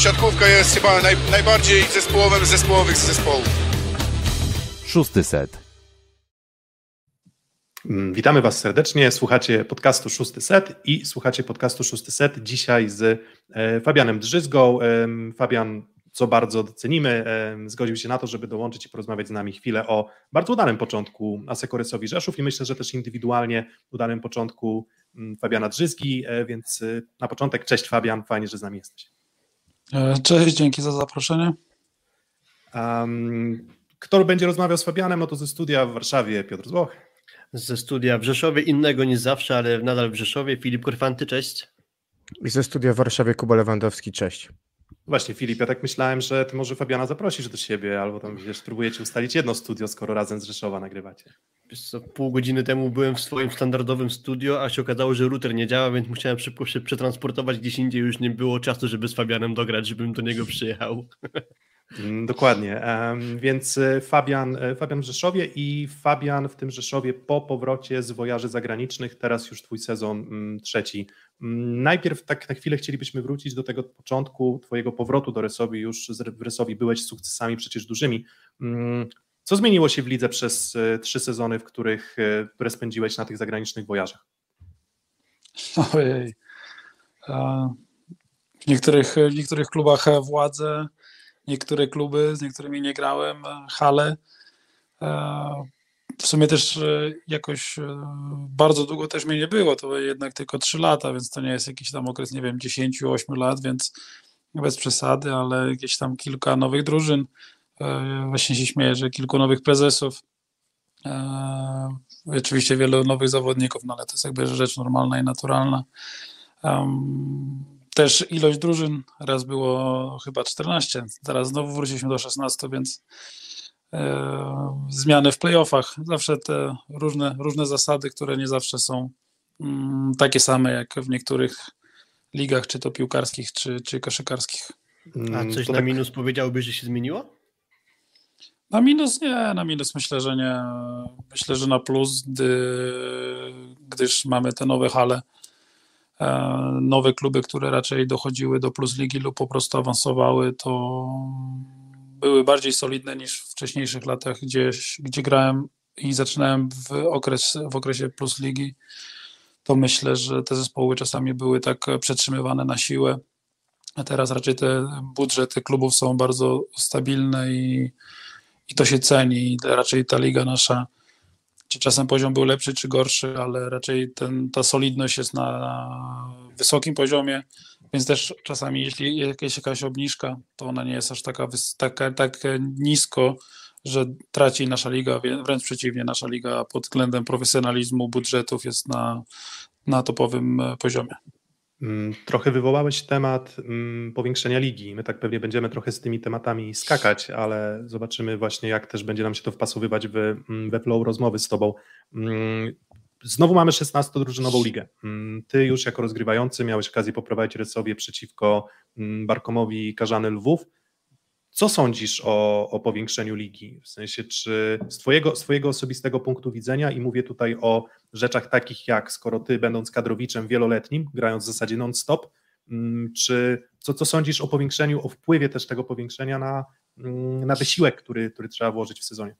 siatkówka jest chyba naj, najbardziej zespołowym z zespołowych z zespołów. Szósty set. Mm, Witamy Was serdecznie. Słuchacie podcastu Szósty Set i słuchacie podcastu Szósty Set dzisiaj z e, Fabianem Drzyzgą. Fabian, co bardzo docenimy, em, zgodził się na to, żeby dołączyć i porozmawiać z nami chwilę o bardzo udanym początku Asekorysowi Rzeszów i myślę, że też indywidualnie udanym początku mm, Fabiana Drzyzgi, e, więc e, na początek cześć Fabian, fajnie, że z nami jesteś. E, Cześć, dzięki za zaproszenie. Um, kto będzie rozmawiał z Fabianem, no to ze studia w Warszawie Piotr Złoch. ze studia w Rzeszowie, innego niż zawsze, ale nadal w Rzeszowie. Filip Korfanty, cześć. I ze studia w Warszawie Kuba Lewandowski, cześć. Właśnie, Filip, ja tak myślałem, że ty może Fabiana zaprosisz do siebie, albo tam wiesz, próbujecie ustalić jedno studio, skoro razem z Rzeszowa nagrywacie. Wiesz co, pół godziny temu byłem w swoim standardowym studio, a się okazało, że router nie działa, więc musiałem szybko się przetransportować gdzieś indziej. Już nie było czasu, żeby z Fabianem dograć, żebym do niego przyjechał. Mm, Dokładnie, więc e, Fabian, e, Fabian w Rzeszowie i Fabian w tym Rzeszowie po powrocie z wojaży zagranicznych, teraz już twój sezon mm, trzeci. Mm, Najpierw tak na chwilę chcielibyśmy wrócić do tego początku twojego powrotu do Rysowi, już w Rysowi byłeś z sukcesami przecież dużymi. Co zmieniło się w lidze przez e, trzy sezony, w których, które spędziłeś na tych zagranicznych wojażach? Ojej. W niektórych, w niektórych klubach władze, niektóre kluby, z niektórymi nie grałem, e, hale. E, W sumie też e, jakoś bardzo długo też mnie nie było, to jednak tylko 3 lata, więc to nie jest jakiś tam okres, nie wiem, 10-8 lat, więc bez przesady, ale jakieś tam kilka nowych drużyn. Właśnie się śmieję, że kilku nowych prezesów. Oczywiście wielu nowych zawodników, no ale to jest jakby rzecz normalna i naturalna. Też ilość drużyn, raz było chyba 14, teraz znowu wróciliśmy do 16, więc e, zmiany w playoffach, zawsze te różne, różne zasady, które nie zawsze są mm, takie same jak w niektórych ligach, czy to piłkarskich, czy, czy koszykarskich. A Mm, coś to na tak- minus powiedziałbyś, że się zmieniło? Na minus nie, na minus myślę, że nie. Myślę, że na plus, gdy, gdyż mamy te nowe hale, nowe kluby, które raczej dochodziły do plus ligi lub po prostu awansowały, to były bardziej solidne niż w wcześniejszych latach, gdzieś, gdzie grałem i zaczynałem w, okres, w okresie plus ligi. To myślę, że te zespoły czasami były tak przetrzymywane na siłę, a teraz raczej te budżety klubów są bardzo stabilne i i to się ceni. I raczej ta liga nasza, czy czasem poziom był lepszy, czy gorszy, ale raczej ten, ta solidność jest na wysokim poziomie, więc też czasami, jeśli jest jakaś obniżka, to ona nie jest aż taka, taka tak nisko, że traci nasza liga, wrę- wręcz przeciwnie, nasza liga pod względem profesjonalizmu, budżetów jest na, na topowym e, poziomie. Mm, Trochę wywołałeś temat mm, powiększenia ligi. My tak pewnie będziemy trochę z tymi tematami skakać, ale zobaczymy właśnie, jak też będzie nam się to wpasowywać w, mm, we flow rozmowy z Tobą. Znowu mamy 16-drużynową ligę. Ty już jako rozgrywający miałeś okazję poprowadzić Rysowie przeciwko Barkomowi Karzany Lwów. Co sądzisz o, o powiększeniu ligi? W sensie, czy z twojego, z twojego osobistego punktu widzenia, i mówię tutaj o rzeczach takich jak, skoro ty będąc kadrowiczem wieloletnim, grając w zasadzie non-stop, mm, czy co, co sądzisz o powiększeniu, o wpływie też tego powiększenia na, mm, na wysiłek, który, który trzeba włożyć w sezonie?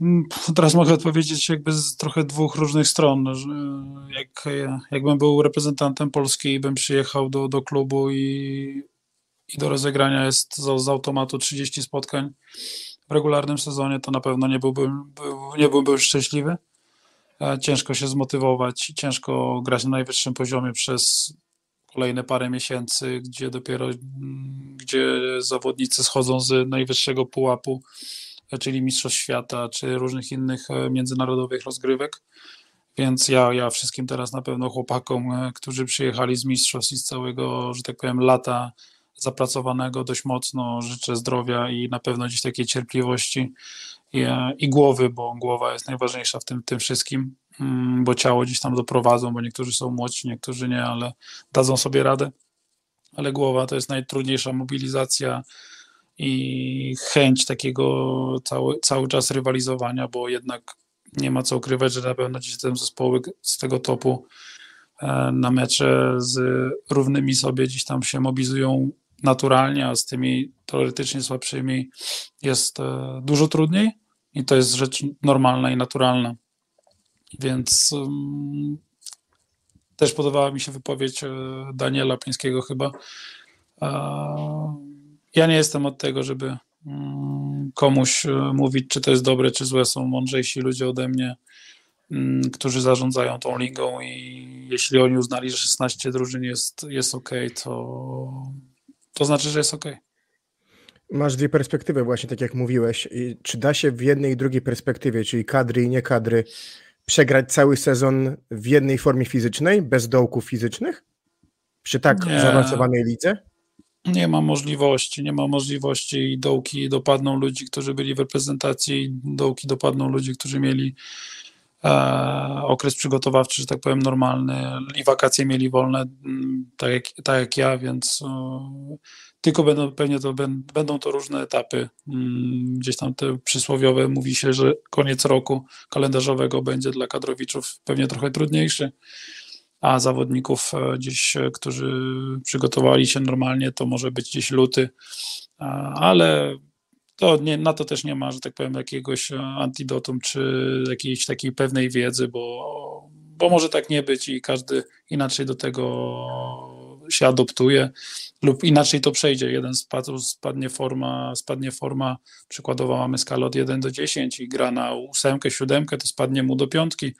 Mm, Teraz mogę odpowiedzieć jakby z trochę dwóch różnych stron. Jak, jakbym był reprezentantem Polski i bym przyjechał do, do klubu i, i do rozegrania jest z, z automatu 30 spotkań w regularnym sezonie, to na pewno nie byłbym, był, nie byłbym szczęśliwy. E, Ciężko się zmotywować, ciężko grać na najwyższym poziomie przez kolejne parę miesięcy, gdzie dopiero mm, gdzie zawodnicy schodzą z najwyższego pułapu czyli Mistrzostw Świata, czy różnych innych e, międzynarodowych rozgrywek. Więc ja, ja wszystkim teraz na pewno chłopakom, e, którzy przyjechali z Mistrzostw i z całego, że tak powiem, lata zapracowanego dość mocno życzę zdrowia i na pewno gdzieś takiej cierpliwości i, e, i głowy, bo głowa jest najważniejsza w tym, tym wszystkim, mm, bo ciało gdzieś tam doprowadzą, bo niektórzy są młodsi, niektórzy nie, ale dadzą sobie radę. Ale głowa to jest najtrudniejsza mobilizacja, i chęć takiego cały, cały czas rywalizowania, bo jednak nie ma co ukrywać, że na pewno gdzieś te zespoły z tego topu e, na mecze z równymi sobie gdzieś tam się mobilizują naturalnie, a z tymi teoretycznie słabszymi jest e, dużo trudniej i to jest rzecz normalna i naturalna. Więc też podobała mi się wypowiedź e, Daniela Pińskiego chyba. Ja nie jestem od tego, żeby mm, komuś mówić, czy to jest dobre, czy złe. Są mądrzejsi ludzie ode mnie Mm, którzy zarządzają tą ligą i jeśli oni uznali, że 16 drużyn jest, jest ok, to, to znaczy, że jest ok. Masz dwie perspektywy właśnie, tak jak mówiłeś. I czy da się w jednej i drugiej perspektywie, czyli kadry i nie kadry, przegrać cały sezon w jednej formie fizycznej, bez dołków fizycznych? Przy tak nie. zaawansowanej lidze? Nie ma możliwości, nie ma możliwości i dołki dopadną ludzi, którzy byli w reprezentacji, i dołki dopadną ludzi, którzy mieli okres przygotowawczy, że tak powiem, normalny i wakacje mieli wolne, mm, tak jak, tak jak ja, więc e, tylko będą, pewnie to będą to różne etapy. Mm, gdzieś tam te przysłowiowe mówi się, że koniec roku kalendarzowego będzie dla kadrowiczów pewnie trochę trudniejszy, a zawodników e, gdzieś, którzy przygotowali się normalnie, to może być gdzieś luty, ale to nie, na to też nie ma, że tak powiem, jakiegoś e, antidotum czy jakiejś takiej pewnej wiedzy, bo, bo może tak nie być i każdy inaczej do tego się adoptuje lub inaczej to przejdzie. Jeden spadnie forma, spadnie forma, przykładowo mamy skalę od 1 do 10 i gra na ósemkę, siódemkę, to spadnie mu do piątki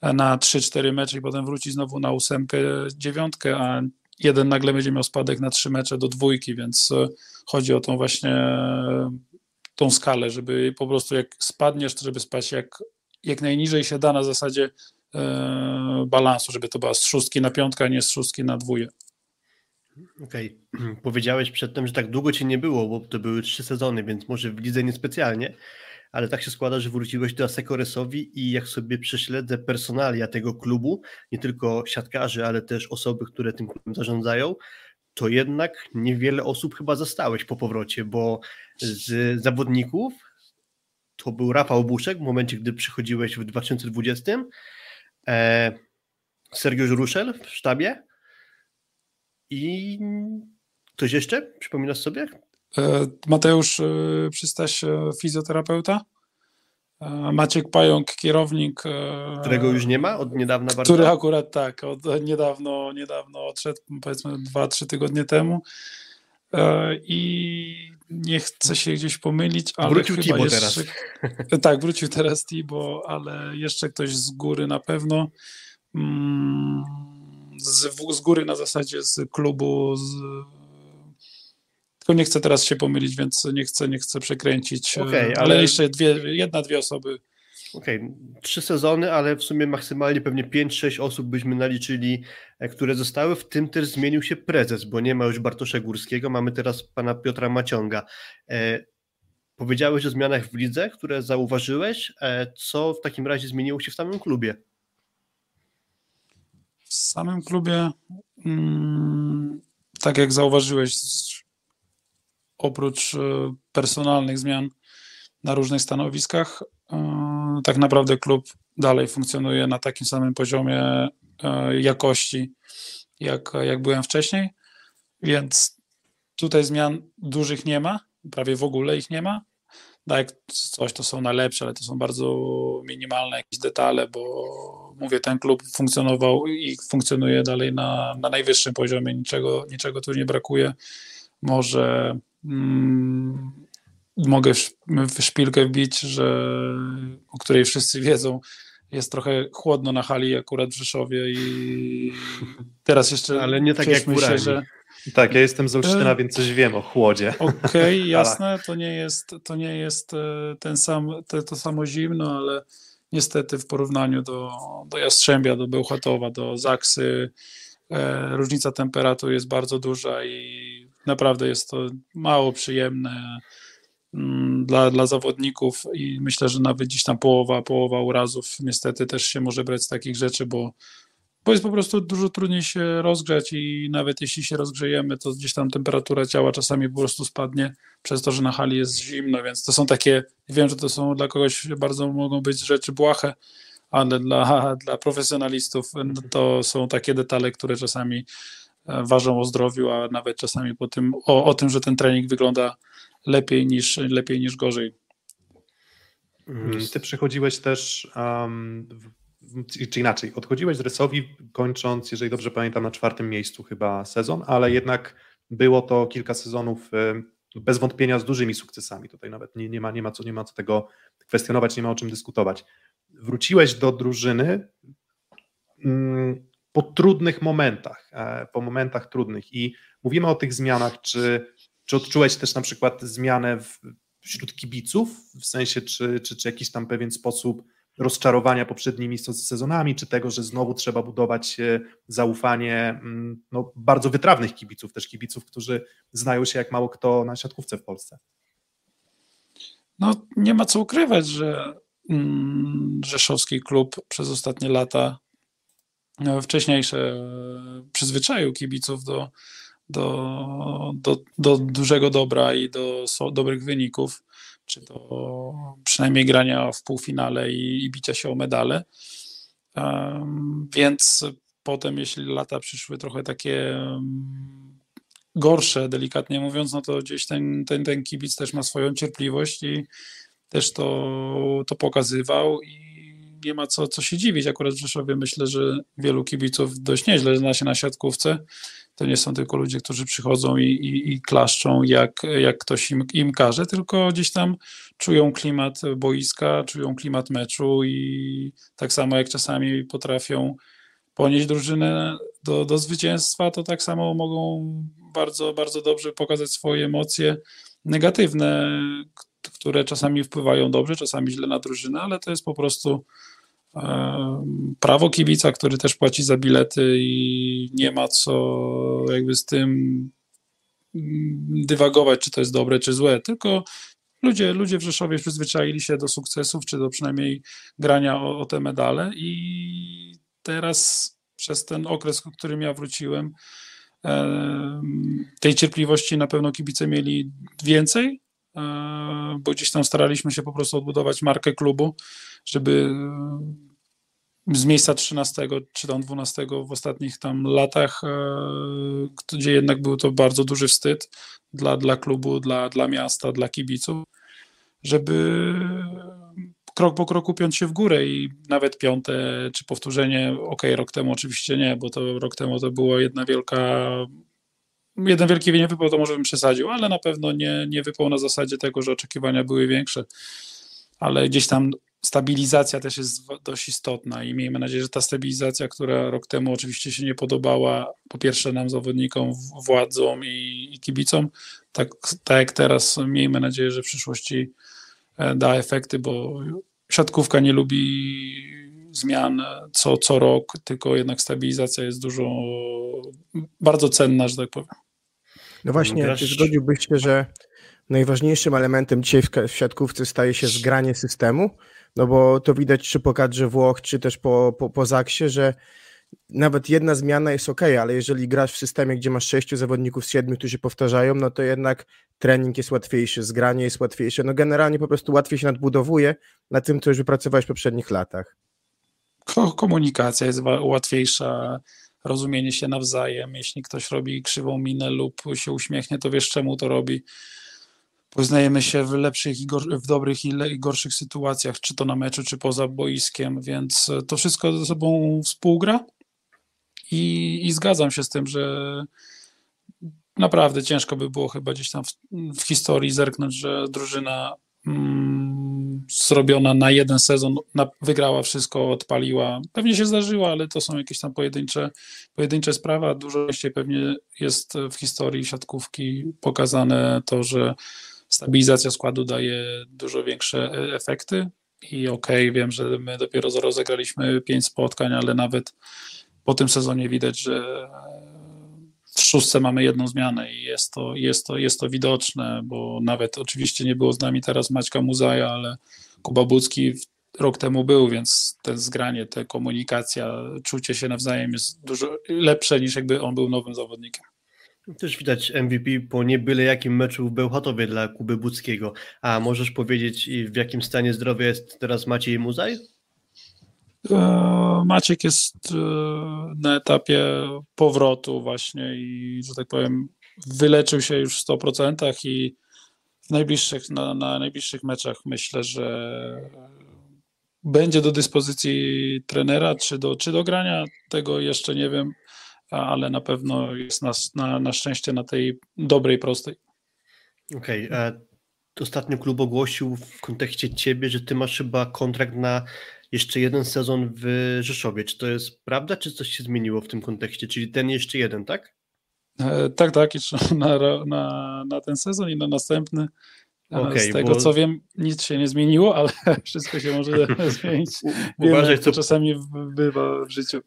e, na 3-4 mecze i potem wróci znowu na ósemkę, dziewiątkę, a jeden nagle będzie miał spadek na trzy mecze do dwójki, więc e, chodzi o tą właśnie e, tą skalę, żeby po prostu jak spadniesz, to żeby spać jak, jak najniżej się da na zasadzie e, balansu, żeby to była z szóstki na piątkę, a nie z szóstki na dwóje. Okej, okay. powiedziałeś przedtem, że tak długo cię nie było, bo to były trzy sezony, więc może w lidze niespecjalnie, ale tak się składa, że wróciłeś do Asekoresowi i jak sobie prześledzę personalia tego klubu, nie tylko siatkarzy, ale też osoby, które tym klubem zarządzają, to jednak niewiele osób chyba zostałeś po powrocie, bo z zawodników to był Rafał Buszek w momencie, gdy przychodziłeś w 2020, e, Sergiusz Ruszel w sztabie i ktoś jeszcze? Przypominasz sobie? E, Mateusz e, Przystaś, e, fizjoterapeuta. Maciek Pająk, kierownik. Którego już nie ma od niedawna bardzo? Który akurat tak, od niedawno, niedawno odszedł, powiedzmy 2-3 tygodnie temu. I nie chcę się gdzieś pomylić, ale wrócił chyba Tibo jeszcze... teraz. Tak, wrócił teraz Tibo, ale jeszcze ktoś z góry na pewno. Mm, z, z góry na zasadzie z klubu, z tylko nie chcę teraz się pomylić, więc nie chcę, nie chcę przekręcić. Okay, ale... ale jeszcze dwie, jedna, dwie osoby. Okej, okay. trzy sezony, ale w sumie maksymalnie pewnie 5-6 osób byśmy naliczyli, e, które zostały. W tym też zmienił się prezes, bo nie ma już Bartosza Górskiego, mamy teraz pana Piotra Maciąga. E, powiedziałeś o zmianach w lidze, które zauważyłeś. E, co w takim razie zmieniło się w samym klubie? W samym klubie, mm, tak jak zauważyłeś, oprócz e, personalnych zmian na różnych stanowiskach, e, tak naprawdę klub dalej funkcjonuje na takim samym poziomie e, jakości, jak, jak byłem wcześniej, więc tutaj zmian dużych nie ma, prawie w ogóle ich nie ma. Tak, coś to są najlepsze, ale to są bardzo minimalne jakieś detale, bo mówię, ten klub funkcjonował i funkcjonuje dalej na, na najwyższym poziomie, niczego, niczego tu nie brakuje. Może mogę w szpilkę wbić, że, o której wszyscy wiedzą, jest trochę chłodno na hali akurat w Rzeszowie i teraz jeszcze Ale nie tak jak myślę, że tak, ja jestem z Olsztyna, e... więc coś wiem o chłodzie. Okej, okay, jasne, to nie jest, to nie jest e, ten sam, to, to samo zimno, ale niestety w porównaniu do, do Jastrzębia, do Bełchatowa, do Zaksy, e, różnica temperatury jest bardzo duża i naprawdę jest to mało przyjemne mm, dla, dla zawodników i myślę, że nawet gdzieś tam połowa, połowa urazów niestety też się może brać z takich rzeczy, bo, bo jest po prostu dużo trudniej się rozgrzać i nawet jeśli się rozgrzejemy, to gdzieś tam temperatura ciała czasami po prostu spadnie przez to, że na hali jest zimno, więc to są takie, wiem, że to są dla kogoś bardzo mogą być rzeczy błahe, ale dla, dla profesjonalistów no to są takie detale, które czasami ważą o zdrowiu, a nawet czasami po tym, o, o tym, że ten trening wygląda lepiej niż, lepiej niż gorzej. Mm, ty przechodziłeś też, um, czy inaczej, odchodziłeś z Resowi kończąc, jeżeli dobrze pamiętam, na czwartym miejscu chyba sezon, ale jednak było to kilka sezonów bez wątpienia z dużymi sukcesami. Tutaj nawet nie, nie, ma, nie, ma co, nie ma co tego kwestionować, nie ma o czym dyskutować. Wróciłeś do drużyny mm, po trudnych momentach, e, po momentach trudnych i mówimy o tych zmianach, czy, czy odczułeś też na przykład zmianę w, wśród kibiców, w sensie czy, czy, czy jakiś tam pewien sposób rozczarowania poprzednimi sezonami, czy tego, że znowu trzeba budować e, zaufanie mm, no, bardzo wytrawnych kibiców, też kibiców, którzy znają się jak mało kto na siatkówce w Polsce. No, nie ma co ukrywać, że mm, Rzeszowski klub przez ostatnie lata wcześniejsze przyzwyczaił kibiców do, do, do, do dużego dobra i do dobrych wyników czy to przynajmniej grania w półfinale i, i bicia się o medale. Więc potem, jeśli lata przyszły trochę takie gorsze, delikatnie mówiąc, no to gdzieś ten, ten, ten kibic też ma swoją cierpliwość i też to, to pokazywał i nie ma co, co się dziwić. Akurat w Rzeszowie myślę, że wielu kibiców dość nieźle zna się na siatkówce to nie są tylko ludzie, którzy przychodzą i, i, i klaszczą, jak, jak ktoś im, im każe, tylko gdzieś tam czują klimat boiska, czują klimat meczu i tak samo jak czasami potrafią ponieść drużynę do, do zwycięstwa, to tak samo mogą bardzo, bardzo dobrze pokazać swoje emocje negatywne, które czasami wpływają dobrze, czasami źle na drużynę, ale to jest po prostu prawo kibica, który też płaci za bilety i nie ma co jakby z tym dywagować, czy to jest dobre, czy złe, tylko ludzie, ludzie w Rzeszowie przyzwyczaili się do sukcesów, czy do przynajmniej grania o, o te medale i teraz przez ten okres, w którym ja wróciłem, tej cierpliwości na pewno kibice mieli więcej, bo gdzieś tam staraliśmy się po prostu odbudować markę klubu, żeby z miejsca 13 czy tam 12 w ostatnich tam latach, e, gdzie jednak był to bardzo duży wstyd dla, dla klubu, dla, dla miasta, dla kibiców, żeby krok po kroku piąć się w górę i nawet piąte czy powtórzenie, ok, rok temu oczywiście nie, bo to rok temu to była jedna wielka jeden wielki nie wypał, to może bym przesadził, ale na pewno nie, nie wypał na zasadzie tego, że oczekiwania były większe. Ale gdzieś tam stabilizacja też jest dość istotna i miejmy nadzieję, że ta stabilizacja, która rok temu oczywiście się nie podobała, po pierwsze nam zawodnikom, władzom i, i kibicom, tak, tak jak teraz miejmy nadzieję, że w przyszłości e, da efekty, bo siatkówka nie lubi zmian co, co rok, tylko jednak stabilizacja jest dużo, bardzo cenna, że tak powiem. No właśnie, Grasz... czy zgodziłbyś się, że najważniejszym elementem dzisiaj w siatkówce staje się zgranie systemu? No bo to widać czy po kadrze Włoch, czy też po, po, po Zaksie, że nawet jedna zmiana jest ok, ale jeżeli grasz w systemie, gdzie masz sześciu zawodników z siedmiu, którzy powtarzają, no to jednak trening jest łatwiejszy, zgranie jest łatwiejsze. No generalnie po prostu łatwiej się nadbudowuje na tym, co już wypracowałeś w poprzednich latach. Komunikacja jest łatwiejsza, rozumienie się nawzajem. Jeśli ktoś robi krzywą minę lub się uśmiechnie, to wiesz czemu to robi. Poznajemy się w lepszych i w dobrych i gorszych sytuacjach, czy to na meczu, czy poza boiskiem, więc to wszystko ze sobą współgra. I, i zgadzam się z tym, że naprawdę ciężko by było chyba gdzieś tam w, w historii zerknąć, że drużyna mm, zrobiona na jeden sezon na, wygrała wszystko, odpaliła. Pewnie się zdarzyło, ale to są jakieś tam pojedyncze, pojedyncze sprawy, a dużo częściej pewnie jest w historii siatkówki pokazane to, że stabilizacja składu daje dużo większe e, efekty i okej, okay, wiem, że my dopiero rozegraliśmy pięć spotkań, ale nawet po tym sezonie widać, że w szóstce mamy jedną zmianę i jest to, jest to, jest to widoczne, bo nawet oczywiście nie było z nami teraz Maćka Muzaja, ale Kuba Bucki rok temu był, więc te zgranie, ta komunikacja, czucie się nawzajem jest dużo lepsze niż jakby on był nowym zawodnikiem. Też widać MVP po nie byle jakim meczu w Bełchatowie dla Kuby Buckiego. A możesz powiedzieć, w jakim stanie zdrowia jest teraz Maciej Muzaj? E, Maciek jest e, na etapie powrotu właśnie i, że tak powiem, wyleczył się już w 100% i w najbliższych, na, na najbliższych meczach myślę, że będzie do dyspozycji trenera, czy do, czy do grania, tego jeszcze nie wiem, ale na pewno jest na, na, na szczęście na tej dobrej, prostej. Okej, okay, ostatnio klub ogłosił w kontekście ciebie, że ty masz chyba kontrakt na jeszcze jeden sezon w Rzeszowie. Czy to jest prawda, czy coś się zmieniło w tym kontekście? Czyli ten jeszcze jeden, tak? E, tak, tak, jeszcze na, na, na ten sezon i na następny. E, okay, Z tego bo... co wiem, nic się nie zmieniło, ale wszystko się może zmienić. Uważaj, co czasami bywa w życiu.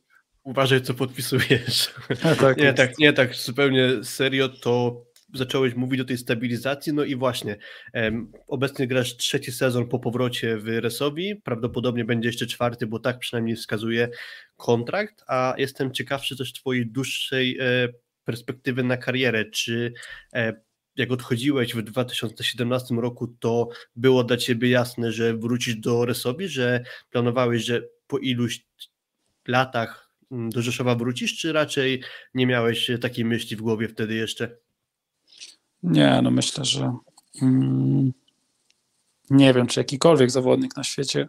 Uważaj, co podpisujesz. tak, nie, tak, nie, tak, zupełnie serio, to zacząłeś mówić o tej stabilizacji, no i właśnie, um, obecnie grasz trzeci sezon po powrocie w Resowi, prawdopodobnie będzie jeszcze czwarty, bo tak przynajmniej wskazuje kontrakt, a jestem ciekawszy też twojej dłuższej e, perspektywy na karierę, czy e, jak odchodziłeś w 2017 roku, to było dla ciebie jasne, że wrócisz do Resowi, że planowałeś, że po iluś latach do Rzeszowa wrócisz, czy raczej nie miałeś takiej myśli w głowie wtedy jeszcze? Nie, no myślę, że mm, nie wiem, czy jakikolwiek zawodnik na świecie,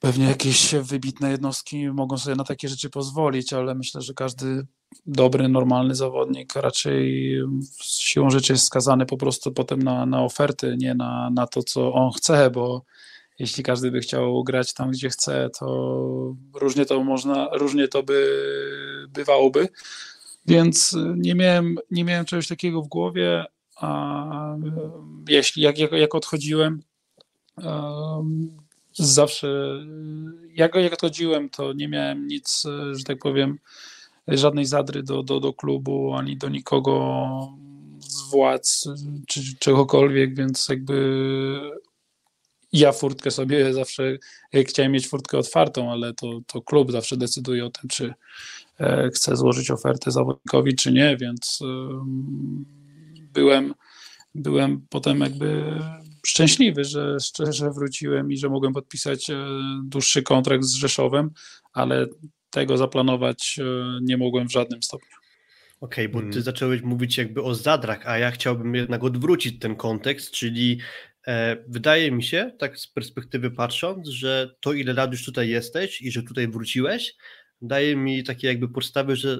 pewnie jakieś wybitne jednostki mogą sobie na takie rzeczy pozwolić, ale myślę, że każdy dobry, normalny zawodnik raczej siłą rzeczy jest skazany po prostu potem na, na oferty, nie na, na to, co on chce, bo jeśli każdy by chciał grać tam, gdzie chce, to różnie to można, różnie to by bywałoby. Więc nie miałem, nie miałem czegoś takiego w głowie, a jeśli, jak, jak, jak odchodziłem, um, zawsze, jak, jak odchodziłem, to nie miałem nic, że tak powiem, żadnej zadry do, do, do klubu, ani do nikogo z władz, czy czegokolwiek, więc jakby ja furtkę sobie zawsze chciałem mieć furtkę otwartą, ale to, to klub zawsze decyduje o tym, czy e, chce złożyć ofertę zawodnikowi, czy nie, więc byłem, byłem potem jakby szczęśliwy, że, że wróciłem i że mogłem podpisać e, dłuższy kontrakt z Rzeszowem, ale tego zaplanować e, nie mogłem w żadnym stopniu. Okej, okay, bo ty hmm. zacząłeś mówić jakby o zadrach, a ja chciałbym jednak odwrócić ten kontekst, czyli e, wydaje mi się, tak z perspektywy patrząc, że to ile lat już tutaj jesteś i że tutaj wróciłeś, daje mi takie jakby podstawy, że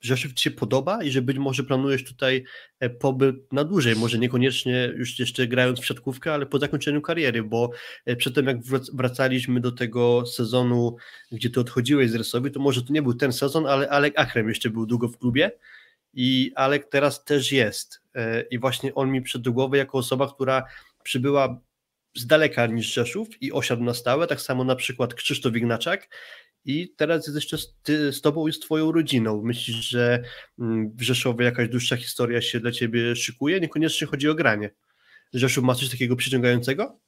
Rzeszów Ci się podoba i że być może planujesz tutaj e, pobyt na dłużej, może niekoniecznie już jeszcze grając w siatkówkę, ale po zakończeniu kariery, bo e, przedtem jak wracaliśmy do tego sezonu, gdzie Ty odchodziłeś z Resowi, to może to nie był ten sezon, ale Alek Achrem jeszcze był długo w klubie i Alek teraz też jest. e, i właśnie on mi przed do głowy jako osoba, która przybyła z daleka niż Rzeszów i osiadł na stałe, tak samo na przykład Krzysztof Ignaczak i teraz jest jeszcze z, ty, z tobą i z twoją rodziną. Myślisz, że mm, w Rzeszowie jakaś dłuższa historia się dla ciebie szykuje? Niekoniecznie chodzi o granie. Rzeszów ma coś takiego przyciągającego?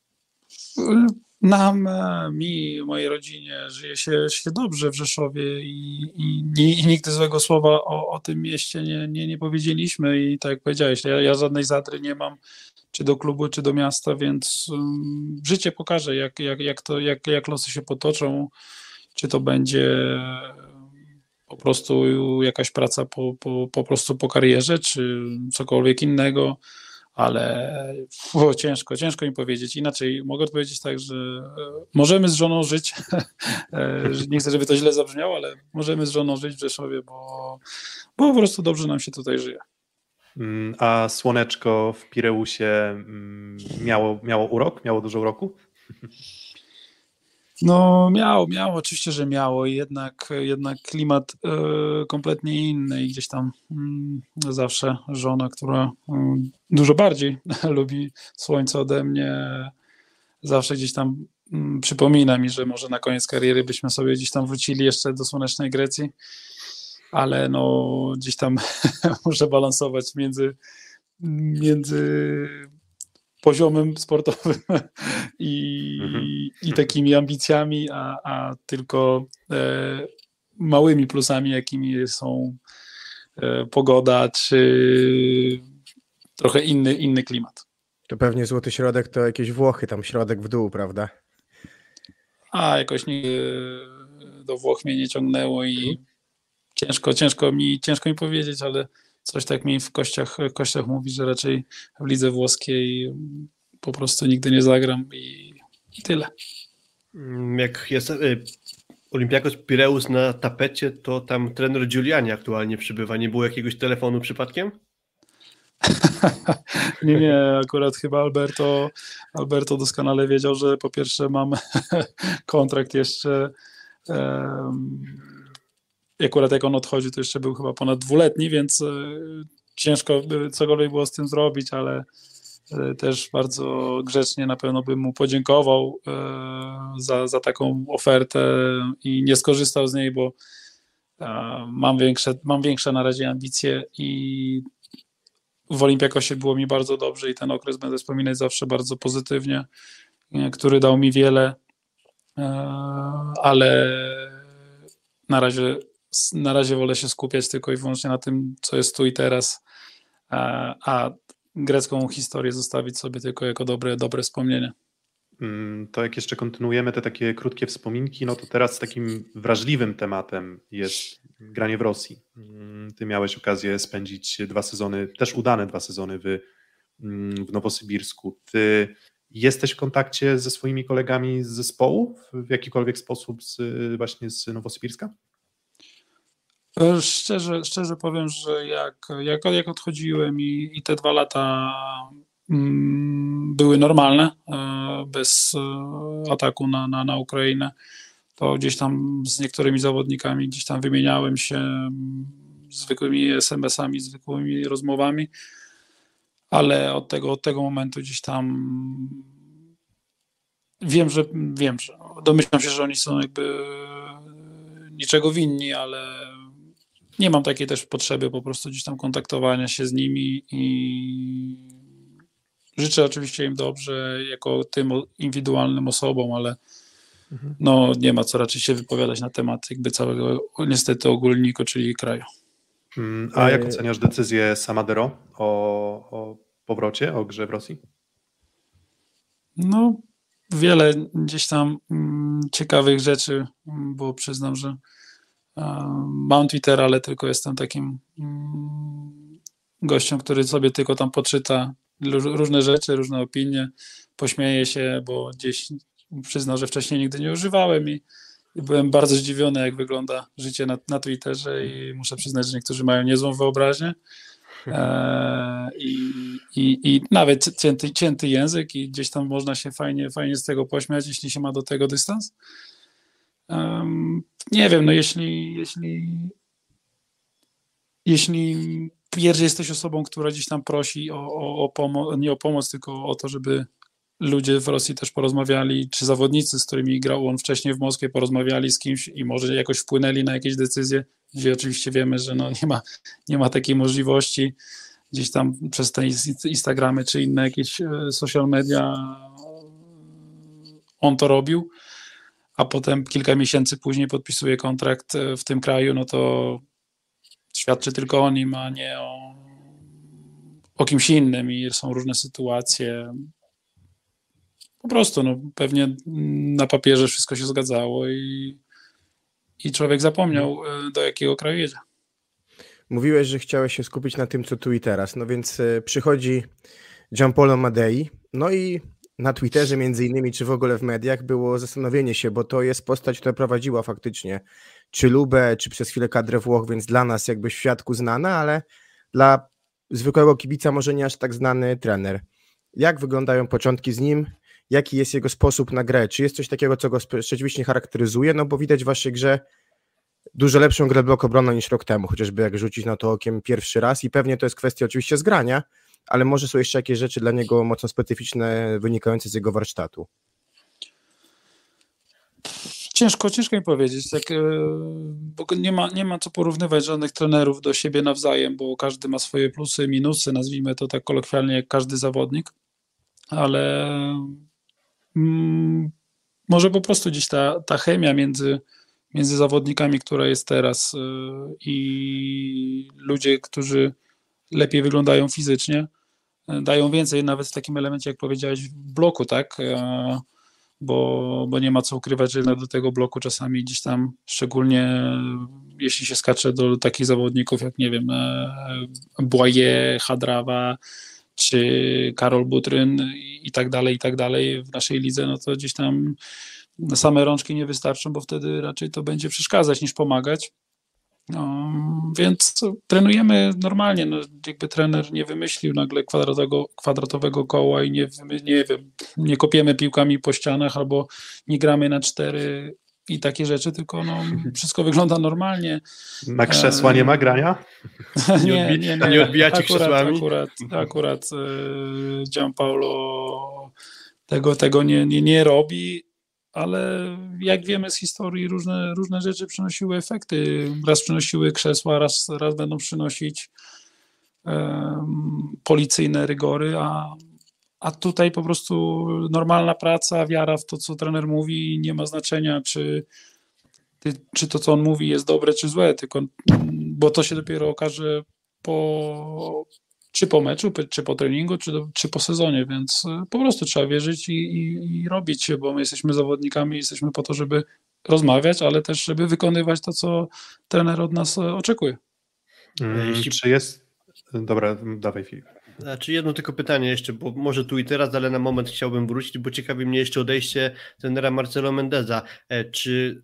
Nam, mi, mojej rodzinie żyje się, się dobrze w Rzeszowie i, i, i, nigdy złego słowa o, o tym mieście nie, nie, nie powiedzieliśmy. I tak jak powiedziałeś, ja, ja żadnej zadry nie mam czy do klubu, czy do miasta, więc um, życie pokaże, jak, jak, jak, to, jak, jak losy się potoczą. Czy to będzie po prostu jakaś praca po, po, po prostu po karierze, czy cokolwiek innego, ale o, ciężko, ciężko mi powiedzieć. Inaczej mogę odpowiedzieć tak, że e, możemy z żoną żyć. E, nie chcę, żeby to źle zabrzmiało, ale możemy z żoną żyć w Rzeszowie, bo, bo po prostu dobrze nam się tutaj żyje. Mm, a słoneczko w Pireusie mm, miało, miało urok? Miało dużo uroku? No miało, miało, oczywiście, że miało. Jednak, jednak klimat y, kompletnie inny i gdzieś tam y, zawsze żona, która y, dużo bardziej lubi słońce ode mnie, zawsze gdzieś tam mm, przypomina mi, że może na koniec kariery byśmy sobie gdzieś tam wrócili jeszcze do słonecznej Grecji, ale no gdzieś tam muszę balansować między między poziomem sportowym i, mhm. i takimi ambicjami, a, a tylko e, małymi plusami, jakimi są e, pogoda czy trochę inny, inny klimat. To pewnie złoty środek to jakieś Włochy, tam środek w dół, prawda? a jakoś nigdy do Włoch mnie nie ciągnęło i ciężko, ciężko mi, ciężko mi powiedzieć, ale coś tak mi w kościach, kościach mówi, że raczej w lidze włoskiej po prostu nigdy nie zagram i, i tyle. Mm, Jak jest y, Olimpiakos Pireus na tapecie, to tam trener Giuliani aktualnie przybywa. Nie było jakiegoś telefonu przypadkiem? nie, nie, akurat chyba Alberto, Alberto doskonale wiedział, że po pierwsze mam kontrakt jeszcze um, akurat jak on odchodzi, to jeszcze był chyba ponad dwuletni, więc e, ciężko by cokolwiek było z tym zrobić, ale e, też bardzo grzecznie na pewno bym mu podziękował e, za, za taką ofertę i nie skorzystał z niej, bo mam większe, mam większe na razie ambicje i w Olimpiakosie było mi bardzo dobrze i ten okres będę wspominać zawsze bardzo pozytywnie, który dał mi wiele, ale na razie na razie wolę się skupiać tylko i wyłącznie na tym, co jest tu i teraz, a, a grecką historię zostawić sobie tylko jako dobre, dobre wspomnienie. Mm, to jak jeszcze kontynuujemy te takie krótkie wspominki, no to teraz takim wrażliwym tematem jest granie w Rosji. Mm, ty miałeś okazję spędzić dwa sezony, też udane dwa sezony w, mm, w Nowosybirsku. Ty jesteś w kontakcie ze swoimi kolegami z zespołu w jakikolwiek sposób z, właśnie z Nowosybirska? E, szczerze, szczerze powiem, że jak, jak, jak odchodziłem i, i te dwa lata mm, były normalne, e, bez e, ataku na, na, na Ukrainę, to gdzieś tam z niektórymi zawodnikami gdzieś tam wymieniałem się mm, zwykłymi SMS-ami, zwykłymi rozmowami, ale od tego, od tego momentu gdzieś tam wiem, że wiem, że domyślam się, że oni są jakby niczego winni, ale nie mam takiej też potrzeby po prostu gdzieś tam kontaktowania się z nimi i życzę oczywiście im dobrze jako tym indywidualnym osobom, ale mhm. no nie ma co raczej się wypowiadać na temat jakby całego niestety ogólniku, czyli kraju. Mm, a jak oceniasz decyzję Samadero o, o powrocie, o grze w Rosji? No wiele gdzieś tam mm, ciekawych rzeczy, bo przyznam, że Mam Twittera, ale tylko jestem takim mm, gościem, który sobie tylko tam poczyta różne rzeczy, różne opinie, pośmieje się, bo gdzieś przyznał, że wcześniej nigdy nie używałem i, byłem bardzo zdziwiony, jak wygląda życie na, na Twitterze i muszę przyznać, że niektórzy mają niezłą wyobraźnię. E, i, i, I nawet cięty, cięty język, i gdzieś tam można się fajnie, fajnie z tego pośmiać, jeśli się ma do tego dystans. Um, nie wiem, no jeśli, jeśli, jeśli jesteś osobą, która gdzieś tam prosi o, o, o pomoc, nie o pomoc, tylko o to, żeby ludzie w Rosji też porozmawiali, czy zawodnicy, z którymi grał on wcześniej w Moskwie, porozmawiali z kimś i może jakoś wpłynęli na jakieś decyzje, gdzie oczywiście wiemy, że no nie, ma, nie ma takiej możliwości. Gdzieś tam przez te Instagramy czy inne jakieś e, social media on to robił a potem kilka miesięcy później podpisuje kontrakt e, w tym kraju, no to świadczy tylko o nim, a nie o, o kimś innym i są różne sytuacje. Po prostu, no, pewnie na papierze wszystko się zgadzało i, i człowiek zapomniał, e, do jakiego kraju jedzie. Mówiłeś, że chciałeś się skupić na tym, co tu i teraz. No więc e, przychodzi Giampolo Madei, no i na Twitterze między innymi, czy w ogóle w mediach było zastanowienie się, bo to jest postać, która prowadziła faktycznie czy Lubę, czy przez chwilę kadrę Włoch, więc dla nas jakby w świadku znana, ale dla zwykłego kibica może nie aż tak znany trener. Jak wyglądają początki z nim? Jaki jest jego sposób na grę? Czy jest coś takiego, co go rzeczywiście charakteryzuje? No bo widać w waszej grze dużo lepszą grę blok obronną niż rok temu, chociażby jak rzucić na to okiem pierwszy raz i pewnie to jest kwestia oczywiście zgrania, ale może są jeszcze jakieś rzeczy dla niego mocno specyficzne, wynikające z jego warsztatu? Ciężko, ciężko mi powiedzieć, tak, e, bo nie ma, nie ma co porównywać żadnych trenerów do siebie nawzajem, bo każdy ma swoje plusy, minusy, nazwijmy to tak kolokwialnie, jak każdy zawodnik, ale mm, może po prostu gdzieś ta, ta chemia między, między zawodnikami, która jest teraz yy, i ludzie, którzy lepiej wyglądają fizycznie, dają więcej nawet w takim elemencie, jak powiedziałeś, w bloku, tak? E, bo, bo nie ma co ukrywać, że do tego bloku czasami gdzieś tam, szczególnie jeśli się skacze do takich zawodników jak, nie wiem, e, Błaje, Hadrawa, czy Karol Butryn i tak dalej, i tak dalej w naszej lidze, no to gdzieś tam same rączki nie wystarczą, bo wtedy raczej to będzie przeszkadzać niż pomagać. No, więc trenujemy normalnie. No, jakby trener nie wymyślił nagle kwadratowego, kwadratowego koła i nie, nie wiem, nie kopiemy piłkami po ścianach albo nie gramy na cztery i takie rzeczy, tylko no, wszystko wygląda normalnie. Na krzesła nie ma grania? nie, nie, nie, nie odbijacie akurat, krzesłami? Akurat, akurat e, Gianpaolo tego, tego nie, nie, nie robi, ale jak wiemy z historii, różne, różne rzeczy przynosiły efekty. Raz przynosiły krzesła, raz, raz będą przynosić um, policyjne rygory, a, a tutaj po prostu normalna praca, wiara w to, co trener mówi, nie ma znaczenia, czy, czy to, co on mówi, jest dobre, czy złe, tylko, bo to się dopiero okaże po, czy po meczu, czy po treningu, czy, do, czy po sezonie, więc e, po prostu trzeba wierzyć i, i, i robić bo my jesteśmy zawodnikami, jesteśmy po to, żeby rozmawiać, ale też, żeby wykonywać to, co trener od nas e, oczekuje. Mm, Jeśli... Czy jest... Dobra, dawaj Filip. Znaczy jedno tylko pytanie jeszcze, bo może tu i teraz, ale na moment chciałbym wrócić, bo ciekawi mnie jeszcze odejście trenera Marcelo Mendeza. E, czy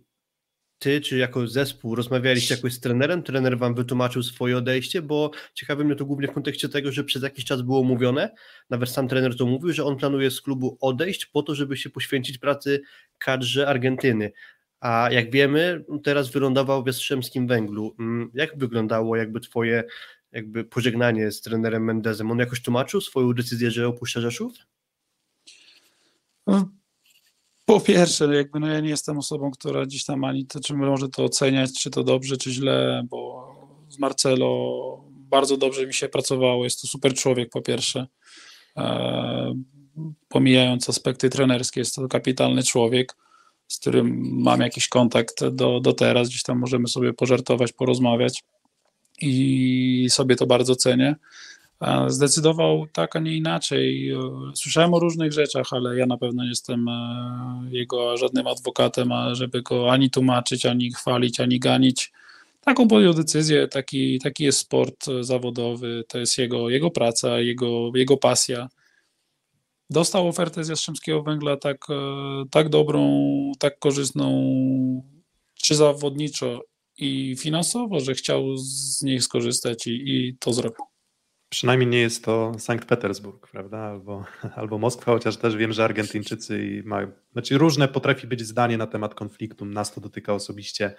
ty, czy jako zespół rozmawialiście jakoś z trenerem? Trener wam wytłumaczył swoje odejście, bo ciekawi mnie to głównie w kontekście tego, że przez jakiś czas było mówione, nawet sam trener to mówił, że on planuje z klubu odejść po to, żeby się poświęcić pracy kadrze Argentyny. A jak wiemy, teraz wylądował w Jastrzębskim Węglu. Mm, jak wyglądało jakby twoje jakby pożegnanie z trenerem Mendezem? On jakoś tłumaczył swoją decyzję, że opuszcza Rzeszów? Po pierwsze, jakby no ja nie jestem osobą, która gdzieś tam ani to, czy może to oceniać, czy to dobrze, czy źle, bo z Marcelo bardzo dobrze mi się pracowało. Jest to super człowiek, po pierwsze. E, pomijając aspekty trenerskie, jest to kapitalny człowiek, z którym mam jakiś kontakt do, do teraz. Gdzieś tam możemy sobie pożartować, porozmawiać i sobie to bardzo cenię. Zdecydował tak, a nie inaczej. Słyszałem o różnych rzeczach, ale ja na pewno nie jestem e, jego żadnym adwokatem, żeby go ani tłumaczyć, ani chwalić, ani ganić. Taką podjął decyzję, taki, taki jest sport zawodowy, to jest jego, jego praca, jego, jego pasja. Dostał ofertę z Jastrzębskiego Węgla tak, e, tak dobrą, tak korzystną, czy zawodniczo i finansowo, że chciał z niej skorzystać i, i to zrobił. Przynajmniej nie jest to Sankt Petersburg, prawda? Albo, albo Moskwa, chociaż też wiem, że Argentyńczycy mają. Znaczy, różne potrafi być zdanie na temat konfliktu. Nas to dotyka osobiście.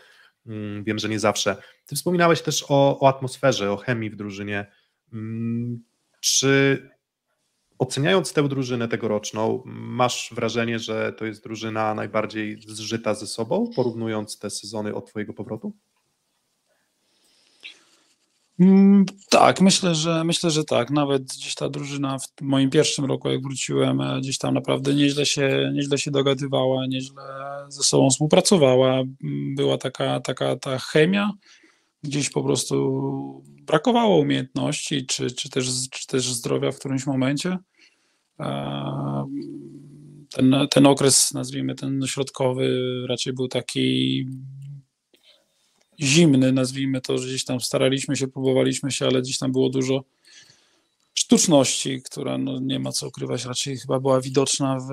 Mm, wiem, że nie zawsze. Ty wspominałeś też o, o atmosferze, o chemii w drużynie. Mm, czy oceniając tę drużynę tegoroczną, masz wrażenie, że to jest drużyna najbardziej zżyta ze sobą, porównując te sezony od Twojego powrotu? Mm, tak, myślę, że myślę, że tak. Nawet gdzieś ta drużyna w moim pierwszym roku, jak wróciłem, e, gdzieś tam naprawdę nieźle się, nieźle się dogadywała, nieźle ze sobą współpracowała. Mm, była taka, taka ta chemia, gdzieś po prostu brakowało umiejętności, czy, czy, też, czy też zdrowia w którymś momencie. E, ten, ten okres, nazwijmy ten środkowy, raczej był taki zimny, nazwijmy to, że gdzieś tam staraliśmy się, próbowaliśmy się, ale gdzieś tam było dużo sztuczności, która no, nie ma co ukrywać, raczej chyba była widoczna w,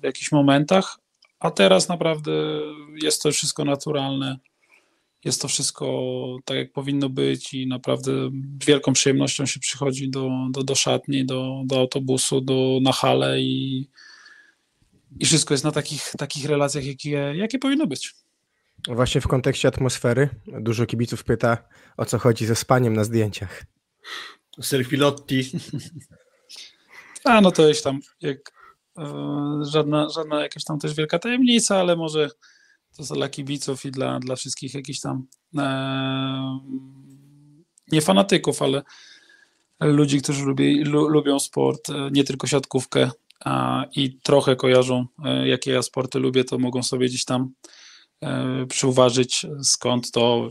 w jakichś momentach, a teraz naprawdę jest to wszystko naturalne, jest to wszystko tak, jak powinno być i naprawdę wielką przyjemnością się przychodzi do, do, do szatni, do, do autobusu, do, na halę i, i wszystko jest na takich, takich relacjach, jakie, jakie powinno być. Właśnie w kontekście atmosfery dużo kibiców pyta, o co chodzi ze spaniem na zdjęciach. Selfilotti. A no to jest tam jak, e, żadna, żadna jakaś tam też wielka tajemnica, ale może to dla kibiców i dla, dla wszystkich jakichś tam e, nie fanatyków, ale ludzi, którzy lubi, lu, lubią sport, e, nie tylko siatkówkę a, i trochę kojarzą, e, jakie ja sporty lubię, to mogą sobie gdzieś tam przyuważyć, skąd to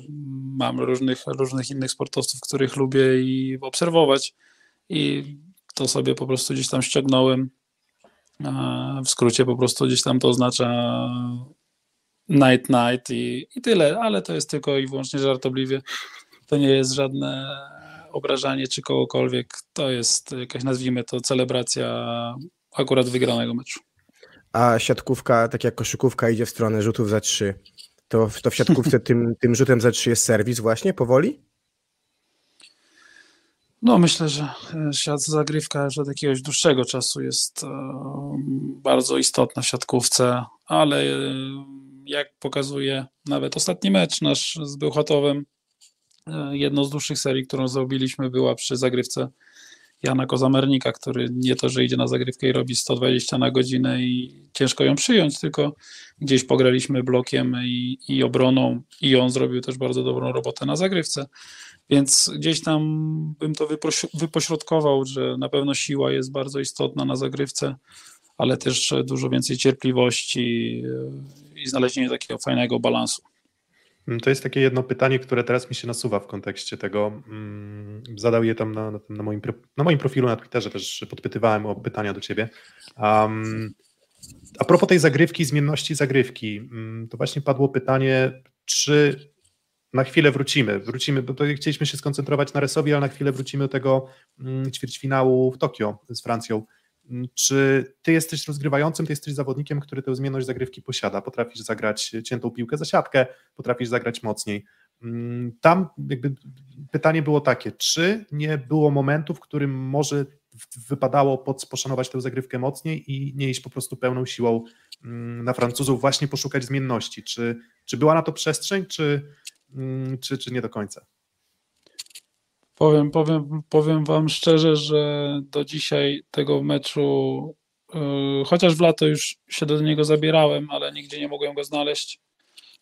mam różnych, różnych innych sportowców, których lubię i obserwować i to sobie po prostu gdzieś tam ściągnąłem W skrócie po prostu gdzieś tam to oznacza night night i, i tyle, ale to jest tylko i wyłącznie żartobliwie. To nie jest żadne obrażanie czy kogokolwiek. To jest jakaś, nazwijmy to, celebracja akurat wygranego meczu. A siatkówka, tak jak koszykówka idzie w stronę rzutów za trzy, to, to w siatkówce tym, tym rzutem za trzy jest serwis właśnie powoli? No myślę, że siat zagrywka już od jakiegoś dłuższego czasu jest e, bardzo istotna w siatkówce, ale e, jak pokazuje nawet ostatni mecz nasz z Bełchatowem, e, jedną z dłuższych serii, którą zrobiliśmy była przy zagrywce Jana Kozamernika, który nie to, że idzie na zagrywkę i robi 120 na godzinę i ciężko ją przyjąć, tylko gdzieś pograliśmy blokiem i, i obroną i on zrobił też bardzo dobrą robotę na zagrywce. Więc gdzieś tam bym to wypośrodkował, że na pewno siła jest bardzo istotna na zagrywce, ale też dużo więcej cierpliwości i znalezienie takiego fajnego balansu. Mm, to jest takie jedno pytanie, które teraz mi się nasuwa w kontekście tego. Mm, zadał je tam na, na, moim, na moim profilu na Twitterze, też podpytywałem o pytania do ciebie. Um, a propos tej zagrywki, zmienności zagrywki, mm, to właśnie padło pytanie, czy na chwilę wrócimy. Wrócimy, bo to chcieliśmy się skoncentrować na Resowi, ale na chwilę wrócimy do tego ćwierćfinału w Tokio z Francją. Czy ty jesteś rozgrywającym, ty jesteś zawodnikiem, który tę zmienność zagrywki posiada? Potrafisz zagrać ciętą piłkę za siatkę, potrafisz zagrać mocniej. Mm, tam jakby pytanie było takie, czy nie było momentu, w którym może wypadało poszanować tę zagrywkę mocniej i nie iść po prostu pełną siłą mm, na Francuzów, właśnie poszukać zmienności? Czy, czy była na to przestrzeń, czy, mm, czy, czy nie do końca? Powiem, powiem, powiem Wam szczerze, że do dzisiaj tego meczu, yy, chociaż w lato już się do niego zabierałem, ale nigdzie nie mogłem go znaleźć,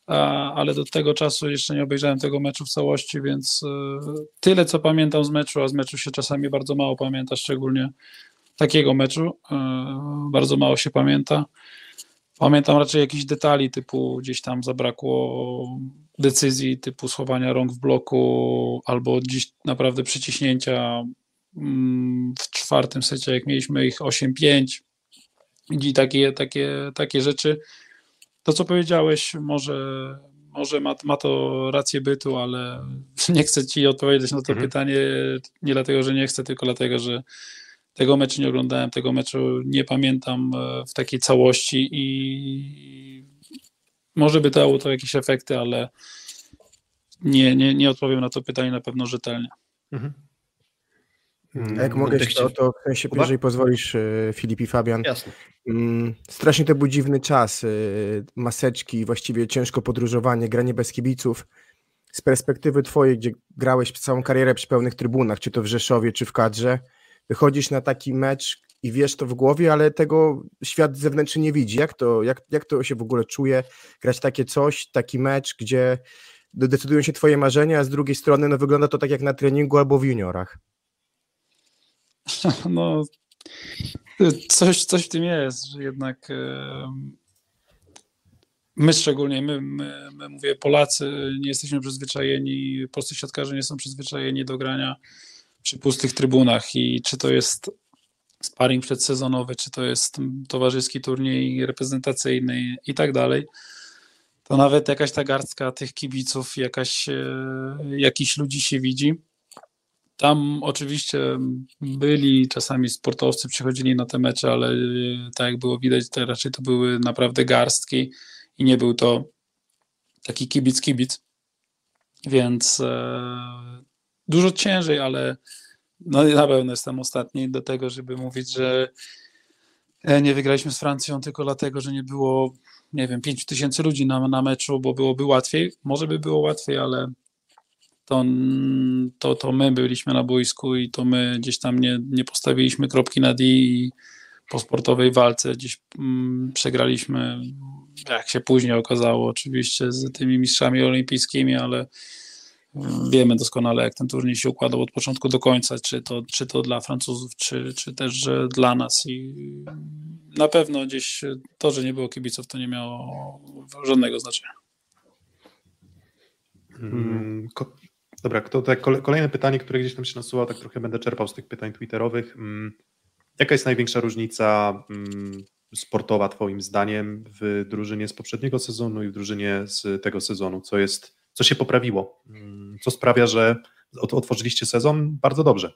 a, ale do tego czasu jeszcze nie obejrzałem tego meczu w całości, więc yy, tyle co pamiętam z meczu, a z meczu się czasami bardzo mało pamięta, szczególnie takiego meczu, yy, bardzo mało się pamięta. Pamiętam raczej jakieś detali, typu gdzieś tam zabrakło decyzji typu schowania rąk w bloku albo dziś naprawdę przyciśnięcia mm, w czwartym secie, jak mieliśmy ich 8-5 i takie, takie, takie rzeczy. To, co powiedziałeś, może, może ma, ma to rację bytu, ale nie chcę ci odpowiedzieć na to mhm. pytanie nie dlatego, że nie chcę, tylko dlatego, że tego meczu nie oglądałem, tego meczu nie pamiętam e, w takiej całości i może by dało to jakieś efekty, ale nie, nie, nie odpowiem na to pytanie na pewno rzetelnie. Mhm. Jak mogę się to, to w sensie, jeżeli pozwolisz, e, Filip i Fabian. Jasne. Mm, strasznie to był dziwny czas. E, maseczki, właściwie ciężko podróżowanie, granie bez kibiców. Z perspektywy twojej, gdzie grałeś całą karierę przy pełnych trybunach, czy to w Rzeszowie, czy w kadrze, wychodzisz na taki mecz i wiesz to w głowie, ale tego świat zewnętrzny nie widzi. Jak to, jak, jak to się w ogóle czuje, grać takie coś, taki mecz, gdzie decydują się twoje marzenia, a z drugiej strony no, wygląda to tak jak na treningu albo w juniorach. No, coś, coś w tym jest, że jednak my szczególnie, my, my, my mówię Polacy, nie jesteśmy przyzwyczajeni, polscy siatkarze nie są przyzwyczajeni do grania przy pustych trybunach i czy to jest sparring przedsezonowy, czy to jest towarzyski turniej reprezentacyjny i tak dalej, to nawet jakaś ta garstka tych kibiców, jakaś, e, jakiś ludzi się widzi. Tam oczywiście byli czasami sportowcy, przychodzili na te mecze, ale e, tak jak było widać, to raczej to były naprawdę garstki i nie był to taki kibic-kibic. Więc e, dużo ciężej, ale no na pewno jestem ostatni do tego, żeby mówić, że e, nie wygraliśmy z Francją tylko dlatego, że nie było, nie wiem, 5 tysięcy ludzi na, na meczu, bo byłoby łatwiej. Może by było łatwiej, ale to, to, to my byliśmy na boisku i to my gdzieś tam nie, nie postawiliśmy kropki na D i po sportowej walce gdzieś mm, przegraliśmy, jak się później okazało, oczywiście z tymi mistrzami olimpijskimi, ale Wiemy doskonale, jak ten turniej się układał od początku do końca, czy to, czy to dla Francuzów, czy, czy też dla nas. I na pewno gdzieś to, że nie było kibiców, to nie miało żadnego znaczenia. Hmm. Dobra, to tak kolejne pytanie, które gdzieś tam się nasuwa, tak trochę będę czerpał z tych pytań twitterowych. Hmm. Jaka jest największa różnica mm, sportowa Twoim zdaniem w drużynie z poprzedniego sezonu i w drużynie z tego sezonu? Co jest, co się poprawiło? Mm, co sprawia, że otworzyliście sezon bardzo dobrze?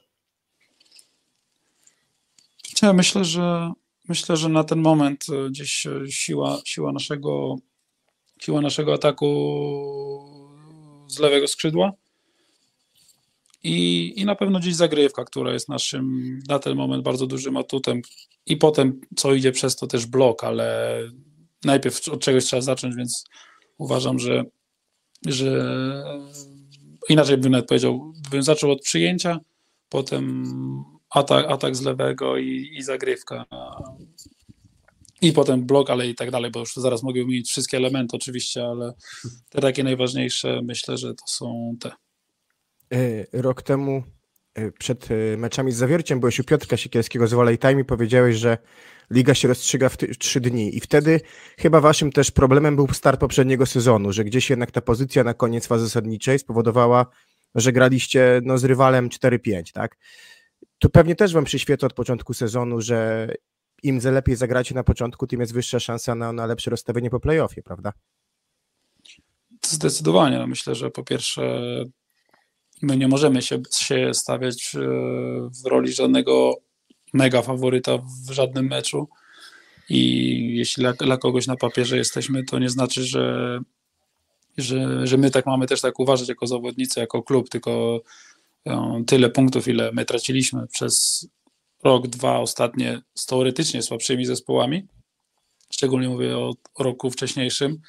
Ja myślę, że myślę, że na ten moment e, gdzieś e, siła, siła naszego siła naszego ataku z lewego skrzydła i, i na pewno gdzieś zagrywka, która jest naszym na ten moment bardzo dużym atutem i potem co idzie przez to też blok, ale najpierw od czegoś trzeba zacząć, więc uważam, że, że inaczej bym nawet powiedział, bym zaczął od przyjęcia, potem atak, atak z lewego i, i zagrywka. I potem blok, ale i tak dalej, bo już zaraz mogę wymienić wszystkie elementy oczywiście, ale te takie najważniejsze myślę, że to są te. E, rok temu e, przed e, meczami z Zawierciem byłeś u Piotrka Siekierskiego z Volley Time i powiedziałeś, że liga się rozstrzyga w trzy dni i wtedy chyba waszym też problemem był start poprzedniego sezonu, że gdzieś jednak ta pozycja na koniec fazy zasadniczej spowodowała, że graliście no, z rywalem 4-5, tak? Tu pewnie też wam przyświeca od początku sezonu, że im lepiej zagracie na początku, tym jest wyższa szansa na, na lepsze rozstawienie po playoffie, prawda? Zdecydowanie. No myślę, że po pierwsze my nie możemy się, się stawiać e, w roli żadnego mega faworyta w żadnym meczu. I jeśli dla, dla kogoś na papierze jesteśmy, to nie znaczy, że, że, że my tak mamy też tak uważać jako zawodnicy, jako klub, tylko e, tyle punktów, ile my traciliśmy przez rok, dwa ostatnie z teoretycznie słabszymi zespołami, szczególnie mówię o roku wcześniejszym,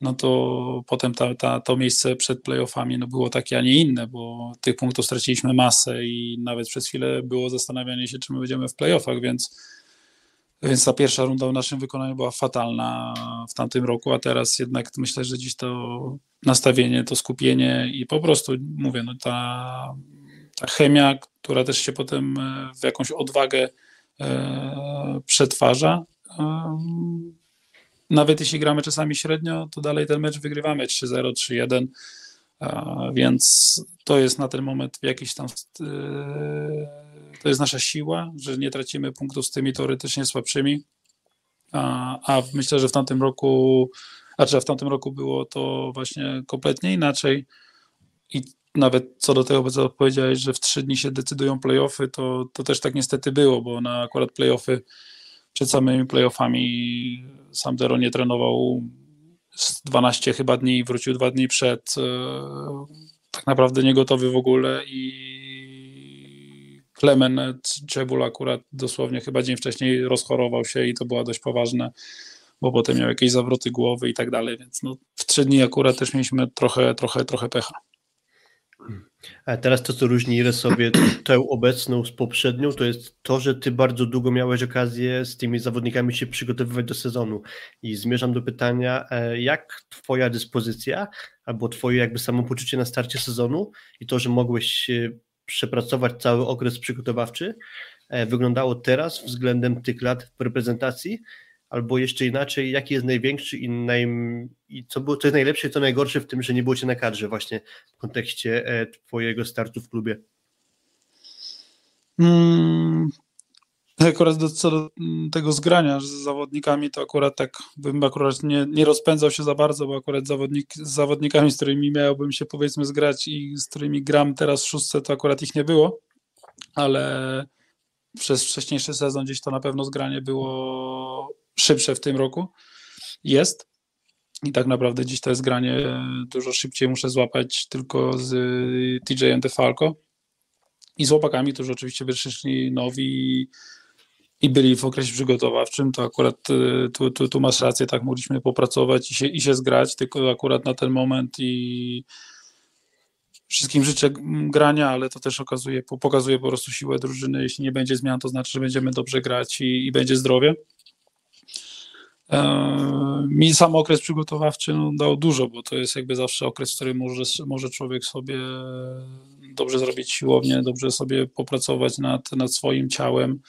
no to potem ta, ta, to miejsce przed playoffami no było takie, a nie inne, bo tych punktów straciliśmy masę i nawet przez chwilę było zastanawianie się, czy my będziemy w playoffach, więc, więc ta pierwsza runda w naszym wykonaniu była fatalna w tamtym roku, a teraz jednak myślę, że dziś to nastawienie, to skupienie i po prostu mówię, no ta, ta chemia, która też się potem e, w jakąś odwagę e, przetwarza, e, nawet jeśli gramy czasami średnio, to dalej ten mecz wygrywamy 3-0, 3-1, więc to jest na ten moment jakiś tam e, to jest nasza siła, że nie tracimy punktów z tymi teoretycznie słabszymi, a, a myślę, że w tamtym roku, a w tamtym roku było to właśnie kompletnie inaczej. I nawet co do tego, co powiedziałeś, że w trzy dni się decydują playoffy, to, to też tak niestety było, bo na akurat playoffy przed samymi playoffami sam Dero nie trenował 12 chyba dni i wrócił dwa dni przed. E, tak naprawdę nie gotowy w ogóle i Klemen Czebul akurat dosłownie chyba dzień wcześniej rozchorował się i to było dość poważne, bo potem miał jakieś zawroty głowy i tak dalej, więc no, w trzy dni akurat też mieliśmy trochę, trochę, trochę pecha. A teraz to, co różni sobie tę obecną z poprzednią, to jest to, że ty bardzo długo miałeś okazję z tymi zawodnikami się przygotowywać do sezonu. I zmierzam do pytania, e, jak twoja dyspozycja albo twoje jakby samopoczucie na starcie sezonu i to, że mogłeś przepracować cały okres przygotowawczy, e, wyglądało teraz względem tych lat w reprezentacji, albo jeszcze inaczej, jaki jest największy i, naj, i co, było, co jest najlepsze i co najgorsze w tym, że nie było cię na kadrze właśnie w kontekście e, twojego startu w klubie? Hmm, akurat do, co do tego zgrania z zawodnikami, to akurat tak bym akurat nie, nie rozpędzał się za bardzo, bo akurat zawodnik, z zawodnikami, z którymi miałbym się powiedzmy zgrać i z którymi gram teraz w szóstce, to akurat ich nie było, ale przez wcześniejszy sezon gdzieś to na pewno zgranie było szybsze w tym roku. Jest. I tak naprawdę dziś to jest granie dużo szybciej muszę złapać tylko z TJ-em DeFalco i z chłopakami, którzy oczywiście wyszli nowi i byli w okresie przygotowawczym, to akurat y, tu, tu, tu masz rację, tak mogliśmy popracować i się, i się zgrać, tylko akurat na ten moment i wszystkim życzę grania, ale to też okazuje, pokazuje po prostu siłę drużyny. Jeśli nie będzie zmian, to znaczy, że będziemy dobrze grać i, i będzie zdrowie. E, mi sam okres przygotowawczy no, dał dużo, bo to jest jakby zawsze okres, w którym może, może człowiek sobie dobrze zrobić siłownię, dobrze sobie popracować nad, nad swoim ciałem,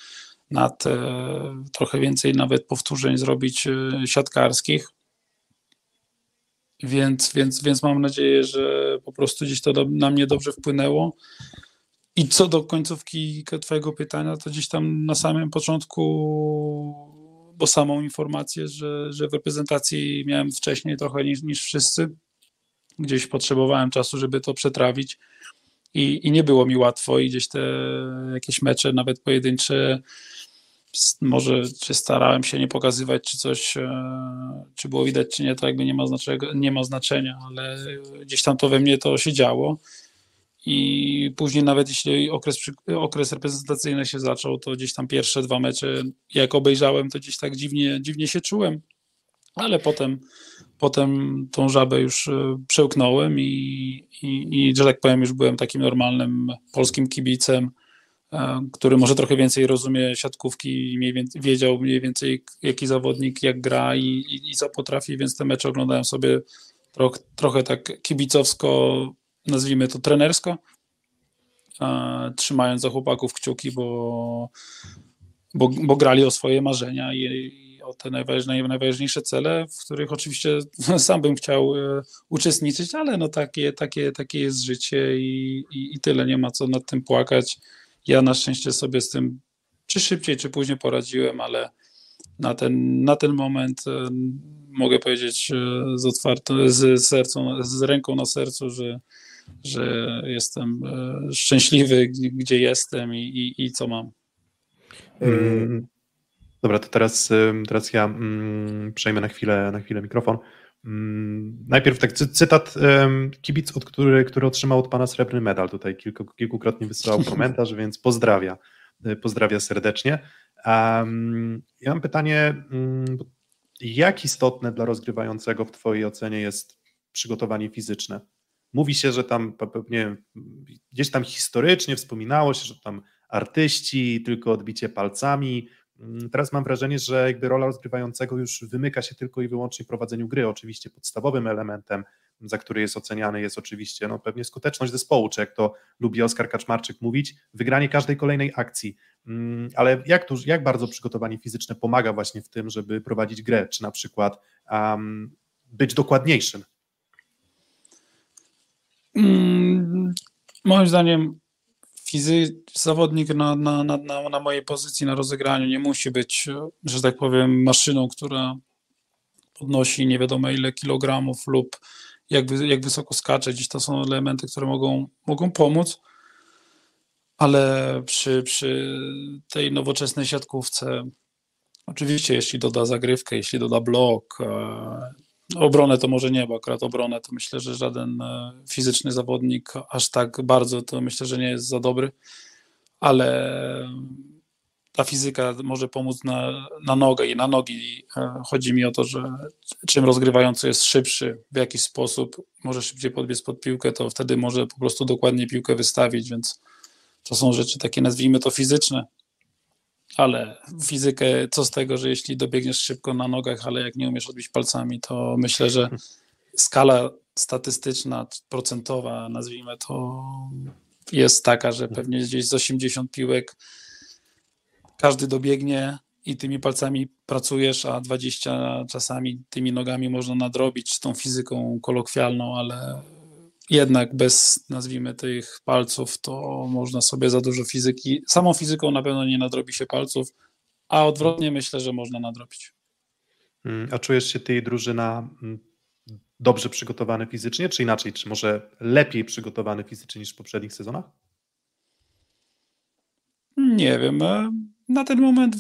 nad e, trochę więcej nawet powtórzeń zrobić e, siatkarskich. Więc, więc, więc mam nadzieję, że po prostu gdzieś to do, na mnie dobrze wpłynęło. I co do końcówki Twojego pytania, to gdzieś tam na samym początku, bo samą informację, że, że w reprezentacji miałem wcześniej trochę niż, niż wszyscy, gdzieś potrzebowałem czasu, żeby to przetrawić. I, i nie było mi łatwo i gdzieś te jakieś mecze, nawet pojedyncze, może czy starałem się nie pokazywać, czy coś, e, czy było widać, czy nie, to jakby nie ma, nie ma znaczenia, ale gdzieś tam to we mnie to się działo i później nawet jeśli okres, okres reprezentacyjny się zaczął, to gdzieś tam pierwsze dwa mecze, jak obejrzałem, to gdzieś tak dziwnie, dziwnie się czułem, ale potem, potem tą żabę już e, przełknąłem i, i, i, że tak powiem, już byłem takim normalnym polskim kibicem, e, który może trochę więcej rozumie siatkówki i wiedział mniej więcej jaki zawodnik jak gra i, i, i co potrafi, więc te mecze oglądałem sobie troch, trochę tak kibicowsko nazwijmy to trenersko, trzymając za chłopaków kciuki, bo, bo, bo grali o swoje marzenia i, o te najważniejsze, cele, w których oczywiście sam bym chciał e, uczestniczyć, ale no takie, takie, takie jest życie i, i, i tyle, nie ma co nad tym płakać. Ja na szczęście sobie z tym czy szybciej, czy później poradziłem, ale na ten, na ten moment e, mogę powiedzieć e, z otwartą, z, sercą, z ręką na sercu, że, że jestem e, szczęśliwy, gdzie jestem i, i, i co mam. Mm, dobra, to teraz, teraz ja mm, przejmę na chwilę, na chwilę mikrofon. Mm, najpierw tak cytat kibic, od który, który otrzymał od pana srebrny medal. Tutaj kilku, kilkukrotnie wysyłał komentarz, więc pozdrawia. E, pozdrawia serdecznie. ja mam pytanie, jak istotne dla rozgrywającego w Twojej ocenie jest przygotowanie fizyczne? Mówi się, że tam nie wiem, gdzieś tam historycznie wspominało się, że tam artyści, tylko odbicie palcami. Mm, teraz mam wrażenie, że jakby rola rozgrywającego już wymyka się tylko i wyłącznie prowadzeniu gry. Oczywiście podstawowym elementem, za który jest oceniany, jest oczywiście no, pewnie skuteczność zespołu, czy jak to lubi Oskar Kaczmarczyk mówić, wygranie każdej kolejnej akcji. Mm, ale jak, tu, jak bardzo przygotowanie fizyczne pomaga właśnie w tym, żeby prowadzić grę, czy na przykład um, być dokładniejszym Mm, moim zdaniem fizy, zawodnik na, na, na, na mojej pozycji na rozegraniu nie musi być, że tak powiem, maszyną, która podnosi nie wiadomo ile kilogramów lub jak, jak wysoko skacze. Dziś to są elementy, które mogą, mogą pomóc, ale przy, przy tej nowoczesnej siatkówce, oczywiście jeśli doda zagrywkę, jeśli doda blok, Obronę to może nie, bo akurat obronę to myślę, że żaden e, fizyczny zawodnik aż tak bardzo to myślę, że nie jest za dobry, ale ta fizyka może pomóc na, na nogę i na nogi. E, chodzi mi o to, że czym rozgrywający jest szybszy w jakiś sposób, może szybciej podbiec pod piłkę, to wtedy może po prostu dokładnie piłkę wystawić, więc to są rzeczy takie, nazwijmy to fizyczne ale fizykę, co z tego, że jeśli dobiegniesz szybko na nogach, ale jak nie umiesz odbić palcami, to myślę, że skala statystyczna, procentowa, nazwijmy to, jest taka, że pewnie gdzieś z 80 piłek każdy dobiegnie i tymi palcami pracujesz, a 20 czasami tymi nogami można nadrobić tą fizyką kolokwialną, ale jednak bez, nazwijmy tych palców, to można sobie za dużo fizyki. Samą fizyką na pewno nie nadrobi się palców, a odwrotnie myślę, że można nadrobić. Mm, a czujesz się ty i drużyna mm, dobrze przygotowany fizycznie, czy inaczej? Czy może lepiej przygotowany fizycznie niż w poprzednich sezonach? Nie wiem. E, na ten moment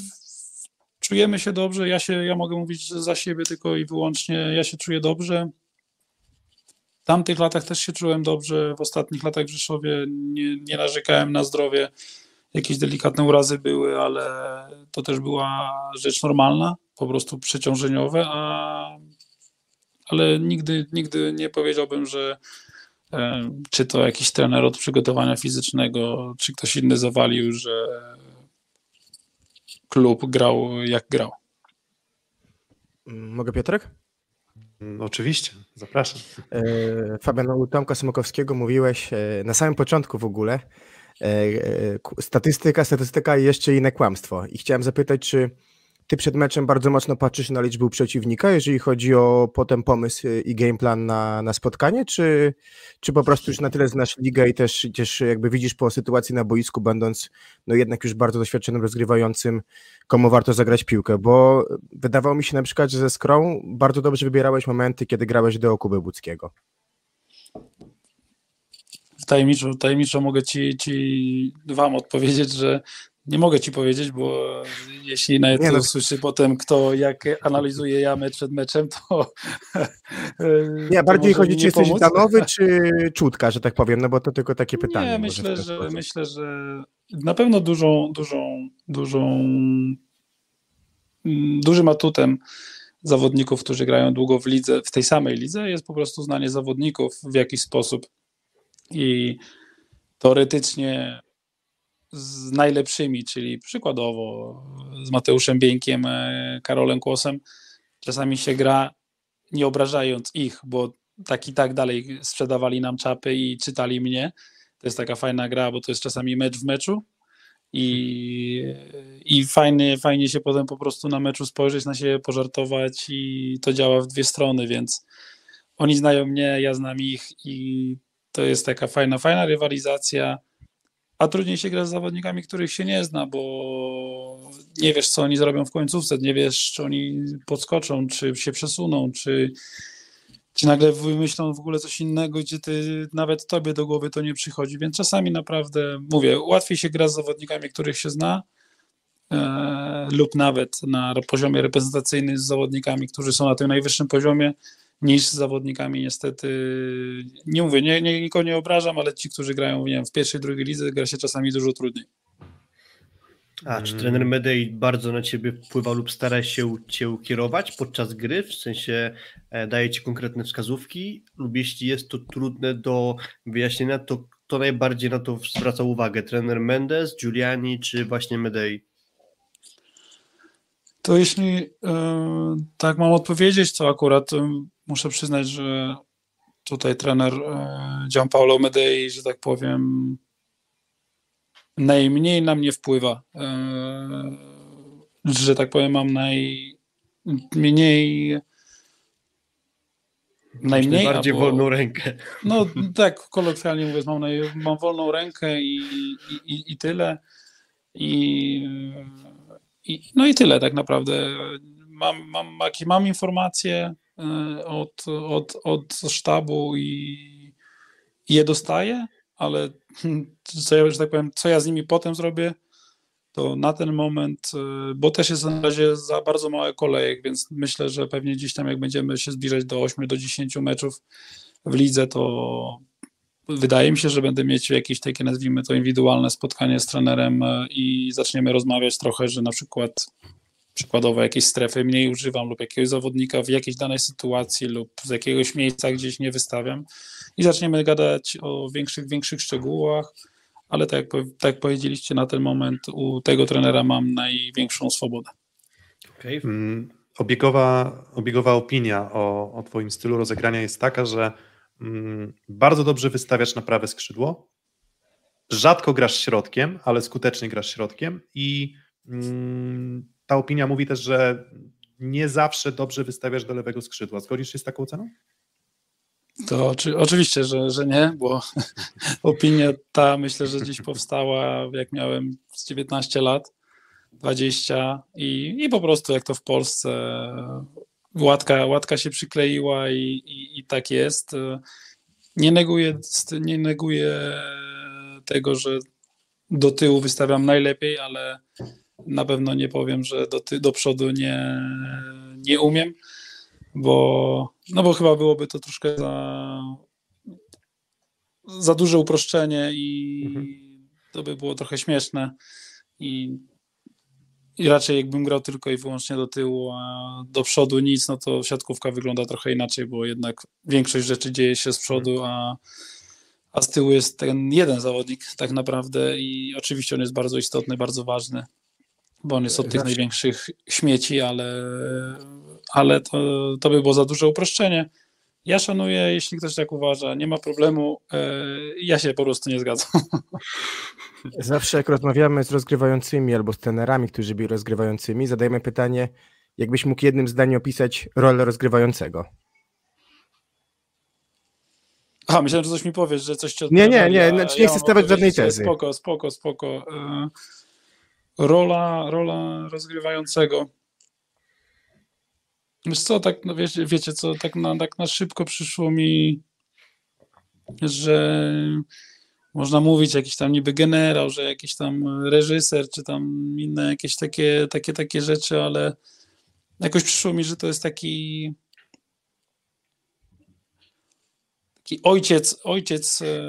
czujemy się dobrze. Ja się, ja mogę mówić za siebie tylko i wyłącznie. Ja się czuję dobrze. W tamtych latach też się czułem dobrze, w ostatnich latach w Rzeszowie nie, nie narzekałem na zdrowie. Jakieś delikatne urazy były, ale to też była rzecz normalna, po prostu przeciążeniowe, a, ale nigdy, nigdy nie powiedziałbym, że e, czy to jakiś trener od przygotowania fizycznego, czy ktoś inny zawalił, że klub grał jak grał. Mogę Piotrek? Mm, oczywiście, zapraszam. E, Fabian, u Tomka Smokowskiego mówiłeś e, na samym początku w ogóle, e, statystyka, statystyka i jeszcze inne kłamstwo. I chciałem zapytać, czy ty przed meczem bardzo mocno patrzysz na liczbę przeciwnika, jeżeli chodzi o potem pomysł i game plan na, na spotkanie, czy, czy po prostu już na tyle znasz ligę i też, też jakby widzisz po sytuacji na boisku, będąc no jednak już bardzo doświadczonym rozgrywającym, komu warto zagrać piłkę, bo wydawało mi się na przykład, że ze Skrą bardzo dobrze wybierałeś momenty, kiedy grałeś do Kuby Budzkiego. Tajemniczo, tajemniczo mogę ci, ci wam odpowiedzieć, że nie mogę ci powiedzieć, bo jeśli nawet nie, no. słyszy potem, kto jak analizuje ja mecz przed meczem, to. Nie, to bardziej chodzi, czy jesteś danowy, czy czutka, że tak powiem, no bo to tylko takie pytanie. Nie, myślę, że myślę, że na pewno dużą, dużą, dużą mm, dużym atutem zawodników, którzy grają długo w lidze, w tej samej lidze, jest po prostu znanie zawodników w jakiś sposób. I teoretycznie z najlepszymi, czyli przykładowo z Mateuszem Bieńkiem, e, Karolem Kłosem, czasami się gra nie obrażając ich, bo tak i tak dalej sprzedawali nam czapy i czytali mnie. To jest taka fajna gra, bo to jest czasami mecz w meczu. I, i fajnie, fajnie się potem po prostu na meczu spojrzeć, na siebie pożartować i to działa w dwie strony, więc oni znają mnie, ja znam ich i to jest taka fajna, fajna rywalizacja a trudniej się gra z zawodnikami, których się nie zna, bo nie wiesz, co oni zrobią w końcówce, nie wiesz, czy oni podskoczą, czy się przesuną, czy, czy nagle wymyślą w ogóle coś innego, gdzie ty, nawet tobie do głowy to nie przychodzi, więc czasami naprawdę, mówię, łatwiej się gra z zawodnikami, których się zna, e, lub nawet na poziomie reprezentacyjnym z zawodnikami, którzy są na tym najwyższym poziomie, niż z zawodnikami niestety, nie mówię, nie, nie, nikogo nie obrażam, ale ci, którzy grają nie wiem, w pierwszej, drugiej lidze, gra się czasami dużo trudniej. A czy trener Medei bardzo na ciebie wpływa lub stara się cię kierować podczas gry? W sensie e, daje ci konkretne wskazówki, lub jeśli jest to trudne do wyjaśnienia, to kto najbardziej na to zwraca uwagę? Trener Mendes, Giuliani czy właśnie Medei? To jeśli yy, tak mam odpowiedzieć, to akurat muszę przyznać, że tutaj trener e, Gianpaolo Medei, że tak powiem, najmniej na mnie wpływa. E, że tak powiem, mam najmniej najmniej. Bardziej albo, wolną rękę. No tak, kolokwialnie mówiąc, mam, naj, mam wolną rękę i, i, i tyle. I, i, no i tyle tak naprawdę. Mam, mam, mam informacje, E, od, od, od sztabu i, i je dostaję, ale co ja, że tak powiem, co ja z nimi potem zrobię, to na ten moment, e, bo też jest na razie za bardzo małe kolejek, więc myślę, że pewnie gdzieś tam jak będziemy się zbliżać do 8 do 10 meczów w lidze, to wydaje mi się, że będę mieć jakieś takie, nazwijmy to, indywidualne spotkanie z trenerem e, i zaczniemy rozmawiać trochę, że na przykład przykładowo jakiejś strefy mniej używam lub jakiegoś zawodnika w jakiejś danej sytuacji lub z jakiegoś miejsca gdzieś nie wystawiam i zaczniemy gadać o większych, większych szczegółach, ale tak jak, tak jak powiedzieliście, na ten moment u tego trenera mam największą swobodę. Okay. Mm, obiegowa, obiegowa opinia o, o Twoim stylu rozegrania jest taka, że bardzo dobrze wystawiasz na prawe skrzydło, rzadko grasz środkiem, ale skutecznie grasz środkiem i mm, ta opinia mówi też, że nie zawsze dobrze wystawiasz do lewego skrzydła. Zgodzisz się z taką oceną? To oczy, oczywiście, że, że nie, bo opinia ta myślę, że gdzieś powstała, jak miałem z 19 lat, 20 i, i po prostu jak to w Polsce łatka, łatka się przykleiła i, i, i tak jest. Nie neguję, nie neguję tego, że do tyłu wystawiam najlepiej, ale na pewno nie powiem, że do, do przodu nie, nie umiem, bo, no bo chyba byłoby to troszkę za, za duże uproszczenie i mhm. to by było trochę śmieszne i, i raczej jakbym grał tylko i wyłącznie do tyłu, a do przodu nic, no to siatkówka wygląda trochę inaczej, bo jednak większość rzeczy dzieje się z przodu, a a z tyłu jest ten jeden zawodnik tak naprawdę i oczywiście on jest bardzo istotny, bardzo ważny, bo on jest od tych największych śmieci, ale, ale to, to by było za duże uproszczenie. Ja szanuję, jeśli ktoś tak uważa, nie ma problemu. E, ja się po prostu nie zgadzam. Zawsze jak rozmawiamy z rozgrywającymi albo z trenerami, którzy byli rozgrywającymi, zadajemy pytanie, jakbyś mógł jednym zdaniem opisać rolę rozgrywającego. A, myślałem, że coś mi powiesz, że coś ci Nie, nie, nie, znaczy nie ja chcę stawiać żadnej tezy. Spoko, spoko, spoko. E, Rola, rola rozgrywającego. Wiesz co, tak, no wiecie, wiecie co, tak na, tak na szybko przyszło mi, że można mówić jakiś tam niby generał, że jakiś tam reżyser, czy tam inne jakieś takie, takie, takie rzeczy, ale jakoś przyszło mi, że to jest taki taki ojciec, ojciec e,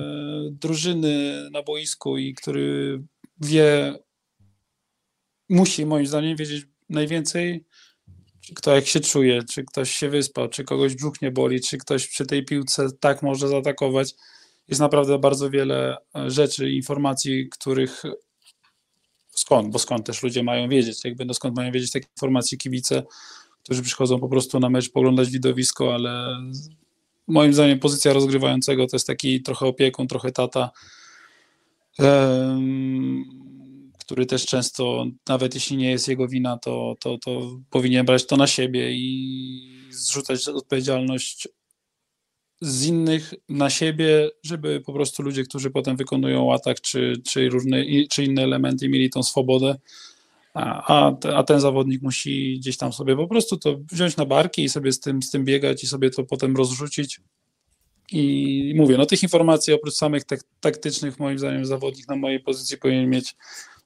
drużyny na boisku i który wie, musi moim zdaniem wiedzieć najwięcej, czy kto jak się czuje, czy ktoś się wyspał, czy kogoś brzuch nie boli, czy ktoś przy tej piłce tak może zaatakować. Jest naprawdę bardzo wiele e, rzeczy, informacji, których skąd, bo skąd też ludzie mają wiedzieć, jakby no skąd mają wiedzieć takie informacje kibice, którzy przychodzą po prostu na mecz poglądać widowisko, ale moim zdaniem pozycja rozgrywającego to jest taki trochę opiekun, trochę tata, em, który też często, nawet jeśli nie jest jego wina, to, to, to powinien brać to na siebie i zrzucać odpowiedzialność z innych na siebie, żeby po prostu ludzie, którzy potem wykonują atak czy, czy, różne, czy inne elementy mieli tą swobodę, a, a ten zawodnik musi gdzieś tam sobie po prostu to wziąć na barki i sobie z tym, z tym biegać i sobie to potem rozrzucić. I mówię, no tych informacji oprócz samych tak, taktycznych, moim zdaniem, zawodnik na mojej pozycji powinien mieć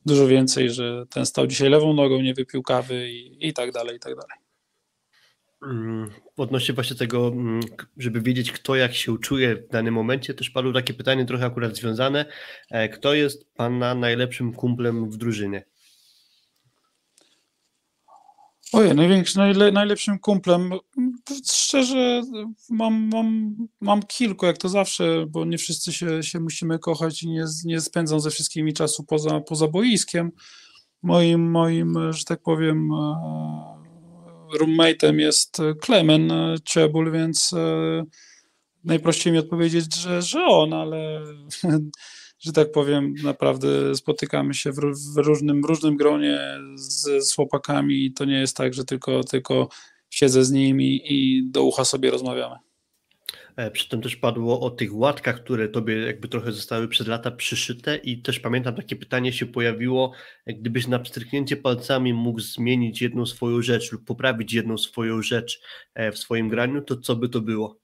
dużo więcej, że ten stał dzisiaj lewą nogą, nie wypił kawy i, i tak dalej, i tak dalej. Mm, Odnośnie właśnie tego, mm, żeby wiedzieć, kto jak się czuje w danym momencie, też padło takie pytanie trochę akurat związane. E, Kto jest Pana najlepszym kumplem w drużynie? Ojej, największy, najle, najlepszym kumplem. Szczerze, mam, mam, mam kilku, jak to zawsze, bo nie wszyscy się, się musimy kochać i nie, nie spędzam ze wszystkimi czasu poza, poza boiskiem. Moim, moim, że tak powiem, e, roommate'em jest Klemen Czebul, więc e, najprościej mi odpowiedzieć, że, że on, ale że tak powiem, naprawdę spotykamy się w, w różnym, różnym gronie z, z chłopakami i to nie jest tak, że tylko, tylko siedzę z nimi i do ucha sobie rozmawiamy. E, Przedtem też padło o tych łatkach, które tobie jakby trochę zostały przez lata przyszyte i też pamiętam takie pytanie się pojawiło, jak gdybyś na pstryknięcie palcami mógł zmienić jedną swoją rzecz lub poprawić jedną swoją rzecz e, w swoim graniu, to co by to było?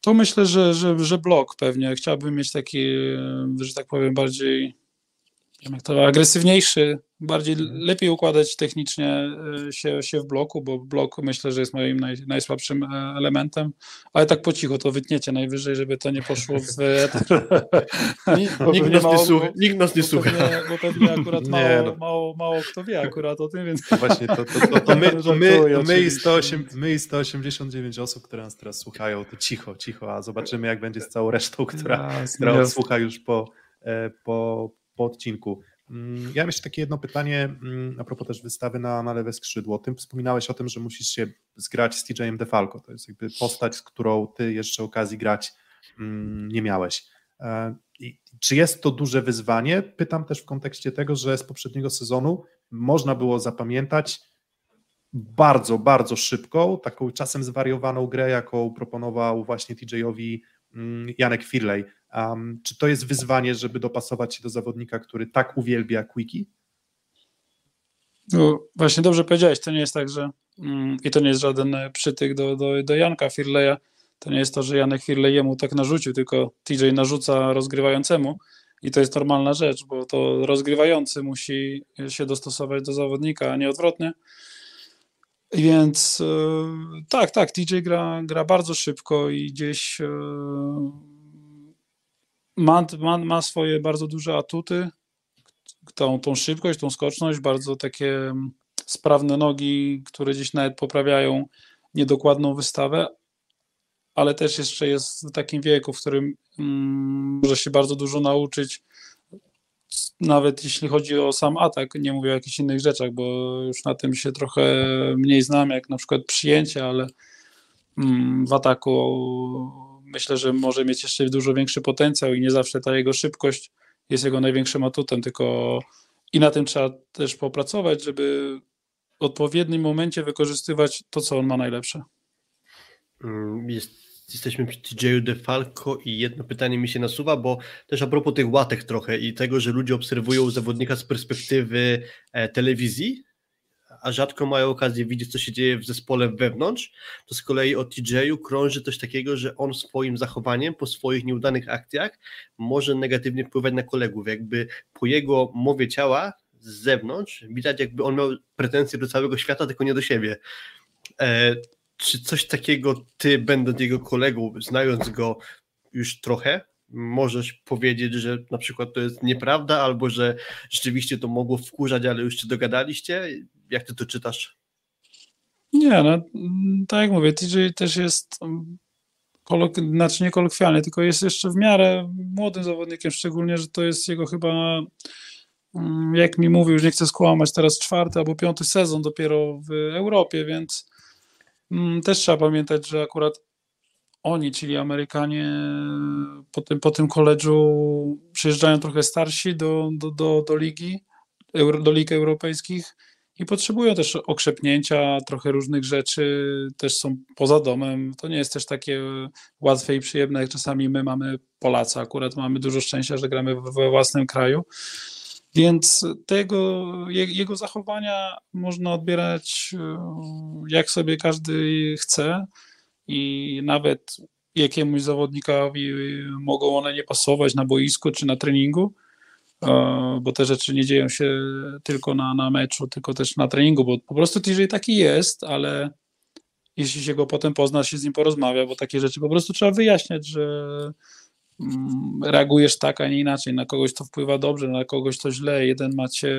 To myślę, że, że, że blok pewnie. Chciałbym mieć taki, e, że tak powiem, bardziej agresywniejszy, bardziej lepiej układać technicznie e, się, się w bloku, bo blok myślę, że jest moim naj, najsłabszym e, elementem, ale tak po cichu to wytniecie najwyżej, żeby to nie poszło w. Nikt, nas, nie mało- słucha, nikt nas nie bo słucha. Pewnie, bo pewnie akurat Nie, mało, no. mało, mało kto wie akurat o tym, więc To właśnie to, to, to, to, my, to, my, to my, i oczywiście. 108, my i 189 osób, które nas teraz słuchają, to cicho, cicho, a zobaczymy jak będzie z całą resztą, która, która odsłucha już po, e, po, po odcinku. Mm, Ja jeszcze takie jedno pytanie mm, a propos też wystawy na, na lewe skrzydło. Ty wspominałeś o tym, że musisz się zgrać z TJ-em DeFalco. To jest jakby postać, z którą ty jeszcze okazji grać mm, nie miałeś. E, I czy jest to duże wyzwanie? Pytam też w kontekście tego, że z poprzedniego sezonu można było zapamiętać bardzo, bardzo szybką, taką czasem zwariowaną grę, jaką proponował właśnie TJ-owi Janek Firley. Um, czy to jest wyzwanie, żeby dopasować się do zawodnika, który tak uwielbia quickie? No, właśnie dobrze powiedziałeś, to nie jest tak, że mm, i to nie jest żaden e, przytyk do, do, do Janka Firleja, to nie jest to, że Janek Firley jemu tak narzucił, tylko TJ narzuca rozgrywającemu i to jest normalna rzecz, bo to rozgrywający musi się dostosować do zawodnika, a nie odwrotnie. Więc e, tak, tak, TJ gra, gra bardzo szybko i gdzieś ma swoje bardzo duże atuty, tą, tą szybkość, tą skoczność, bardzo takie mm, sprawne nogi, które gdzieś nawet poprawiają niedokładną wystawę, ale też jeszcze jest w takim wieku, w którym mm, może się bardzo dużo nauczyć, nawet jeśli chodzi o sam atak, nie mówię o jakichś innych rzeczach, bo już na tym się trochę mniej znam, jak na przykład przyjęcie, ale mm, w ataku myślę, że może mieć jeszcze dużo większy potencjał i nie zawsze ta jego szybkość jest jego największym atutem, tylko i na tym trzeba też popracować, żeby w odpowiednim momencie wykorzystywać to, co on ma najlepsze. Mm, jest, jesteśmy przy TJ'u DeFalco i jedno pytanie mi się nasuwa, bo też a propos tych łatek trochę i tego, że ludzie obserwują zawodnika z perspektywy e, telewizji, a rzadko mają okazję widzieć, co się dzieje w zespole wewnątrz, to z kolei o TJ-u krąży coś takiego, że on swoim zachowaniem, po swoich nieudanych akcjach może negatywnie wpływać na kolegów, jakby po jego mowie ciała z zewnątrz widać, jakby on miał pretensje do całego świata, tylko nie do siebie. E, czy coś takiego ty, będąc jego kolegą, znając go już trochę, możesz powiedzieć, że na przykład to jest nieprawda, albo że rzeczywiście to mogło wkurzać, ale już się dogadaliście? Jak ty to czytasz? Nie, no tak jak mówię, TJ też jest kolok- znaczy nie kolokwialny, tylko jest jeszcze w miarę młodym zawodnikiem, szczególnie, że to jest jego chyba mm, jak mi mówił, już nie chcę skłamać, teraz czwarty albo piąty sezon dopiero w Europie, więc mm, też trzeba pamiętać, że akurat oni, czyli Amerykanie po tym, po tym koledżu przyjeżdżają trochę starsi do, do, do, do ligi, do lig europejskich i potrzebują też okrzepnięcia, trochę różnych rzeczy, też są poza domem. To nie jest też takie łatwe i przyjemne, jak czasami my mamy Polacy. Akurat mamy dużo szczęścia, że gramy we własnym kraju. Więc tego, jego zachowania można odbierać jak sobie każdy chce i nawet jakiemuś zawodnikowi mogą one nie pasować na boisku czy na treningu, bo te rzeczy nie dzieją się tylko na, na meczu, tylko też na treningu, bo po prostu TJ taki jest, ale jeśli się go potem pozna, się z nim porozmawia, bo takie rzeczy po prostu trzeba wyjaśniać, że mm, reagujesz tak, a nie inaczej. Na kogoś to wpływa dobrze, na kogoś to źle. Jeden macie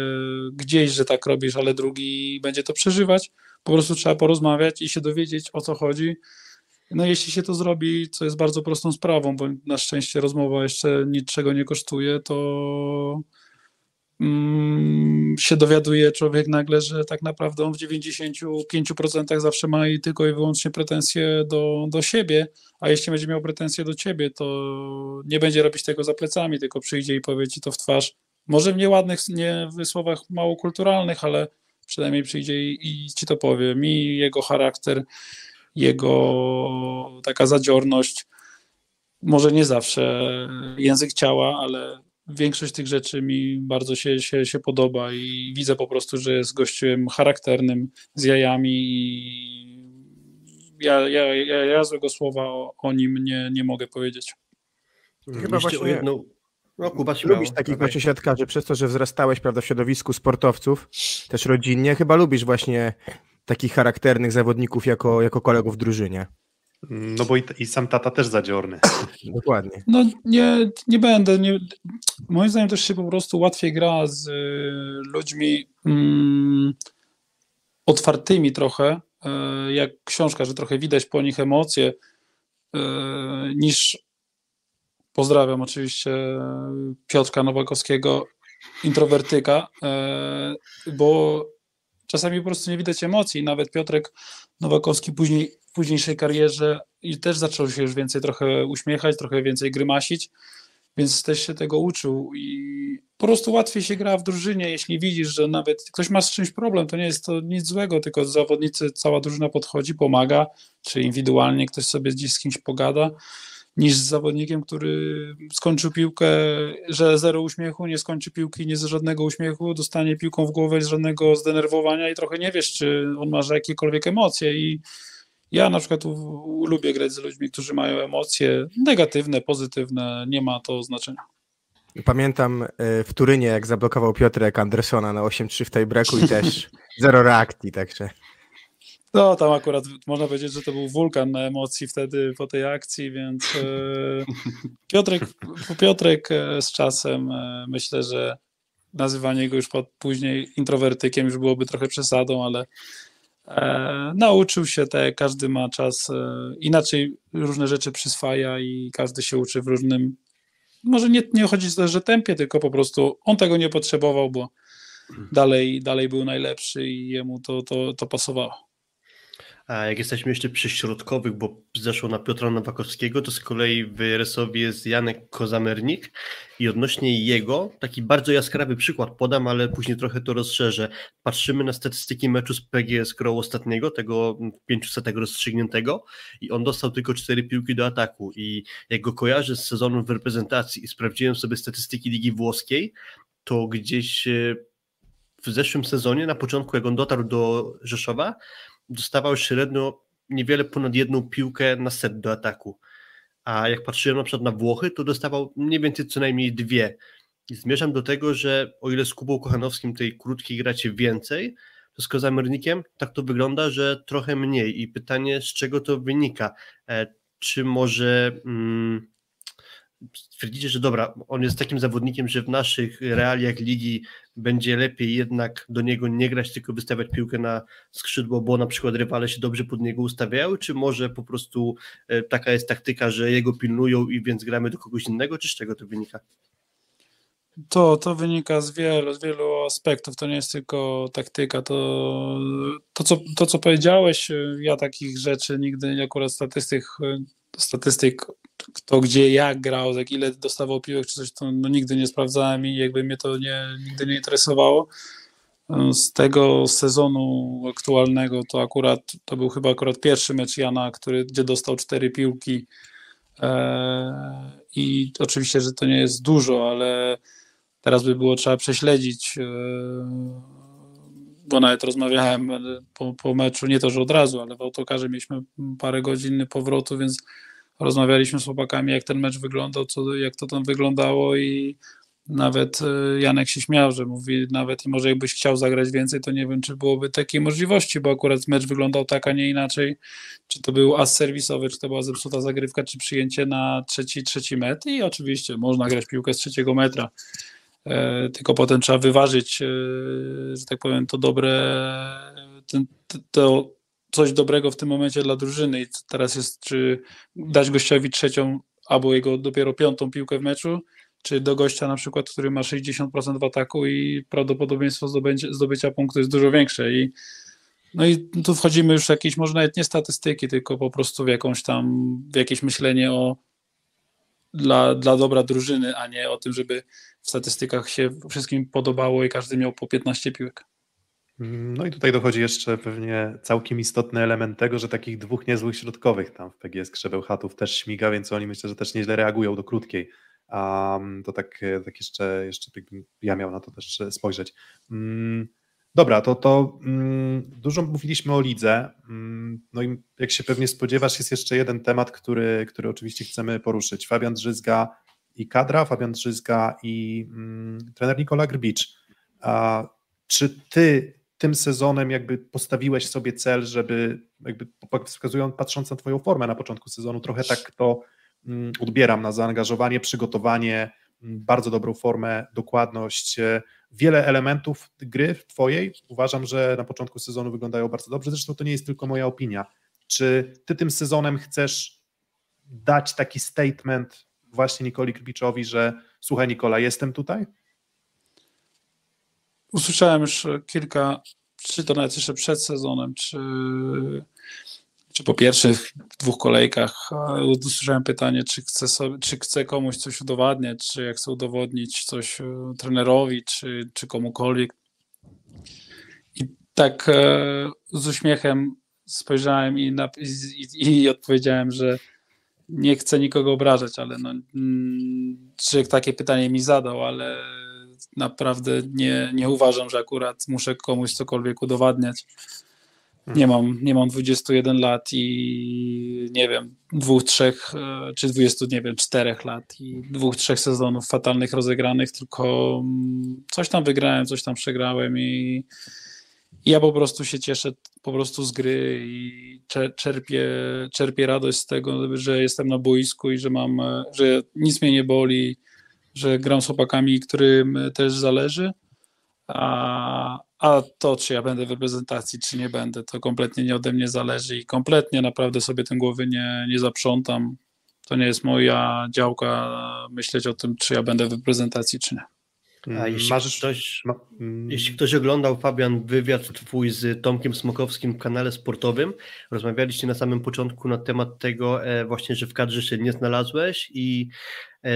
gdzieś, że tak robisz, ale drugi będzie to przeżywać. Po prostu trzeba porozmawiać i się dowiedzieć, o co chodzi no jeśli się to zrobi, co jest bardzo prostą sprawą, bo na szczęście rozmowa jeszcze niczego nie kosztuje, to mm, się dowiaduje człowiek nagle, że tak naprawdę on w 95% zawsze ma i tylko i wyłącznie pretensje do, do siebie, a jeśli będzie miał pretensje do ciebie, to nie będzie robić tego za plecami, tylko przyjdzie i powie ci to w twarz. Może w nieładnych, nie w słowach mało kulturalnych, ale przynajmniej przyjdzie i, i ci to powie. Mi jego charakter jego taka zadziorność, może nie zawsze język ciała, ale większość tych rzeczy mi bardzo się, się, się podoba i widzę po prostu, że jest gościem charakternym, z jajami i ja, ja, ja, ja złego słowa o, o nim nie, nie mogę powiedzieć. Chyba właśnie o jedną... No, Kuba, lubisz takich właśnie siatkarzy, przez to, że wzrastałeś prawda, w środowisku sportowców, też rodzinnie, chyba lubisz właśnie takich charakternych zawodników jako, jako kolegów w drużynie. No bo i, i, sam tata też zadziorny. Dokładnie. No nie, nie będę. Nie, moim zdaniem też się po prostu łatwiej gra z y, ludźmi mm, otwartymi trochę, y, jak książka, że trochę widać po nich emocje, y, niż pozdrawiam oczywiście Piotrka Nowakowskiego, introwertyka, y, bo czasami po prostu nie widać emocji. Nawet Piotrek Nowakowski później, w późniejszej karierze i też zaczął się już więcej trochę uśmiechać, trochę więcej grymasić, więc też się tego uczył. I po prostu łatwiej się gra w drużynie, jeśli widzisz, że nawet ktoś ma z czymś problem, to nie jest to nic złego, tylko zawodnicy, cała drużyna podchodzi, pomaga, czy indywidualnie ktoś sobie gdzieś z kimś pogada niż z zawodnikiem, który skończył piłkę, że zero uśmiechu, nie skończy piłki, nie z żadnego uśmiechu, dostanie piłką w głowę z żadnego zdenerwowania i trochę nie wiesz, czy on ma jakiekolwiek emocje i ja na przykład lubię grać z ludźmi, którzy mają emocje negatywne, pozytywne, nie ma to znaczenia. Pamiętam e, w Turynie, jak zablokował Piotrek Andersona na 8-3 w tej breaku i też zero reakcji, także... No, tam akurat można powiedzieć, że to był wulkan na emocji wtedy po tej akcji, więc e, Piotrek, Piotrek e, z czasem e, myślę, że nazywanie go już pod, później introwertykiem już byłoby trochę przesadą, ale e, nauczył się, tak każdy ma czas, e, inaczej różne rzeczy przyswaja i każdy się uczy w różnym, może nie, nie chodzi też, że tempie, tylko po prostu on tego nie potrzebował, bo dalej, dalej był najlepszy i jemu to, to, to pasowało. A jak jesteśmy jeszcze przy środkowych, bo zeszło na Piotra Nowakowskiego, to z kolei w Resowie jest Janek Kozamernik i odnośnie jego, taki bardzo jaskrawy przykład podam, ale później trochę to rozszerzę. Patrzymy na statystyki meczu z PGS Grow ostatniego, tego 500 rozstrzygniętego i on dostał tylko cztery piłki do ataku i jak go kojarzę z sezonem w reprezentacji i sprawdziłem sobie statystyki Ligi Włoskiej, to gdzieś e, w zeszłym sezonie, na początku jak on dotarł do Rzeszowa, dostawał średnio niewiele ponad jedną piłkę na set do ataku. A jak patrzyłem na przykład na Włochy, to dostawał mniej więcej co najmniej dwie. I zmierzam do tego, że o ile z Kubą Kochanowskim tej krótkiej gracie więcej, to z Kozamernikiem tak to wygląda, że trochę mniej. I pytanie, z czego to wynika? E, czy może mm, stwierdzicie, że dobra, on jest takim zawodnikiem, że w naszych realiach ligi będzie lepiej jednak do niego nie grać, tylko wystawiać piłkę na skrzydło, bo na przykład rywale się dobrze pod niego ustawiają, czy może po prostu e, taka jest taktyka, że jego pilnują i więc gramy do kogoś innego, czy z czego to wynika? To, to wynika z wielu, z wielu aspektów. To nie jest tylko taktyka. To, to, co, to, co powiedziałeś, ja takich rzeczy nigdy akurat statystyk, statystyk kto gdzie jak grał, jak ile dostawał piłek czy coś, to no, nigdy nie sprawdzałem i jakby mnie to nie, nigdy nie interesowało. Z tego sezonu aktualnego to akurat to był chyba akurat pierwszy mecz Jana, który, gdzie dostał cztery piłki. Eee, I oczywiście, że to nie jest dużo, ale teraz by było trzeba prześledzić, eee, bo nawet rozmawiałem po, po meczu, nie to, że od razu, ale w autokarze mieliśmy parę godzin powrotu, więc rozmawialiśmy z chłopakami, jak ten mecz wyglądał, co, jak to tam wyglądało i nawet e, Janek się śmiał, że mówi, nawet i może jakbyś chciał zagrać więcej, to nie wiem, czy byłoby takiej możliwości, bo akurat mecz wyglądał tak, a nie inaczej. Czy to był as serwisowy, czy to była zepsuta zagrywka, czy przyjęcie na trzeci, trzeci metr i oczywiście można grać piłkę z trzeciego metra. E, tylko potem trzeba wyważyć, e, że tak powiem, to dobre, ten, to coś dobrego w tym momencie dla drużyny i teraz jest, czy dać gościowi trzecią albo jego dopiero piątą piłkę w meczu, czy do gościa na przykład, który ma 60% w ataku i prawdopodobieństwo zdobycia, punktu jest dużo większe i no i tu wchodzimy już w jakieś, może nawet nie statystyki, tylko po prostu w jakąś tam, w jakieś myślenie o dla, dla dobra drużyny, a nie o tym, żeby w statystykach się wszystkim podobało i każdy miał po 15 piłek. No i tutaj dochodzi jeszcze pewnie całkiem istotny element tego, że takich dwóch niezłych środkowych tam w PGS Krzebeł Chatów też śmiga, więc oni myślę, że też nieźle reagują do krótkiej. Um, to tak, tak jeszcze, jeszcze ja miał na to też spojrzeć. Um, dobra, to, to um, dużo mówiliśmy o lidze. no i jak się pewnie spodziewasz, jest jeszcze jeden temat, który, który oczywiście chcemy poruszyć. Fabian Drzyzga i kadra, Fabian Drzyzga i trener Nikola Grbicz. A, czy ty tym sezonem jakby postawiłeś sobie cel, żeby jakby wskazując, patrząc na twoją formę na początku sezonu, trochę tak to mm, odbieram na zaangażowanie, przygotowanie, mm, bardzo dobrą formę, dokładność, e, wiele elementów gry twojej uważam, że na początku sezonu wyglądają bardzo dobrze, zresztą to nie jest tylko moja opinia. Czy ty tym sezonem chcesz dać taki statement właśnie Nikoli Krbiczowi, że słuchaj Nikola, jestem tutaj? Usłyszałem już kilka, czy to nawet jeszcze przed sezonem, czy, czy po pierwszych dwóch kolejkach usłyszałem pytanie, czy chce, sobie, czy chce komuś coś udowadniać, czy jak chce udowodnić coś e, trenerowi, czy, czy komukolwiek. I tak e, z uśmiechem spojrzałem i, i, i odpowiedziałem, że nie chcę nikogo obrażać, ale no, mm, czy takie pytanie mi zadał, ale naprawdę nie, nie uważam, że akurat muszę komuś cokolwiek udowadniać. Hmm. Nie mam, nie mam 21 lat i nie wiem, dwóch, trzech, e, czy 20, nie wiem, czterech lat i dwóch, trzech sezonów fatalnych rozegranych, tylko mm, coś tam wygrałem, coś tam przegrałem i, i ja po prostu się cieszę po prostu z gry i czerpię, czerpię radość z tego, że jestem na boisku i że mam, e, że nic mnie nie boli, że gram z chłopakami, którym też zależy, a, a to, czy ja będę w reprezentacji, czy nie będę, to kompletnie nie ode mnie zależy i kompletnie naprawdę sobie tym głowy nie, nie zaprzątam. To nie jest moja działka myśleć o tym, czy ja będę w reprezentacji, czy nie. A jeśli Marzysz, ktoś, ma, mm, jeśli ktoś oglądał, Fabian, wywiad twój z Tomkiem Smokowskim w kanale sportowym, rozmawialiście na samym początku na temat tego e, właśnie, że w kadrze się nie znalazłeś i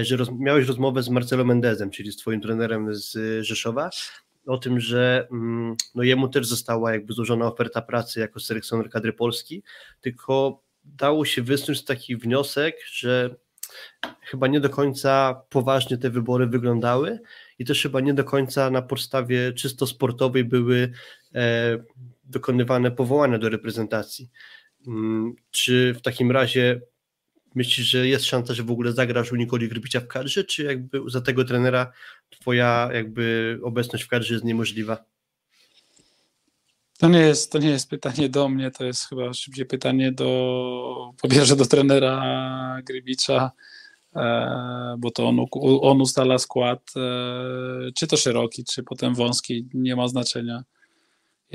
że roz, miałeś rozmowę z Marcelo Mendezem, czyli z twoim trenerem z Rzeszowa, o tym, że mm, no jemu też została jakby złożona oferta pracy jako selekcjoner kadry Polski, tylko dało się wysnuć taki wniosek, że chyba nie do końca poważnie te wybory wyglądały i też chyba nie do końca na podstawie czysto sportowej były e, dokonywane powołania do reprezentacji. Mm, czy w takim razie myślisz, że jest szansa, że w ogóle zagrasz u Nikoli Grbicia w kadrze, czy jakby za tego trenera twoja jakby obecność w kadrze jest niemożliwa? To nie, jest, to nie jest pytanie do mnie, to jest chyba szybciej pytanie do, po pierwsze do trenera Grybicza, e, bo to on, on ustala skład, e, czy to szeroki, czy potem wąski, nie ma znaczenia.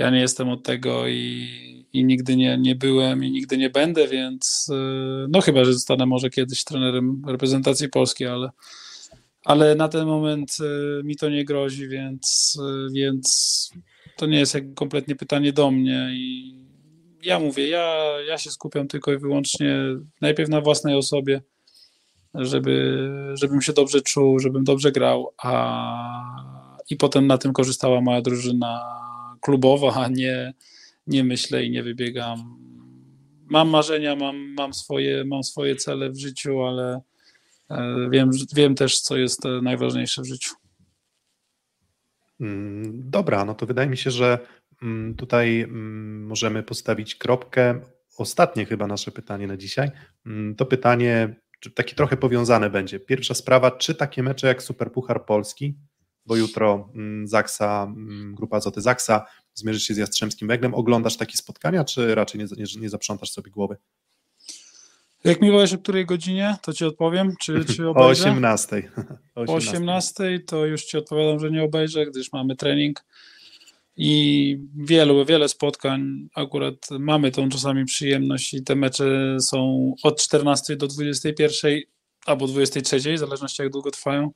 Ja nie jestem od tego i, i nigdy nie, nie byłem i nigdy nie będę, więc e, no chyba, że zostanę może kiedyś trenerem reprezentacji polskiej, ale, ale na ten moment mi to nie grozi, więc, więc to nie jest kompletnie pytanie do mnie i ja mówię, ja, ja się skupiam tylko i wyłącznie najpierw na własnej osobie, żeby, żebym się dobrze czuł, żebym dobrze grał, a i potem na tym korzystała moja drużyna klubowa, a nie, nie myślę i nie wybiegam. Mam marzenia, mam, mam, swoje, mam swoje cele w życiu, ale e, wiem, wiem też, co jest najważniejsze w życiu. Mm, dobra, no to wydaje mi się, że mm, tutaj mm, możemy postawić kropkę. Ostatnie chyba nasze pytanie na dzisiaj. To pytanie, takie trochę powiązane będzie. Pierwsza sprawa, czy takie mecze jak Superpuchar Polski, bo jutro Zaksa, grupa Azoty Zaksa zmierzy się z Jastrzębskim Węglem. Oglądasz takie spotkania, czy raczej nie, nie, nie zaprzątasz sobie głowy? Jak mi powiesz o której godzinie, to ci odpowiem, czy, czy obejrzę. O 18. O 18. 18 to już ci odpowiadam, że nie obejrzę, gdyż mamy trening i wielu, wiele spotkań. Akurat mamy tą czasami przyjemność i te mecze są od 14 do 21 albo 23, w zależności jak długo trwają.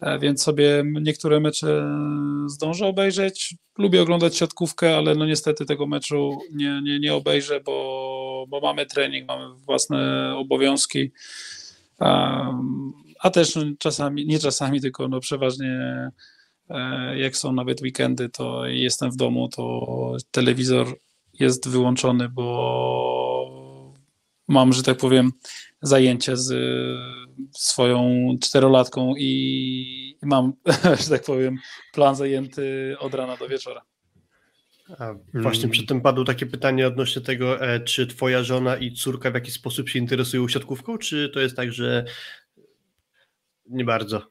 E, więc sobie niektóre mecze zdążę obejrzeć. Lubię oglądać siatkówkę, ale no niestety tego meczu nie, nie, nie obejrzę, bo, bo mamy trening, mamy własne obowiązki. A, a też czasami, nie czasami, tylko no przeważnie e, jak są nawet weekendy, to jestem w domu, to telewizor jest wyłączony, bo mam, że tak powiem, zajęcie z swoją czterolatką i mam, że tak powiem, plan zajęty od rana do wieczora. A właśnie przy tym padło takie pytanie odnośnie tego, e, czy twoja żona i córka w jakiś sposób się interesują siatkówką, czy to jest tak, że nie bardzo?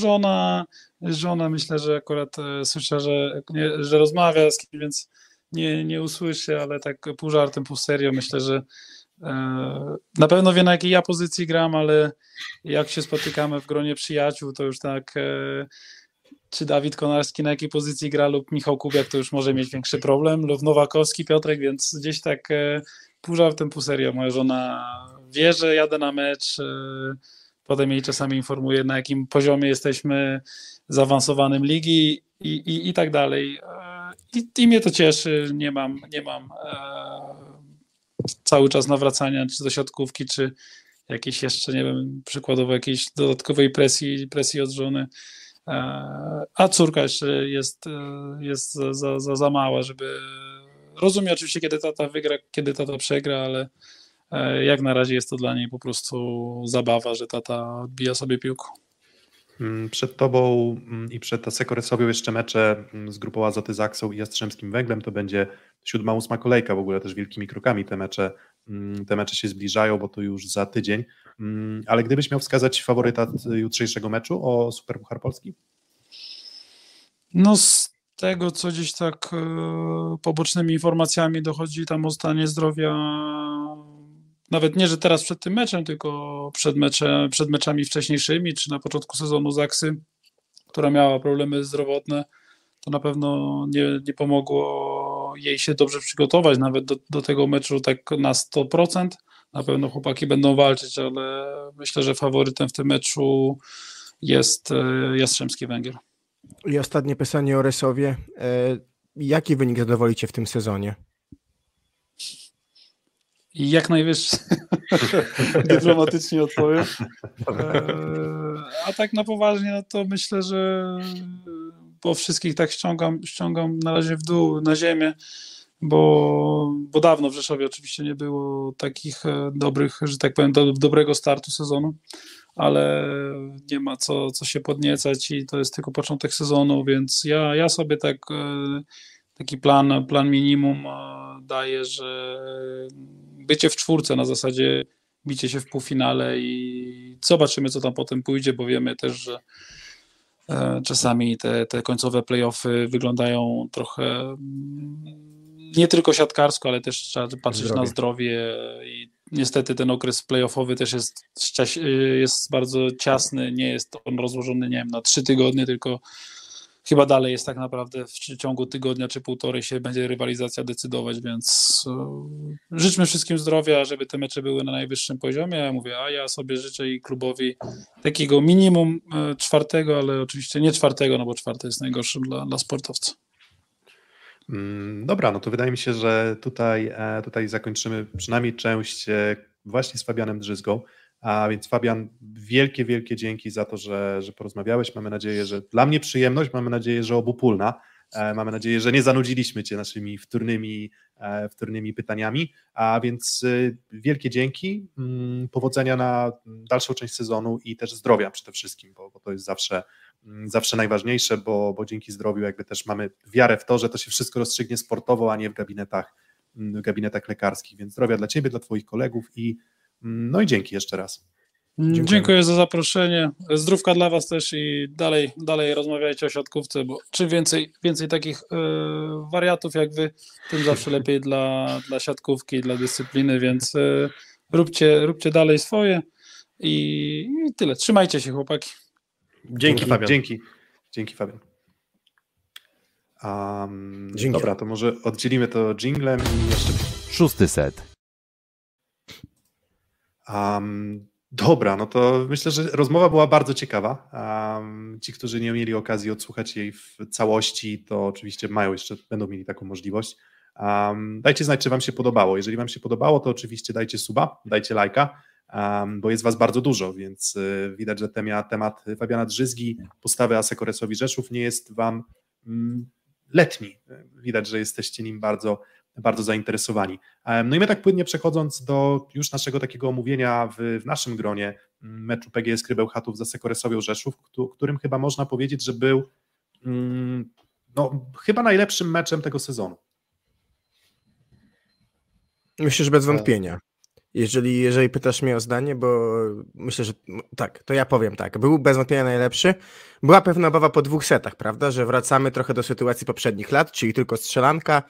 Żona, żona myślę, że akurat e, słyszę, że, nie, że rozmawia z kim, więc nie, nie usłyszę, ale tak pół żartem, pół serio myślę, że na pewno wie, na jakiej ja pozycji gram, ale jak się spotykamy w gronie przyjaciół, to już tak e, czy Dawid Konarski na jakiej pozycji gra lub Michał Kubiak, to już może mieć większy problem, lub Nowakowski, Piotrek, więc gdzieś tak e, pół żartem, pół serio. Moja żona wie, że jadę na mecz, potem jej czasami informuję, na jakim poziomie jesteśmy zaawansowanym ligi i, i, i tak dalej. I, I mnie to cieszy, nie mam, nie mam cały czas nawracania, czy do siatkówki, czy jakiejś jeszcze, nie wiem, przykładowo jakiejś dodatkowej presji, presji od żony. E, a córka jeszcze jest, e, jest za, za, za, mała, żeby. Rozumie oczywiście, kiedy tata wygra, kiedy tata przegra, ale e, jak na razie jest to dla niej po prostu zabawa, że tata odbija sobie piłką. Mm, przed tobą mm, i przed Aseko Resowią jeszcze mecze mm, z grupą Azoty Zaksą i Jastrzębskim Węglem. To będzie siódma, ósma kolejka w ogóle też wielkimi krokami te mecze, te mecze się zbliżają, bo to już za tydzień. Ale gdybyś miał wskazać faworyta jutrzejszego meczu o Superpuchar Polski? No z tego, co gdzieś tak e, pobocznymi informacjami dochodzi tam o stanie zdrowia nawet nie, że teraz przed tym meczem, tylko przed, mecze, przed meczami wcześniejszymi, czy na początku sezonu Zaksy, która miała problemy zdrowotne, to na pewno nie, nie pomogło jej się dobrze przygotować, nawet do, do tego meczu tak na 100%. Na pewno chłopaki będą walczyć, ale myślę, że faworytem w tym meczu jest e, Jastrzębski Węgiel. I ostatnie pytanie o Resowie. E, jaki wynik zadowolicie w tym sezonie? Jak najwyższy. Dyplomatycznie odpowiem. E, a tak na poważnie, no to myślę, że po wszystkich tak ściągam, ściągam na razie w dół, na ziemię, bo, bo dawno w Rzeszowie oczywiście nie było takich e, dobrych, że tak powiem, do, dobrego startu sezonu, ale nie ma co, co się podniecać i to jest tylko początek sezonu, więc ja, ja sobie tak e, taki plan, plan minimum daję, że bycie w czwórce na zasadzie bicie się w półfinale i zobaczymy, co tam potem pójdzie, bo wiemy też, że e, czasami te, te końcowe playoffy wyglądają trochę mm, nie tylko siatkarsko, ale też trzeba patrzeć zdrowie. na zdrowie i niestety ten okres playoffowy też jest, jest bardzo ciasny, nie jest on rozłożony, nie wiem, na trzy tygodnie, tylko chyba dalej jest tak naprawdę w ciągu tygodnia czy półtorej się będzie rywalizacja decydować, więc e, życzmy wszystkim zdrowia, żeby te mecze były na najwyższym poziomie. Ja mówię, a ja sobie życzę i klubowi takiego minimum e, czwartego, ale oczywiście nie czwartego, no bo czwarte jest najgorszym dla, dla sportowca. Mm, dobra, no to wydaje mi się, że tutaj, e, tutaj zakończymy przynajmniej część właśnie z Fabianem Drzyzgą. A więc Fabian, wielkie, wielkie dzięki za to, że, że porozmawiałeś. Mamy nadzieję, że dla mnie przyjemność, mamy nadzieję, że obopólna. E, mamy nadzieję, że nie zanudziliśmy Cię naszymi wtórnymi, e, wtórnymi pytaniami. A więc e, wielkie dzięki, mm, powodzenia na dalszą część sezonu i też zdrowia przede wszystkim, bo, bo to jest zawsze, mm, zawsze najważniejsze, bo, bo dzięki zdrowiu jakby też mamy wiarę w to, że to się wszystko rozstrzygnie sportowo, a nie w gabinetach, mm, w gabinetach lekarskich. Więc zdrowia dla Ciebie, dla Twoich kolegów i no i dzięki jeszcze raz. Dziękuję. Dziękuję za zaproszenie. Zdrówka dla Was też i dalej, dalej rozmawiajcie o siatkówce, bo czym więcej, więcej takich y, wariatów jak Wy, tym zawsze lepiej dla, dla siatkówki, dla dyscypliny, więc y, róbcie, róbcie dalej swoje i, i, tyle. Trzymajcie się, chłopaki. Dzięki, dzięki Fabian. Dzięki, dzięki Fabian. Um, Dzięki. Dobra, to może oddzielimy to jinglem i jeszcze... Szósty set. Um, dobra, no to myślę, że rozmowa była bardzo ciekawa. Um, ci, którzy nie mieli okazji odsłuchać jej w całości, to oczywiście mają jeszcze, będą mieli taką możliwość. Um, dajcie znać, czy Wam się podobało. Jeżeli Wam się podobało, to oczywiście dajcie suba, dajcie lajka, um, bo jest Was bardzo dużo, więc y, widać, że temat, temat Fabiana Drzyzgi, postawy Asekoresowi Rzeszów nie jest Wam mm, letni. Widać, że jesteście nim bardzo bardzo zainteresowani. No i my tak płynnie przechodząc do już naszego takiego omówienia w, w naszym gronie mm, meczu PGS Krybełchatów za Sekoresowią Rzeszów, którym chyba można powiedzieć, że był mm, no, chyba najlepszym meczem tego sezonu. Myślę, że bez wątpienia. Jeżeli, jeżeli pytasz mnie o zdanie, bo myślę, że tak, to ja powiem tak. Był bez wątpienia najlepszy. Była pewna obawa po dwóch setach, prawda, że wracamy trochę do sytuacji poprzednich lat, czyli tylko strzelanka,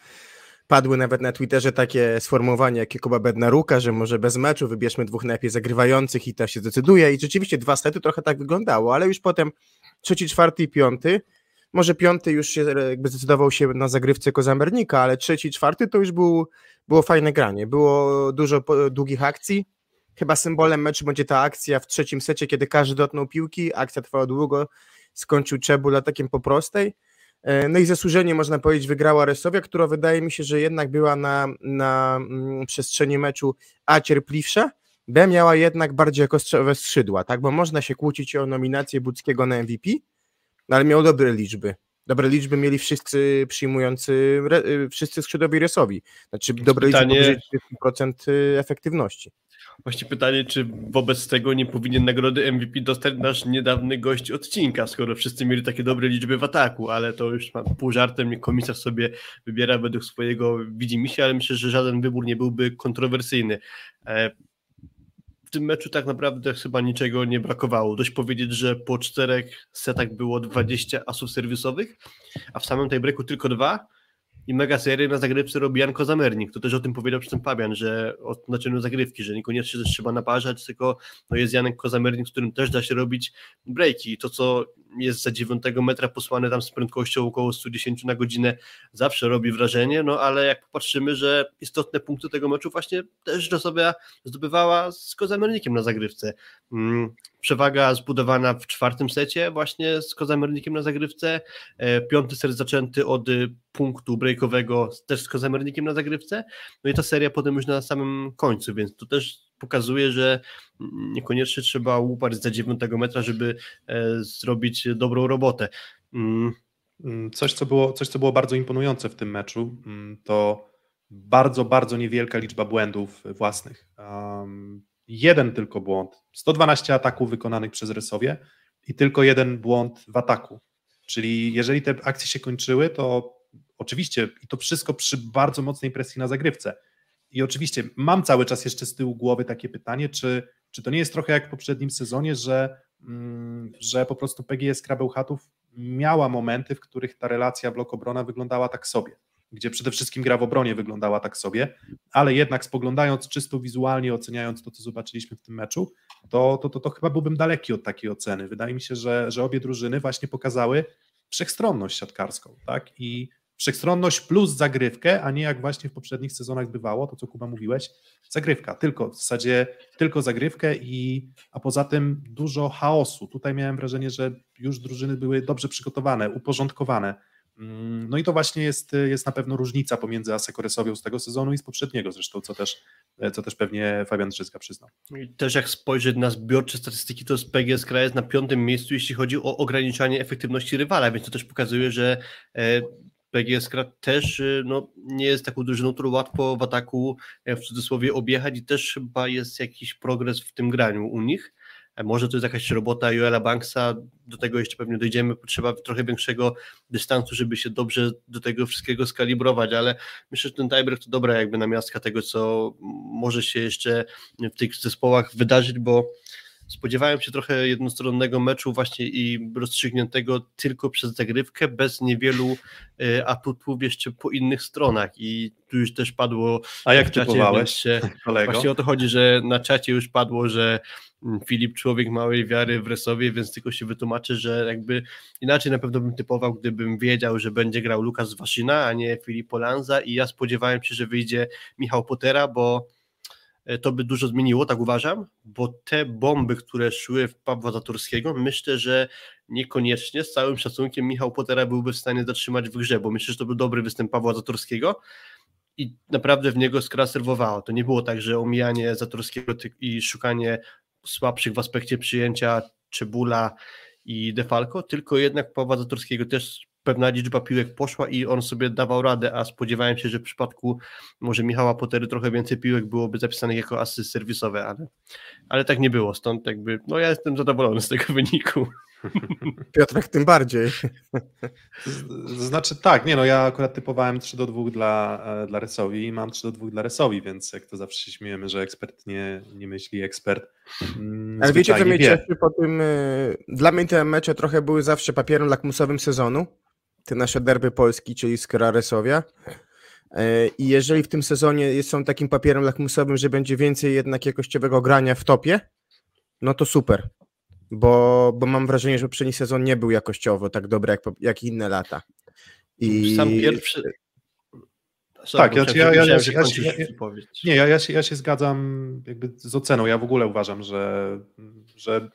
Padły nawet na Twitterze takie sformułowania jak Jakuba Bednaruka, że może bez meczu wybierzmy dwóch najlepiej zagrywających i to się zdecyduje. I rzeczywiście dwa sety trochę tak wyglądało, ale już potem trzeci, czwarty i piąty. Może piąty już się jakby zdecydował się na zagrywce Kozamernika, ale trzeci, czwarty to już był, było fajne granie. Było dużo długich akcji. Chyba symbolem meczu będzie ta akcja w trzecim secie, kiedy każdy dotknął piłki. Akcja trwała długo, skończył Czebul atakiem po prostej. E, no i zasłużenie, można powiedzieć, wygrała Resowia, która wydaje mi się, że jednak była na, na mm, przestrzeni meczu A cierpliwsza, B miała jednak bardziej jako skrzydła, tak? Bo można się kłócić o nominację Budzkiego na MVP, no ale miał dobre liczby. Dobre liczby mieli wszyscy przyjmujący, y, wszyscy skrzydłowi Resowi. Znaczy dobre Pytanie... liczby powyżej 30% y, efektywności. Właśnie pytanie, czy wobec tego nie powinien nagrody MVP dostać nasz niedawny gość odcinka, skoro wszyscy mieli takie dobre liczby w ataku, ale to już pół żartem, komisarz sobie wybiera według swojego widzimisię, ale myślę, że żaden wybór nie byłby kontrowersyjny. E, w tym meczu tak naprawdę chyba niczego nie brakowało. Dość powiedzieć, że po czterech setach było 20 asów serwisowych, a w samym tej breaku tylko dwa, i mega serię na zagrywce robi Jan Kozamernik. To też o tym powiedział przy tym Pabian, że o znaczeniu zagrywki, że niekoniecznie trzeba naparzać, tylko no jest Janek Kozamernik, z którym też da się robić breaki. To, co jest za 9 metra posłany tam z prędkością około 110 na godzinę, zawsze robi wrażenie, no ale jak popatrzymy, że istotne punkty tego meczu właśnie też do sobie zdobywała z Kozamernikiem na zagrywce. Mm, przewaga zbudowana w czwartym secie właśnie z Kozamernikiem na zagrywce, e, piąty set zaczęty od punktu breakowego też z Kozamernikiem na zagrywce, no i ta seria potem już na samym końcu, więc to też pokazuje, że niekoniecznie trzeba łupać za 9 metra, żeby e, zrobić dobrą robotę. Mm. Mm, coś co, było, coś, co było bardzo imponujące w tym meczu, mm, to bardzo, bardzo niewielka liczba błędów własnych. Um, jeden tylko błąd. 112 ataków wykonanych przez Rysowie i tylko jeden błąd w ataku. Czyli jeżeli te akcje się kończyły, to oczywiście i to wszystko przy bardzo mocnej presji na zagrywce. I oczywiście mam cały czas jeszcze z tyłu głowy takie pytanie, czy, czy to nie jest trochę jak w poprzednim sezonie, że, mm, że po prostu PGS Krabełchatów miała momenty, w których ta relacja blok-obrona wyglądała tak sobie, gdzie przede wszystkim gra w obronie wyglądała tak sobie, ale jednak spoglądając czysto wizualnie, oceniając to, co zobaczyliśmy w tym meczu, to, to, to, to chyba byłbym daleki od takiej oceny. Wydaje mi się, że, że obie drużyny właśnie pokazały wszechstronność siatkarską, tak? I wszechstronność plus zagrywkę, a nie jak właśnie w poprzednich sezonach bywało, to co Kuba mówiłeś, zagrywka, tylko w zasadzie tylko zagrywkę i a poza tym dużo chaosu. Tutaj miałem wrażenie, że już drużyny były dobrze przygotowane, uporządkowane. Mm, no i to właśnie jest, jest na pewno różnica pomiędzy Asekoresowią z tego sezonu i z poprzedniego zresztą, co też, co też pewnie Fabian Drzyzga przyznał. I też jak spojrzeć na zbiorcze statystyki, to PGS Kraja jest na piątym miejscu, jeśli chodzi o ograniczanie efektywności rywala, więc to też pokazuje, że e, PGS też y, no, nie jest taką drużyną, którą łatwo w ataku w cudzysłowie objechać i też chyba jest jakiś progres w tym graniu u nich. E, może to jest jakaś robota Joela Banksa, do tego jeszcze pewnie dojdziemy, potrzeba trochę większego dystansu, żeby się dobrze do tego wszystkiego skalibrować, ale myślę, że ten tiebreak to dobra jakby namiastka tego, co może się jeszcze w tych zespołach wydarzyć, bo spodziewałem się trochę jednostronnego meczu właśnie i rozstrzygniętego tylko przez zagrywkę, bez niewielu e, atutów jeszcze po innych stronach i tu już też padło A jak typowałeś, kolego? Właśnie o to chodzi, że na czacie już padło, że mm, Filip człowiek małej wiary w Resowie, więc tylko się wytłumaczy, że jakby inaczej na pewno bym typował, gdybym wiedział, że będzie grał Lukas Waszyna, a nie Filip Polanza i ja spodziewałem się, że wyjdzie Michał Potera, bo to by dużo zmieniło, tak uważam, bo te bomby, które szły w Pawła Zatorskiego, myślę, że niekoniecznie z całym szacunkiem Michał Potera byłby w stanie zatrzymać w grze, bo myślę, że to był dobry występ Pawła Zatorskiego i naprawdę w niego skra serwowała. To nie było tak, że omijanie Zatorskiego i szukanie słabszych w aspekcie przyjęcia Czebula i Defalco, tylko jednak Pawła Zatorskiego też pewna liczba piłek poszła i on sobie dawał radę, a spodziewałem się, że w przypadku może Michała Potery trochę więcej piłek byłoby zapisanych jako asy serwisowe, ale, ale tak nie było, stąd jakby, no ja jestem zadowolony z tego wyniku. Piotrek tym bardziej. Znaczy tak, nie no, ja akurat typowałem 3 do 2 dla, e, dla Resowi i mam 3 do 2 dla Resowi, więc jak to zawsze się śmiejemy, że ekspert nie, nie myśli, ekspert mm, Ale wiecie co mnie cieszy po tym, e, dla mnie te mecze trochę były zawsze papierem lakmusowym sezonu, te nasze derby Polski, czyli Skra Resowia. E, I jeżeli w tym sezonie są takim papierem lakmusowym, że będzie więcej jednak jakościowego grania w topie, no to super. Bo, bo mam wrażenie, że poprzedni sezon nie był jakościowo tak dobry jak, jak inne lata. I... Sam pierwszy. tak, ja, ja, ja, ja, nie, ja, ja, się, ja się zgadzam jakby z oceną. Ja w ogóle uważam, że, że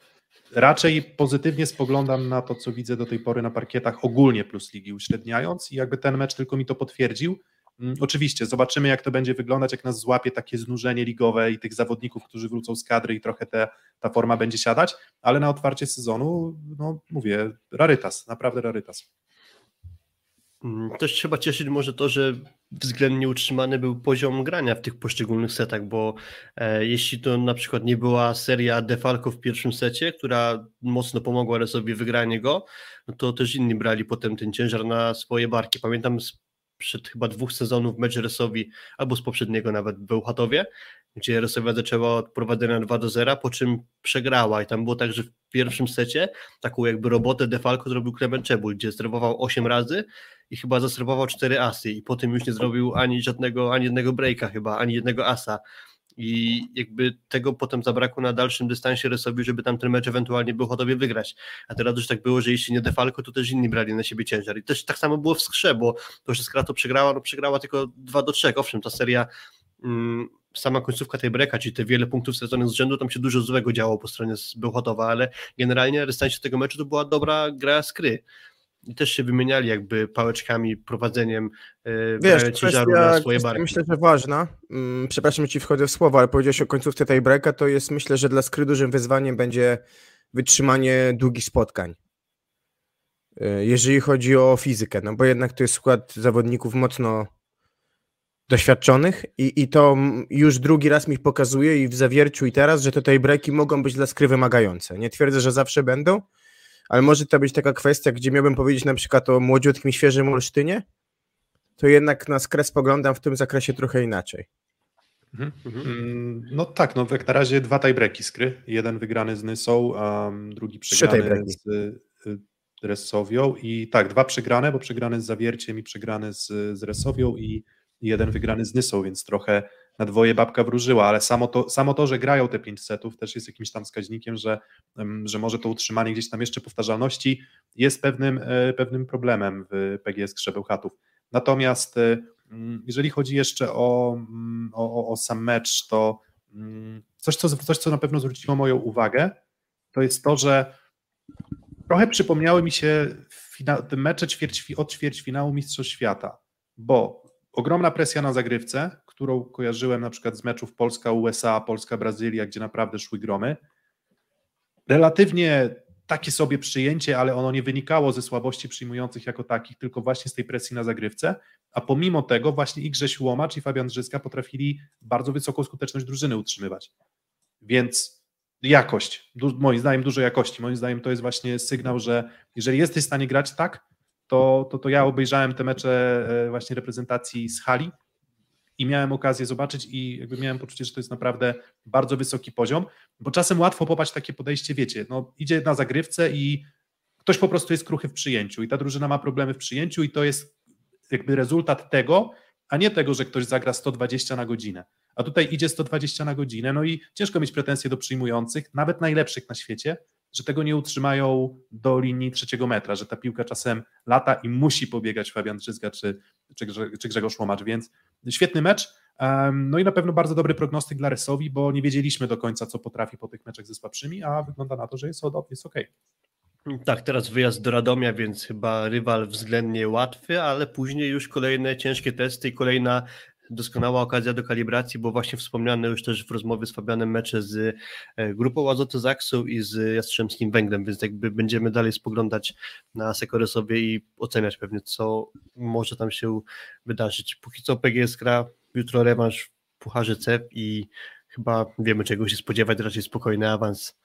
raczej pozytywnie spoglądam na to, co widzę do tej pory na parkietach ogólnie plus ligi uśredniając i jakby ten mecz tylko mi to potwierdził. Mm, oczywiście, zobaczymy jak to będzie wyglądać, jak nas złapie takie znużenie ligowe i tych zawodników, którzy wrócą z kadry i trochę te, ta forma będzie siadać, ale na otwarcie sezonu, no mówię, rarytas, naprawdę rarytas. Mm, też trzeba cieszyć może to, że względnie utrzymany był poziom grania w tych poszczególnych setach, bo e, jeśli to na przykład nie była seria Defalco w pierwszym secie, która mocno pomogła Resowi wygranie go, no to też inni brali potem ten ciężar na swoje barki. Pamiętam przed chyba dwóch sezonów mecz Resowi, albo z poprzedniego nawet w Bełchatowie, gdzie Resowia zaczęła od prowadzenia 2 do 0, po czym przegrała i tam było tak, że w pierwszym secie taką jakby robotę Defalco zrobił Clement Czebul, gdzie serwował 8 razy i chyba zaserwował 4 asy i potem już nie zrobił ani żadnego, ani jednego breaka chyba, ani jednego asa I jakby tego potem zabrakło na dalszym dystansie Resowi, żeby tam ten mecz ewentualnie był gotowy wygrać. A teraz już tak było, że jeśli nie Defalco, to też inni brali na siebie ciężar. I też tak samo było w skrze, bo to, że Skra to przegrała, no przegrała tylko 2 do 3. Owszem, ta seria mm, sama końcówka tej breka, czyli te wiele punktów straconych z rzędu, tam się dużo złego działo po stronie Bełchatowa, ale generalnie dystansie tego meczu to była dobra gra skry i też się wymieniali jakby pałeczkami, prowadzeniem e, Wiesz, ciężaru na swoje barki. myślę, że ważna. Mm, Przepraszam, że ci wchodzę w słowo, ale powiedziałeś o końcówce tej breaka, to jest myślę, że dla Skry dużym wyzwaniem będzie wytrzymanie długich spotkań. Y, Jeżeli chodzi o fizykę, no bo jednak to jest skład zawodników mocno doświadczonych i, i to już drugi raz mi pokazuje i w zawierciu i teraz, że to tej breaki mogą być dla Skry wymagające. Nie twierdzę, że zawsze będą, ale może to być taka kwestia, gdzie miałbym powiedzieć na przykład o młodziutkim, świeżym Olsztynie, to jednak na skres spoglądam w tym zakresie trochę inaczej. Mhm. Mm, No tak, no jak na razie dwa tiebreaki skry. Jeden wygrany z Nysą, um, drugi przegrany z y, Resowią i tak, dwa przegrane, bo przegrany z Zawierciem i przegrany z, z Resowią i jeden wygrany z Nysą, więc trochę na dwoje babka wróżyła, ale samo to, samo to, że grają te pięć setów też jest jakimś tam wskaźnikiem, że, że może to utrzymanie gdzieś tam jeszcze powtarzalności jest pewnym, e, pewnym problemem w PGS Krzebełchatów. Natomiast e, mm, jeżeli chodzi jeszcze o, mm, o, o- o sam mecz, to mm, coś co, coś, co na pewno zwróciło moją uwagę, to jest to, że trochę przypomniały mi się fina- mecze ćwierćfi- od ćwierćfinału Mistrzostw Świata, bo ogromna presja na zagrywce, którą kojarzyłem na przykład z meczów Polska-USA, Polska-Brazylia, gdzie naprawdę szły gromy. Relatywnie takie sobie przyjęcie, ale ono nie wynikało ze słabości przyjmujących jako takich, tylko właśnie z tej presji na zagrywce, a pomimo tego właśnie i Grzesiu Łomacz i Fabian Drzyska potrafili bardzo wysoką skuteczność drużyny utrzymywać. Więc jakość, moim zdaniem dużo jakości, moim zdaniem to jest właśnie sygnał, że jeżeli jesteś w stanie grać tak, to, to, to ja obejrzałem te mecze e, właśnie reprezentacji z hali i miałem okazję zobaczyć i jakby miałem poczucie, że to jest naprawdę bardzo wysoki poziom, bo czasem łatwo popaść takie podejście, wiecie, no idzie na zagrywce i ktoś po prostu jest kruchy w przyjęciu i ta drużyna ma problemy w przyjęciu i to jest jakby rezultat tego, a nie tego, że ktoś zagra 120 na godzinę. A tutaj idzie 120 na godzinę, no i ciężko mieć pretensje do przyjmujących, nawet najlepszych na świecie, że tego nie utrzymają do linii trzeciego metra, że ta piłka czasem lata i musi pobiegać Fabian Drzyzga czy, czy, czy Grzegorz Łomacz, więc świetny mecz. No i na pewno bardzo dobry prognostyk dla Resowi, bo nie wiedzieliśmy do końca, co potrafi po tych meczach ze słabszymi, a wygląda na to, że jest, jest okej. Tak, teraz wyjazd do Radomia, więc chyba rywal względnie łatwy, ale później już kolejne ciężkie testy i kolejna doskonała okazja do kalibracji, bo właśnie wspomniane już też w rozmowie z Fabianem mecze z e, grupą Azoty Zaksą i z Jastrzębskim Węglem, więc jakby będziemy dalej spoglądać na Sekoresowie i oceniać pewnie, co może tam się wydarzyć. Póki co PGS gra, jutro rewanż w Pucharze CEP i chyba wiemy czego się spodziewać, raczej spokojny awans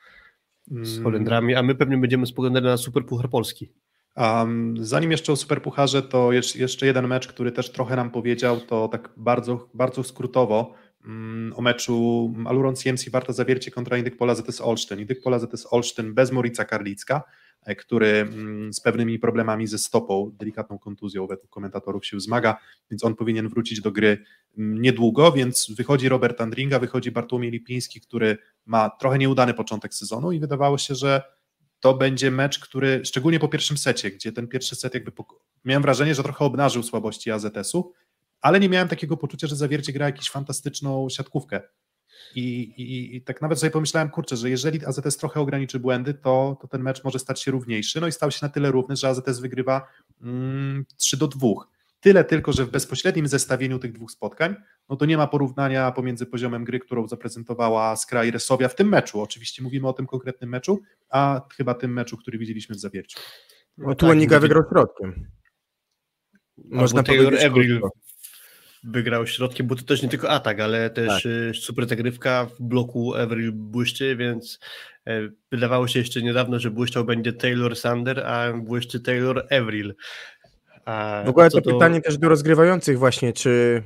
z Mm. Holendrami, a my pewnie będziemy spoglądali na Super Puchar Polski. Um, zanim jeszcze o Superpucharze, to jeszcze, jeden mecz, który też trochę nam powiedział, to tak bardzo, bardzo skrótowo mm, o meczu Aluron CMC Warta Zawiercie kontra Indykpola ZS Olsztyn. Indykpola ZS Olsztyn bez Morica Karlicka, e, który mm, z pewnymi problemami ze stopą, delikatną kontuzją według komentatorów się zmaga, więc on powinien wrócić do gry mm, niedługo, więc wychodzi Robert Andringa, wychodzi Bartłomiej Lipiński, który ma trochę nieudany początek sezonu i wydawało się, że to będzie mecz, który szczególnie po pierwszym secie, gdzie ten pierwszy set jakby pok- miałem wrażenie, że trochę obnażył słabości AZS-u, ale nie miałem takiego poczucia, że Zawiercie gra jakąś fantastyczną siatkówkę. I, i, I tak nawet sobie pomyślałem, kurczę, że jeżeli AZS trochę ograniczy błędy, to, to ten mecz może stać się równiejszy. No i stał się na tyle równy, że AZS wygrywa mm, 3 do 2. Tyle tylko, że w bezpośrednim zestawieniu tych dwóch spotkań, no to nie ma porównania pomiędzy poziomem gry, którą zaprezentowała Skra i Resowia w tym meczu. Oczywiście mówimy o tym konkretnym meczu, a chyba tym meczu, który widzieliśmy w Zawierciu. No, tu Oniga tak, wygrał środkiem. Można Taylor powiedzieć Avril krótko. wygrał środkiem, bo to też nie tylko atak, ale też Tak. y, super zagrywka w bloku Avril błyszczy, więc e, wydawało się jeszcze niedawno, że błyszczał będzie Taylor Sander, a błyszczy Taylor Avril. A W ogóle to pytanie też do rozgrywających właśnie, czy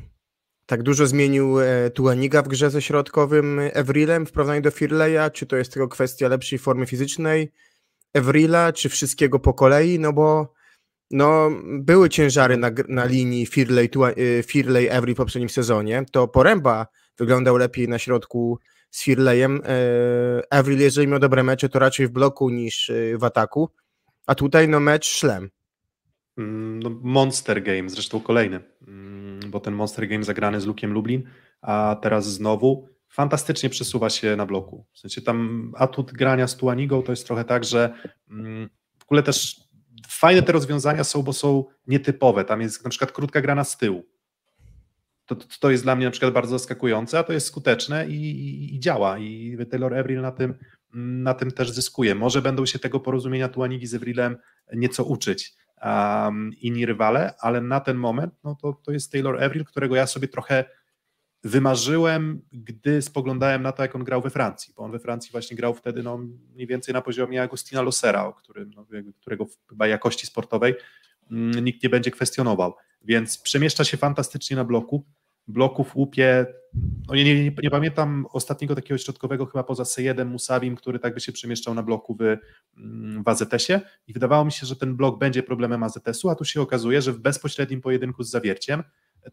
tak dużo zmienił e, Tuaniga w grze ze środkowym Evrilem w porównaniu do Firleya, czy to jest tylko kwestia lepszej formy fizycznej Evrila, czy wszystkiego po kolei, no bo no, były ciężary na, na linii Firley, Tua- e, Firley Every w poprzednim sezonie, to Poręba wyglądał lepiej na środku z Firleyem. Avril, jeżeli miał dobre mecze, to raczej w bloku niż w ataku, a tutaj no mecz szlem. Mm, no, Monster Game, zresztą kolejny, mm, bo ten Monster Game zagrany z Lukiem Lublin, a teraz znowu fantastycznie przesuwa się na bloku. W sensie tam atut grania z Tuanigą to jest trochę tak, że mm, w ogóle też fajne te rozwiązania są, bo są nietypowe. Tam jest na przykład krótka grana z tyłu. To, to, to jest dla mnie na przykład bardzo zaskakujące, a to jest skuteczne i, i, i działa. I Taylor Avril na tym, na tym też zyskuje. Może będą się tego porozumienia Tuanigi z Avrilem nieco uczyć um, inni rywale, ale na ten moment no to, to jest Taylor Avril, którego ja sobie trochę wymarzyłem, gdy spoglądałem na to, jak on grał we Francji, bo on we Francji właśnie grał wtedy no, mniej więcej na poziomie Agustina Losera, o którym, no, którego chyba jakości sportowej mm, nikt nie będzie kwestionował. Więc przemieszcza się fantastycznie na bloku, bloków łupie, no nie, nie, nie, pamiętam ostatniego takiego środkowego chyba poza Sejedem Musawim, który tak by się przemieszczał na bloku w, mm, w AZS-ie i wydawało mi się, że ten blok będzie problemem AZS-u, a tu się okazuje, że w bezpośrednim pojedynku z zawierciem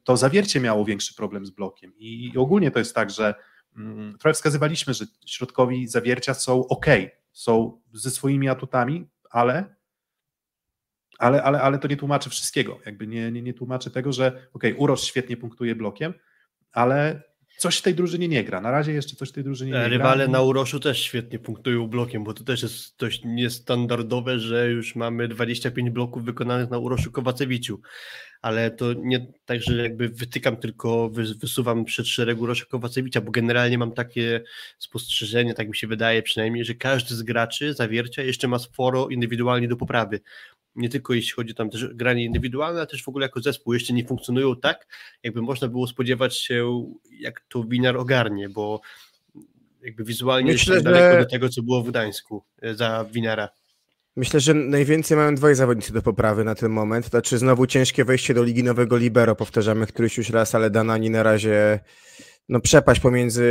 to zawiercie miało większy problem z blokiem. I, i ogólnie to jest tak, że mm, trochę wskazywaliśmy, że środkowi zawiercia są ok, są ze swoimi atutami, ale ale, ale, ale to nie tłumaczy wszystkiego. Jakby nie, nie, nie tłumaczy tego, że ok, Urosz świetnie punktuje blokiem, ale coś w tej drużynie nie gra. Na razie jeszcze coś w tej drużynie nie Rywale gra. Rywale na Uroszu też świetnie punktują blokiem, bo to też jest dość niestandardowe, że już mamy 25 bloków wykonanych na Uroszu Kowacewiciu. Ale to nie tak, że jakby wytykam, tylko wysuwam przed szereg Urosza Kowacewicza, bo generalnie mam takie spostrzeżenie, tak mi się wydaje przynajmniej, że każdy z graczy zawiercia jeszcze ma sporo indywidualnie do poprawy nie tylko jeśli chodzi tam też granie indywidualne, ale też w ogóle jako zespół jeszcze nie funkcjonują tak, jakby można było spodziewać się, jak to Winar ogarnie, bo jakby wizualnie Myślę, jest daleko do tego, co było w Gdańsku e, za Winara. Myślę, że najwięcej mają dwaj zawodnicy do poprawy na ten moment. Znaczy znowu ciężkie wejście do ligi nowego libero, powtarzamy któryś już raz, ale Danani na razie no, przepaść pomiędzy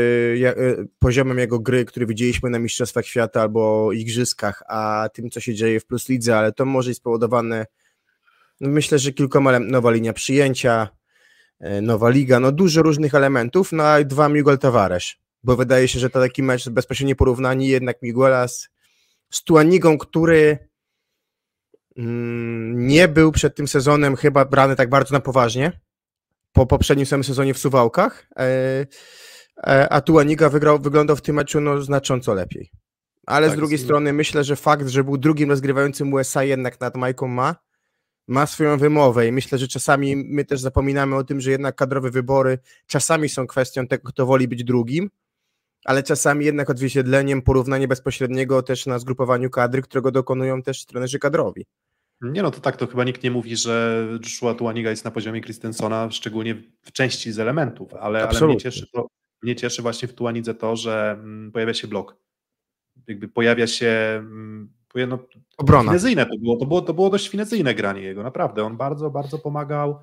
e, poziomem jego gry, który widzieliśmy na Mistrzostwach Świata albo Igrzyskach, a tym, co się dzieje w Plus Lidze, ale to może być spowodowane no, myślę, że kilkoma nowa linia przyjęcia, e, nowa liga, no dużo różnych elementów, no a dwa Miguel Tavares, bo wydaje się, że to taki mecz bezpośrednie porównanie jednak Miguela z, z Tuanigą, który mm, nie był przed tym sezonem chyba brany tak bardzo na poważnie, po poprzednim samym sezonie w Suwałkach, e, e, a Tuaniga wygrał, wyglądał w tym meczu no, znacząco lepiej. Ale tak, z drugiej strony myślę, że fakt, że był drugim rozgrywającym USA jednak nad Majką ma, ma swoją wymowę i myślę, że czasami my też zapominamy o tym, że jednak kadrowe wybory czasami są kwestią tego, kto woli być drugim, ale czasami jednak odzwierciedleniem porównania bezpośredniego też na zgrupowaniu kadry, którego dokonują też trenerzy kadrowi. Nie no, to tak, to chyba nikt nie mówi, że Joshua Tuaniga jest na poziomie Christensona, szczególnie w części z elementów, ale, ale mnie, cieszy to, mnie cieszy właśnie w Tuanidze to, że mm, pojawia się blok. Jakby pojawia się mm, no, Obrona. Finezyjne to było, to było, to było dość finezyjne granie jego, naprawdę. On bardzo, bardzo pomagał,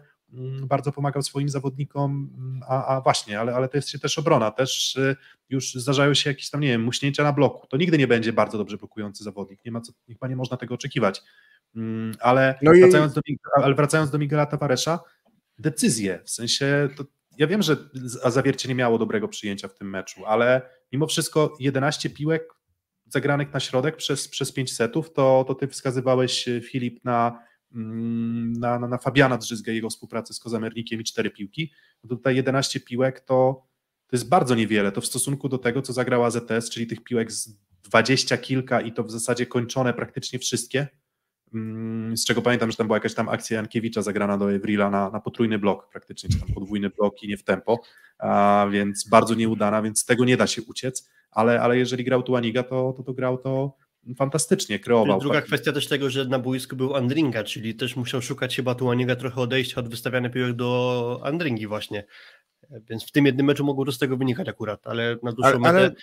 bardzo pomagał swoim zawodnikom, a, a właśnie, ale, ale to jest też obrona, też y, już zdarzają się jakieś tam, nie wiem, muśnięcia na bloku. To nigdy nie będzie bardzo dobrze blokujący zawodnik, nie ma co, chyba nie można tego oczekiwać. Mm, ale, no wracając, i... do, ale wracając do Miguela Tavaresza, decyzje, w sensie, to, ja wiem, że Zawiercie nie miało dobrego przyjęcia w tym meczu, ale mimo wszystko 11 piłek zagranych na środek przez, przez 5 setów, to, to ty wskazywałeś Filip na, mm, na, na, na Fabiana jego współpracę z Kozamernikiem i 4 piłki, to tutaj 11 piłek to, to jest bardzo niewiele, to w stosunku do tego, co zagrała ZS, czyli tych piłek z 20 kilka i to w zasadzie kończone praktycznie wszystkie, Mm, z czego pamiętam, że tam była jakaś tam akcja Jankiewicza zagrana do Evrila na, na potrójny blok praktycznie, czy tam podwójny blok i nie w tempo, a, więc bardzo nieudana, więc z tego nie da się uciec, ale, ale jeżeli grał Tuaniga, to, to, to grał to fantastycznie, kreował. Druga kwestia też tego, że na boisku był Andringa, czyli też musiał szukać chyba Tuaniga trochę odejścia od wystawianych piłek do Andringi właśnie, więc w tym jednym meczu mogło z tego wynikać akurat, ale na dłuższą ale, metę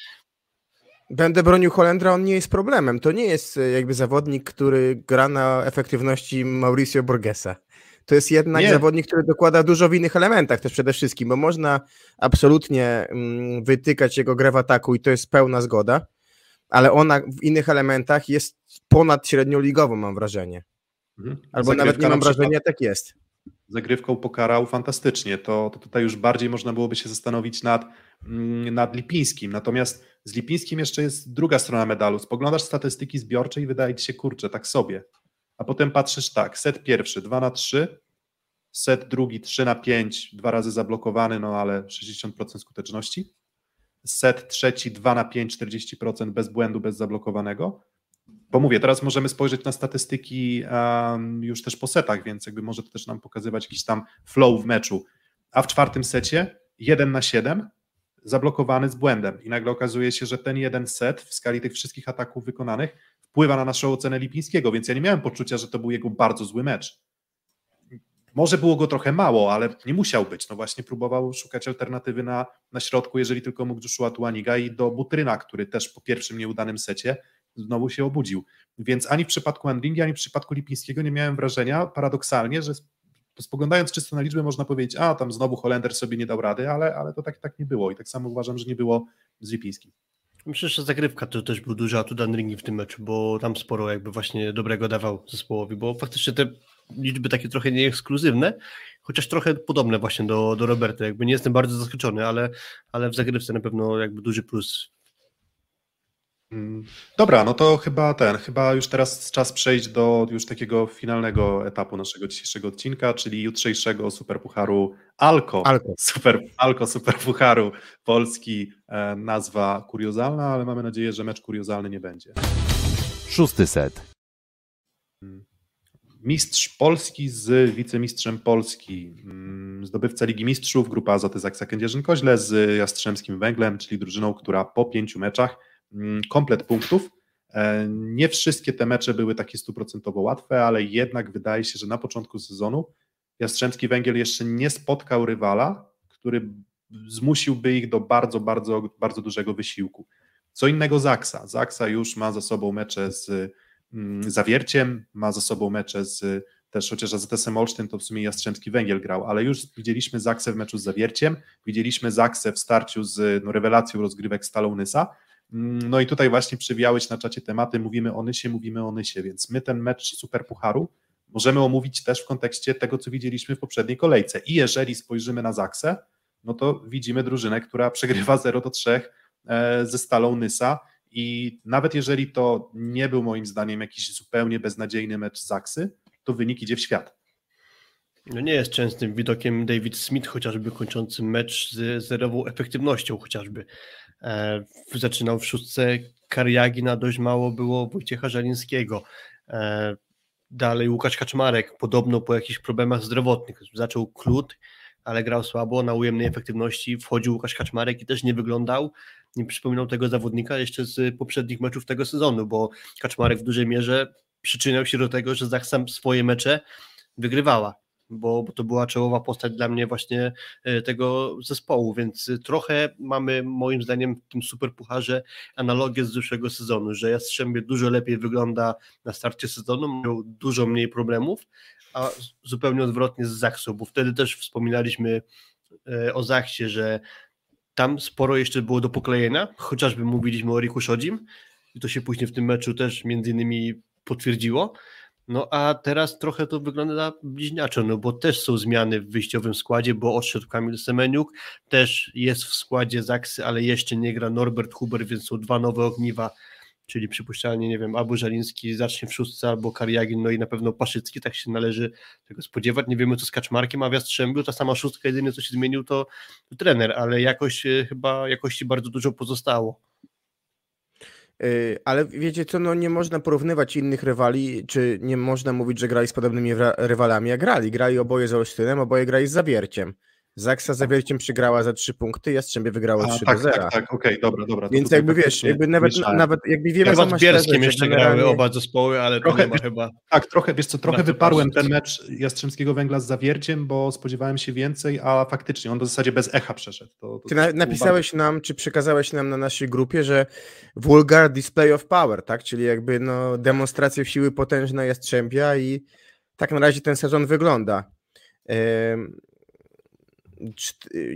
Będę bronił Holendra, on nie jest problemem. To nie jest e, jakby zawodnik, który gra na efektywności Mauricio Borgesa. To jest jednak nie. zawodnik, który dokłada dużo w innych elementach też przede wszystkim, bo można absolutnie mm, wytykać jego grę w ataku i to jest pełna zgoda, ale ona w innych elementach jest ponad średnią ligową, mam wrażenie. Mhm. Albo Zagrywka nawet nie mam wrażenia, tak jest. zagrywką pokarał fantastycznie. To, to tutaj już bardziej można byłoby się zastanowić nad, mm, nad Lipińskim. Natomiast z Lipińskim jeszcze jest druga strona medalu. Spoglądasz statystyki zbiorcze i wydaje ci się, kurczę, tak sobie. A potem patrzysz tak, set pierwszy 2 na 3, set drugi 3 na 5, dwa razy zablokowany, no ale 60% skuteczności. Set trzeci 2 na 5, 40% bez błędu, bez zablokowanego bo mówię, teraz możemy spojrzeć na statystyki um, już też po setach, więc jakby może to też nam pokazywać jakiś tam flow w meczu. A w czwartym secie 1 na 7 zablokowany z błędem i nagle okazuje się, że ten jeden set w skali tych wszystkich ataków wykonanych wpływa na naszą ocenę Lipińskiego, więc ja nie miałem poczucia, że to był jego bardzo zły mecz. Może było go trochę mało, ale nie musiał być. No właśnie próbował szukać alternatywy na, na środku, jeżeli tylko mógł Joshua Tuaniga i do Butryna, który też po pierwszym nieudanym secie znowu się obudził. Więc ani w przypadku Andringi, ani w przypadku Lipińskiego nie miałem wrażenia, paradoksalnie, że spoglądając czysto na liczbę, można powiedzieć, a tam znowu Holender sobie nie dał rady, ale, ale to tak, tak nie było. I tak samo uważam, że nie było z Lipińskim. Myślę, że zagrywka to też był duży atut Andringi w tym meczu, bo tam sporo jakby właśnie dobrego dawał zespołowi, bo faktycznie te liczby takie trochę nieekskluzywne, chociaż trochę podobne właśnie do, do Roberta. Jakby nie jestem bardzo zaskoczony, ale, ale w zagrywce na pewno jakby duży plus Mm. Dobra, no to chyba ten, chyba już teraz czas przejść do już takiego finalnego etapu naszego dzisiejszego odcinka, czyli jutrzejszego Superpucharu Alko. Alko. Super, Alko Superpucharu Polski. E, nazwa kuriozalna, ale mamy nadzieję, że mecz kuriozalny nie będzie. Szósty set. Mistrz Polski z wicemistrzem Polski, mm, zdobywca Ligi Mistrzów, grupa Azoty Zaksa Kędzierzyn-Koźle z Jastrzębskim Węglem, czyli drużyną, która po pięciu meczach Mm, komplet punktów. E, nie wszystkie te mecze były takie stuprocentowo łatwe, ale jednak wydaje się, że na początku sezonu Jastrzębski Węgiel jeszcze nie spotkał rywala, który zmusiłby ich do bardzo, bardzo, bardzo dużego wysiłku. Co innego Zaksa. Zaksa już ma za sobą mecze z Zawierciem, ma za sobą mecze z też chociaż AZS Olsztyn to w sumie Jastrzębski Węgiel grał, ale już widzieliśmy Zaksę w meczu z Zawierciem, widzieliśmy Zaksę w starciu z no, rewelacją rozgrywek Stalą Nysa, Mm, no i tutaj właśnie przewijałeś na czacie tematy, mówimy o Nysie, mówimy o Nysie, więc my ten mecz Super Pucharu możemy omówić też w kontekście tego, co widzieliśmy w poprzedniej kolejce. I jeżeli spojrzymy na Zaksę, no to widzimy drużynę, która przegrywa 0 do 3 e, ze Stalą Nysa i nawet jeżeli to nie był moim zdaniem jakiś zupełnie beznadziejny mecz Zaksy, to wynik idzie w świat. No nie jest częstym widokiem David Smith, chociażby kończący mecz z zerową efektywnością chociażby. E, zaczynał w szóstce Kariagina, dość mało było Wojciecha Żalińskiego. E, dalej Łukasz Kaczmarek, podobno po jakichś problemach zdrowotnych. Zaczął Klut, ale grał słabo, na ujemnej efektywności. Wchodził Łukasz Kaczmarek i też nie wyglądał, nie przypominał tego zawodnika jeszcze z poprzednich meczów tego sezonu, bo Kaczmarek w dużej mierze przyczyniał się do tego, że Zachsam swoje mecze wygrywała bo, bo to była czołowa postać dla mnie właśnie e, tego zespołu, więc trochę mamy moim zdaniem w tym superpucharze analogię z zeszłego sezonu, że Jastrzębie dużo lepiej wygląda na starcie sezonu, miał dużo mniej problemów, a zupełnie odwrotnie z Zaksą, bo wtedy też wspominaliśmy e, o Zachsie, że tam sporo jeszcze było do poklejenia, chociażby mówiliśmy o Riku Szodzim i to się później w tym meczu też między innymi potwierdziło, no a teraz trochę to wygląda bliźniaczo, no bo też są zmiany w wyjściowym składzie, bo odszedł Kamil Semeniuk, też jest w składzie Zaksy, ale jeszcze nie gra Norbert Huber, więc są dwa nowe ogniwa, czyli przypuszczalnie, nie wiem, albo Żaliński zacznie w szóstce, albo Kariagin, no i na pewno Paszycki, tak się należy tego spodziewać. Nie wiemy co z Kaczmarkiem, a w Jastrzębiu ta sama szóstka, jedynie co się zmienił to, trener, ale jakoś e, chyba jakości bardzo dużo pozostało. Y, ale wiecie co, no nie można porównywać innych rywali, czy nie można mówić, że grali z podobnymi rywalami, jak grali. Grali oboje z Olsztynem, oboje grali z Zawierciem. Zaksa z Zawierciem przegrała za 3 punkty, Jastrzębie wygrało 3 tak, do 0. Tak, tak, okej, okay, dobra, dobra. Więc jakby wiesz, jakby nawet, nawet jakby wiemy, Chyba z Bielskiem jeszcze grały oba zespoły, ale trochę, to nie ma chyba... Tak, trochę, wiesz co, trochę wyparłem ten mecz Jastrzębskiego Węgla z Zawierciem, bo spodziewałem się więcej, a faktycznie on w zasadzie bez echa przeszedł. To, to Ty na, napisałeś bardzo... nam, czy przekazałeś nam na naszej grupie, że vulgar display of power, tak, czyli jakby no demonstrację siły potężnej Jastrzębia i tak na razie ten sezon wygląda.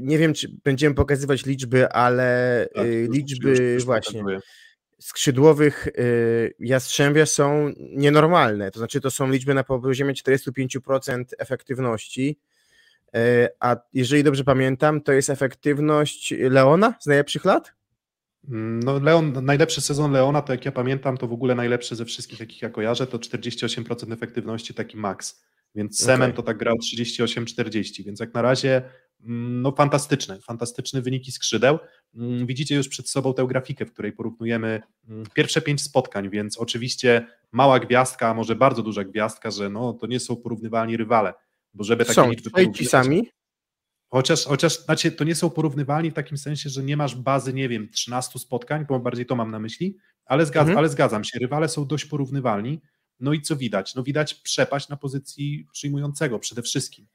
Nie wiem, czy będziemy pokazywać liczby, ale tak, y, liczby właśnie. skrzydłowych y, Jastrzębia są nienormalne. To znaczy, to są liczby na poziomie 45% efektywności. Y, a jeżeli dobrze pamiętam, to jest efektywność Leona z najlepszych lat? No Leon, najlepszy sezon Leona, to jak ja pamiętam, to w ogóle najlepszy ze wszystkich, jakich ja kojarzę, to 48% efektywności, taki max. Więc Semen okay. to tak grał 38-40, więc jak na razie mm, no fantastyczne, fantastyczne wyniki skrzydeł. Mm, widzicie już przed sobą tę grafikę, w której porównujemy mm, pierwsze pięć spotkań, więc oczywiście mała gwiazdka, a może bardzo duża gwiazdka, że no to nie są porównywalni rywale, bo żeby takie są, liczby ci sami? Chociaż, chociaż znaczy, to nie są porównywalni w takim sensie, że nie masz bazy, nie wiem, 13 spotkań, bo bardziej to mam na myśli, ale, zgad mhm. ale zgadzam się, rywale są dość porównywalni. No i co widać? No widać przepaść na pozycji przyjmującego przede wszystkim.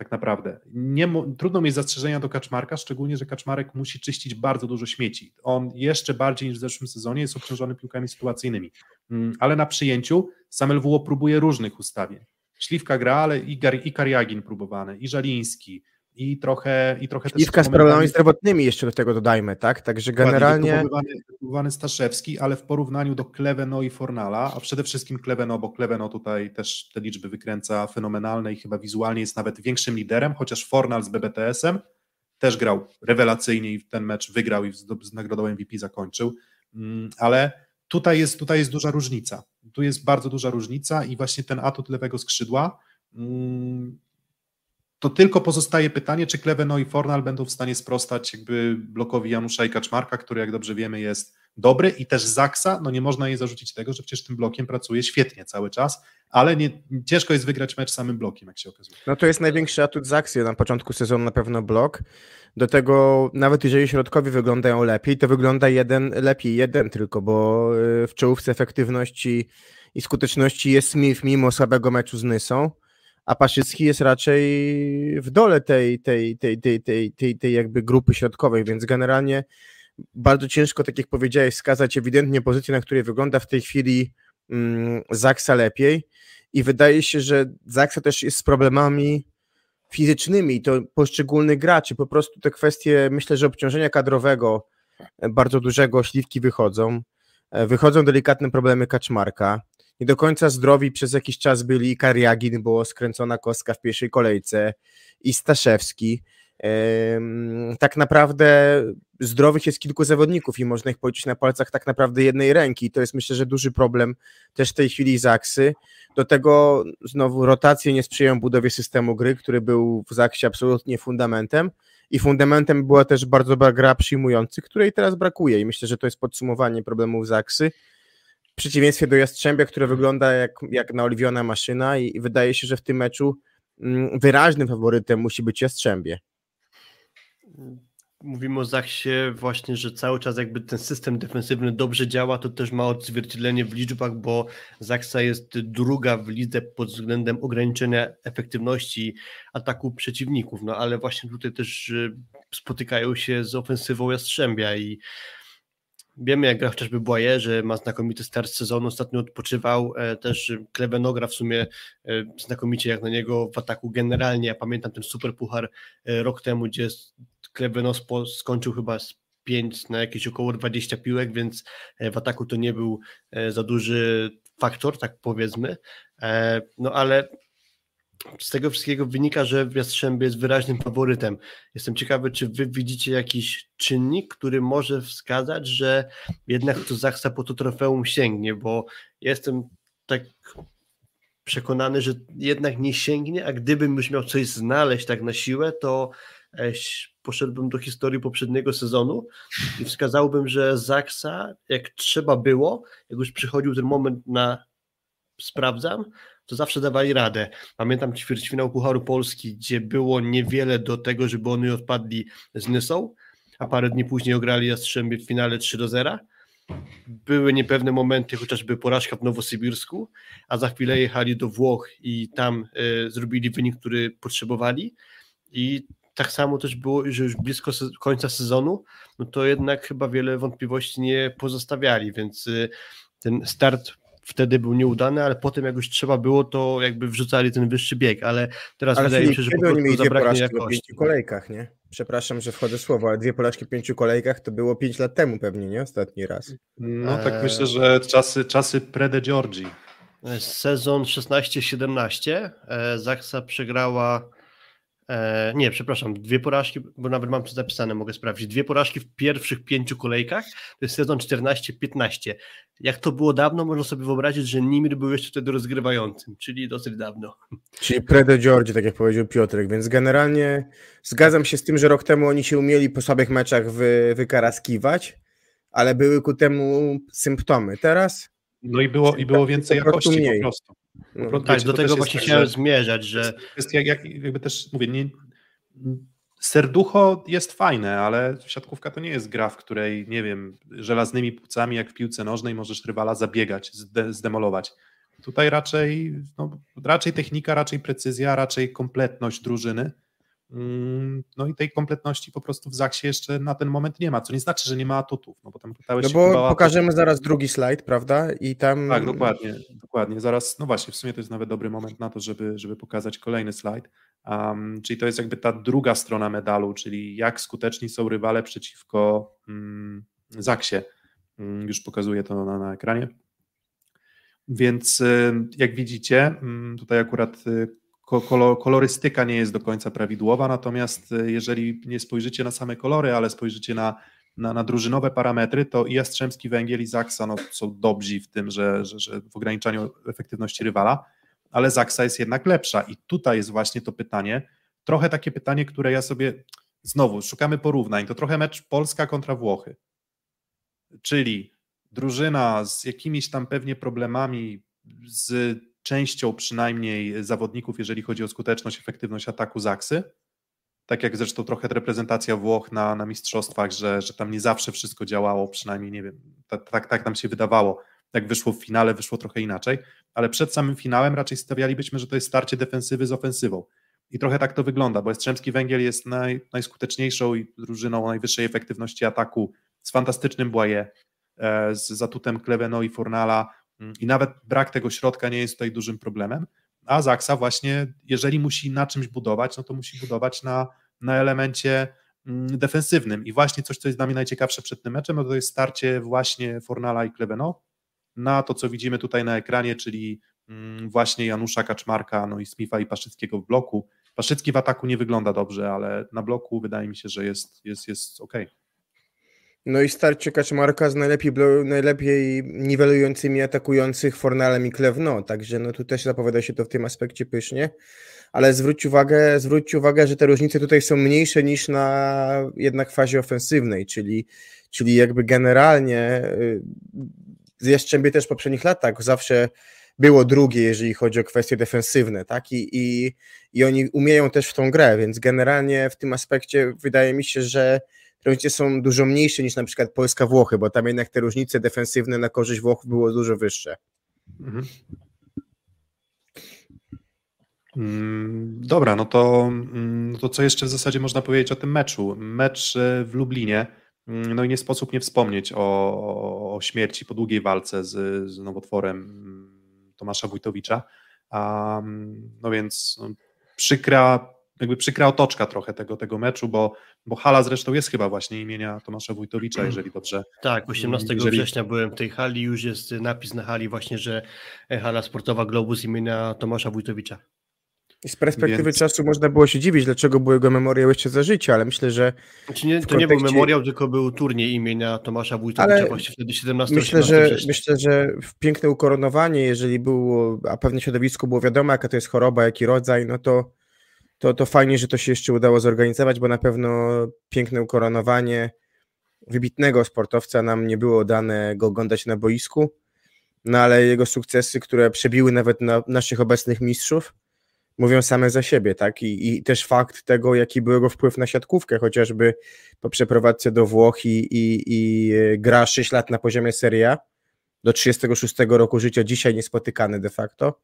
Tak naprawdę. Nie, trudno mieć zastrzeżenia do Kaczmarka, szczególnie, że Kaczmarek musi czyścić bardzo dużo śmieci. On jeszcze bardziej niż w zeszłym sezonie jest obciążony piłkami sytuacyjnymi. Mm, ale na przyjęciu sam LWO próbuje różnych ustawień. Śliwka gra, ale i, Gar, i Kariagin próbowany, i Żaliński, i trochę, i trochę też... z problemami zdrowotnymi jeszcze do tego dodajmy, tak? Także generalnie... Próbowany Staszewski, ale w porównaniu do Kleveno i Fornala, a przede wszystkim Kleveno, bo Kleveno tutaj też te liczby wykręca fenomenalne i chyba wizualnie jest nawet większym liderem, chociaż Fornal z BBTS-em też grał rewelacyjnie i ten mecz wygrał i z nagrodą MVP zakończył, mm, ale tutaj jest, tutaj jest duża różnica. Tu jest bardzo duża różnica i właśnie ten atut lewego skrzydła mm, to tylko pozostaje pytanie, czy Kleveno i Fornal będą w stanie sprostać jakby blokowi Janusza i Kaczmarka, który jak dobrze wiemy jest dobry i też Zaksa, no nie można jej zarzucić tego, że przecież tym blokiem pracuje świetnie cały czas, ale nie, ciężko jest wygrać mecz samym blokiem, jak się okazuje. No to jest największy atut Zaksy na początku sezonu na pewno blok. Do tego nawet jeżeli środkowi wyglądają lepiej, to wygląda jeden lepiej, jeden tylko, bo y, w czołówce efektywności i skuteczności jest Smith mimo słabego meczu z Nysą a Paszycki jest raczej w dole tej, tej, tej, tej, tej, tej, tej jakby grupy środkowej, więc generalnie bardzo ciężko, tak jak powiedziałeś, wskazać ewidentnie pozycję, na której wygląda w tej chwili mm, Zaksa lepiej. I wydaje się, że Zaksa też jest z problemami fizycznymi, to poszczególnych graczy, po prostu te kwestie, myślę, że obciążenia kadrowego bardzo dużego, śliwki wychodzą, wychodzą delikatne problemy Kaczmarka, nie do końca zdrowi przez jakiś czas byli i Kariagin, było skręcona kostka w pierwszej kolejce i Staszewski. Tak naprawdę zdrowych jest kilku zawodników i można ich policzyć na palcach tak naprawdę jednej ręki. To jest myślę, że duży problem też w tej chwili Zaksy. Do tego znowu rotacje nie sprzyjają budowie systemu gry, który był w Zaksie absolutnie fundamentem i fundamentem była też bardzo dobra gra przyjmujących, której teraz brakuje i myślę, że to jest podsumowanie problemów Zaksy przeciwieństwie do Jastrzębia, które wygląda jak, jak naoliwiona maszyna i, i wydaje się, że w tym meczu mm, wyraźnym faworytem musi być Jastrzębie. Mówimy o Zachsie właśnie, że cały czas jakby ten system defensywny dobrze działa, to też ma odzwierciedlenie w liczbach, bo Zachsa jest druga w lidze pod względem ograniczenia efektywności ataku przeciwników, no ale właśnie tutaj też spotykają się z ofensywą Jastrzębia i Wiemy, jak gra chociażby Boye, że ma znakomity start sezonu, ostatnio odpoczywał, e, też Klevenogra w sumie e, znakomicie jak na niego w ataku generalnie. Ja pamiętam ten super puchar e, rok temu, gdzie Klevenos skończył chyba z 5 na jakieś około 20 piłek, więc w ataku to nie był za duży faktor, tak powiedzmy. No ale z tego wszystkiego wynika, że Jastrzębie jest wyraźnym faworytem. Jestem ciekawy, czy wy widzicie jakiś czynnik, który może wskazać, że jednak to Zachsa po to trofeum sięgnie, bo jestem tak przekonany, że jednak nie sięgnie, a gdybym już miał coś znaleźć tak na siłę, to poszedłbym do historii poprzedniego sezonu i wskazałbym, że Zaksa, jak trzeba było, jak już przychodził ten moment na sprawdzam, to zawsze dawali radę. Pamiętam ćwierćfinał Pucharu Polski, gdzie było niewiele do tego, żeby oni odpadli z Nysą, a parę dni później ograli Jastrzębie w finale 3 do 0. Były niepewne momenty, chociażby porażka w Nowosybirsku, a za chwilę jechali do Włoch i tam y, zrobili wynik, który potrzebowali. I tak samo też było, że już blisko se końca sezonu, no to jednak chyba wiele wątpliwości nie pozostawiali, więc y, ten start wtedy był nieudany, ale potem jak już trzeba było, to jakby wrzucali ten wyższy bieg, ale teraz Ale wydaje mi się, że po oni prostu mieli dwie zabraknie jakości. pięciu kolejkach, nie? Przepraszam, że wchodzę w słowo, ale dwie porażki w pięciu kolejkach to było pięć lat temu pewnie, nie? Ostatni raz. No tak Eee. myślę, że czasy, czasy Prede Giorgi. Sezon 16-17 e, Zaksa przegrała. E, nie, przepraszam, dwie porażki, bo nawet mam to zapisane, mogę sprawdzić. Dwie porażki w pierwszych pięciu kolejkach. To jest sezon 14-15. Jak to było dawno, można sobie wyobrazić, że Nimir był jeszcze wtedy rozgrywającym, czyli dosyć dawno. Czyli Predo George, tak jak powiedział Piotrek, więc generalnie zgadzam się z tym, że rok temu oni się umieli po słabych meczach wy, wykaraskiwać, ale były ku temu symptomy. Teraz No i było, i było więcej Po prostu jakości mniej. po prostu. No, Tak, Wiecie, do tego jest właśnie chciałem zmierzać, że Kwestia, jak, jakby też mówię, nie, serducho jest fajne, ale siatkówka to nie jest gra, w której, nie wiem, żelaznymi płucami, jak w piłce nożnej, możesz rywala zabiegać, zde, zdemolować. Tutaj raczej, no, raczej technika, raczej precyzja, raczej kompletność drużyny. Mm, No i tej kompletności po prostu w Zaksie jeszcze na ten moment nie ma, co nie znaczy, że nie ma atutów, no bo tam pytałeś no bo pokażemy zaraz drugi slajd, prawda? I tam Tak, dokładnie, dokładnie. Zaraz, no właśnie, w sumie to jest nawet dobry moment na to, żeby, żeby pokazać kolejny slajd. Um, czyli to jest jakby ta druga strona medalu, czyli jak skuteczni są rywale przeciwko um, Zaksie. Um, już pokazuję to na, na ekranie. Więc y, jak widzicie, tutaj akurat y, kolorystyka nie jest do końca prawidłowa, natomiast y, jeżeli nie spojrzycie na same kolory, ale spojrzycie na, na, na drużynowe parametry, to i Jastrzębski Węgiel i Zaksa no, są dobrzy w tym, że, że, że w ograniczaniu efektywności rywala, ale Zaksa jest jednak lepsza. I tutaj jest właśnie to pytanie, trochę takie pytanie, które ja sobie, znowu szukamy porównań, to trochę mecz Polska kontra Włochy, czyli drużyna z jakimiś tam pewnie problemami, z częścią przynajmniej zawodników, jeżeli chodzi o skuteczność, efektywność ataku Zaksy. Tak jak zresztą trochę reprezentacja Włoch na, na mistrzostwach, że, że tam nie zawsze wszystko działało, przynajmniej nie wiem, tak, tak, tak nam się wydawało. Jak wyszło w finale, wyszło trochę inaczej, ale przed samym finałem raczej stawialibyśmy, że to jest starcie defensywy z ofensywą. I trochę tak to wygląda, bo Jastrzębski Węgiel jest naj, najskuteczniejszą i drużyną najwyższej efektywności ataku z fantastycznym Błaje, e, z zatutem Kleveno i Fornala i nawet brak tego środka nie jest tutaj dużym problemem, a Zaksa właśnie, jeżeli musi na czymś budować, no to musi budować na, na elemencie mm, defensywnym i właśnie coś, co jest dla mnie najciekawsze przed tym meczem, no to jest starcie właśnie Fornala i Kleveno na to, co widzimy tutaj na ekranie, czyli mm, właśnie Janusza Kaczmarka, no i Smitha i Paszyckiego w bloku. Paszycki w ataku nie wygląda dobrze, ale na bloku wydaje mi się, że jest, jest, jest ok. No i starcie Kaczmarka z najlepiej, najlepiej niwelującymi atakujących Fornalem i Klewno, także no tu też zapowiada się to w tym aspekcie pysznie, ale zwróć uwagę, zwróćcie uwagę, że te różnice tutaj są mniejsze niż na jednak fazie ofensywnej, czyli, czyli jakby generalnie y, z Jastrzębie też w poprzednich latach zawsze było drugie, jeżeli chodzi o kwestie defensywne, tak? I, i, I oni umieją też w tą grę, więc generalnie w tym aspekcie wydaje mi się, że różnice są dużo mniejsze niż na przykład Polska-Włochy, bo tam jednak te różnice defensywne na korzyść Włoch było dużo wyższe. Mhm. Mm, Dobra, no to, mm, no to co jeszcze w zasadzie można powiedzieć o tym meczu? Mecz e, w Lublinie, mm, no i nie sposób nie wspomnieć o, o śmierci po długiej walce z, z nowotworem Tomasza Wójtowicza. Mm, no więc no, przykra, jakby przykra otoczka trochę tego, tego meczu, bo, bo hala zresztą jest chyba właśnie imienia Tomasza Wójtowicza, jeżeli dobrze Tak, 18 Jeżeli- września byłem w tej hali, już jest napis na hali właśnie, że e, hala sportowa Globus imienia Tomasza Wójtowicza. I z perspektywy Więc- czasu można było się dziwić, dlaczego był jego memoriał jeszcze za życia, ale myślę, że Znaczy nie, to nie był kontekście- memoriał, tylko był turniej imienia Tomasza Wójtowicza Ale właśnie wtedy 17 myślę, 18 że września. myślę, że w piękne ukoronowanie, jeżeli było, a pewnie w środowisku było wiadomo, jaka to jest choroba, jaki rodzaj, no to, to, to fajnie, że to się jeszcze udało zorganizować, bo na pewno piękne ukoronowanie wybitnego sportowca nam nie było dane go oglądać na boisku, no ale jego sukcesy, które przebiły nawet na naszych obecnych mistrzów, mówią same za siebie, tak? I, I też fakt tego, jaki był jego wpływ na siatkówkę, chociażby po przeprowadzce do Włoch i, i, i e, gra 6 lat na poziomie Serie A do 36 roku życia, dzisiaj niespotykany de facto.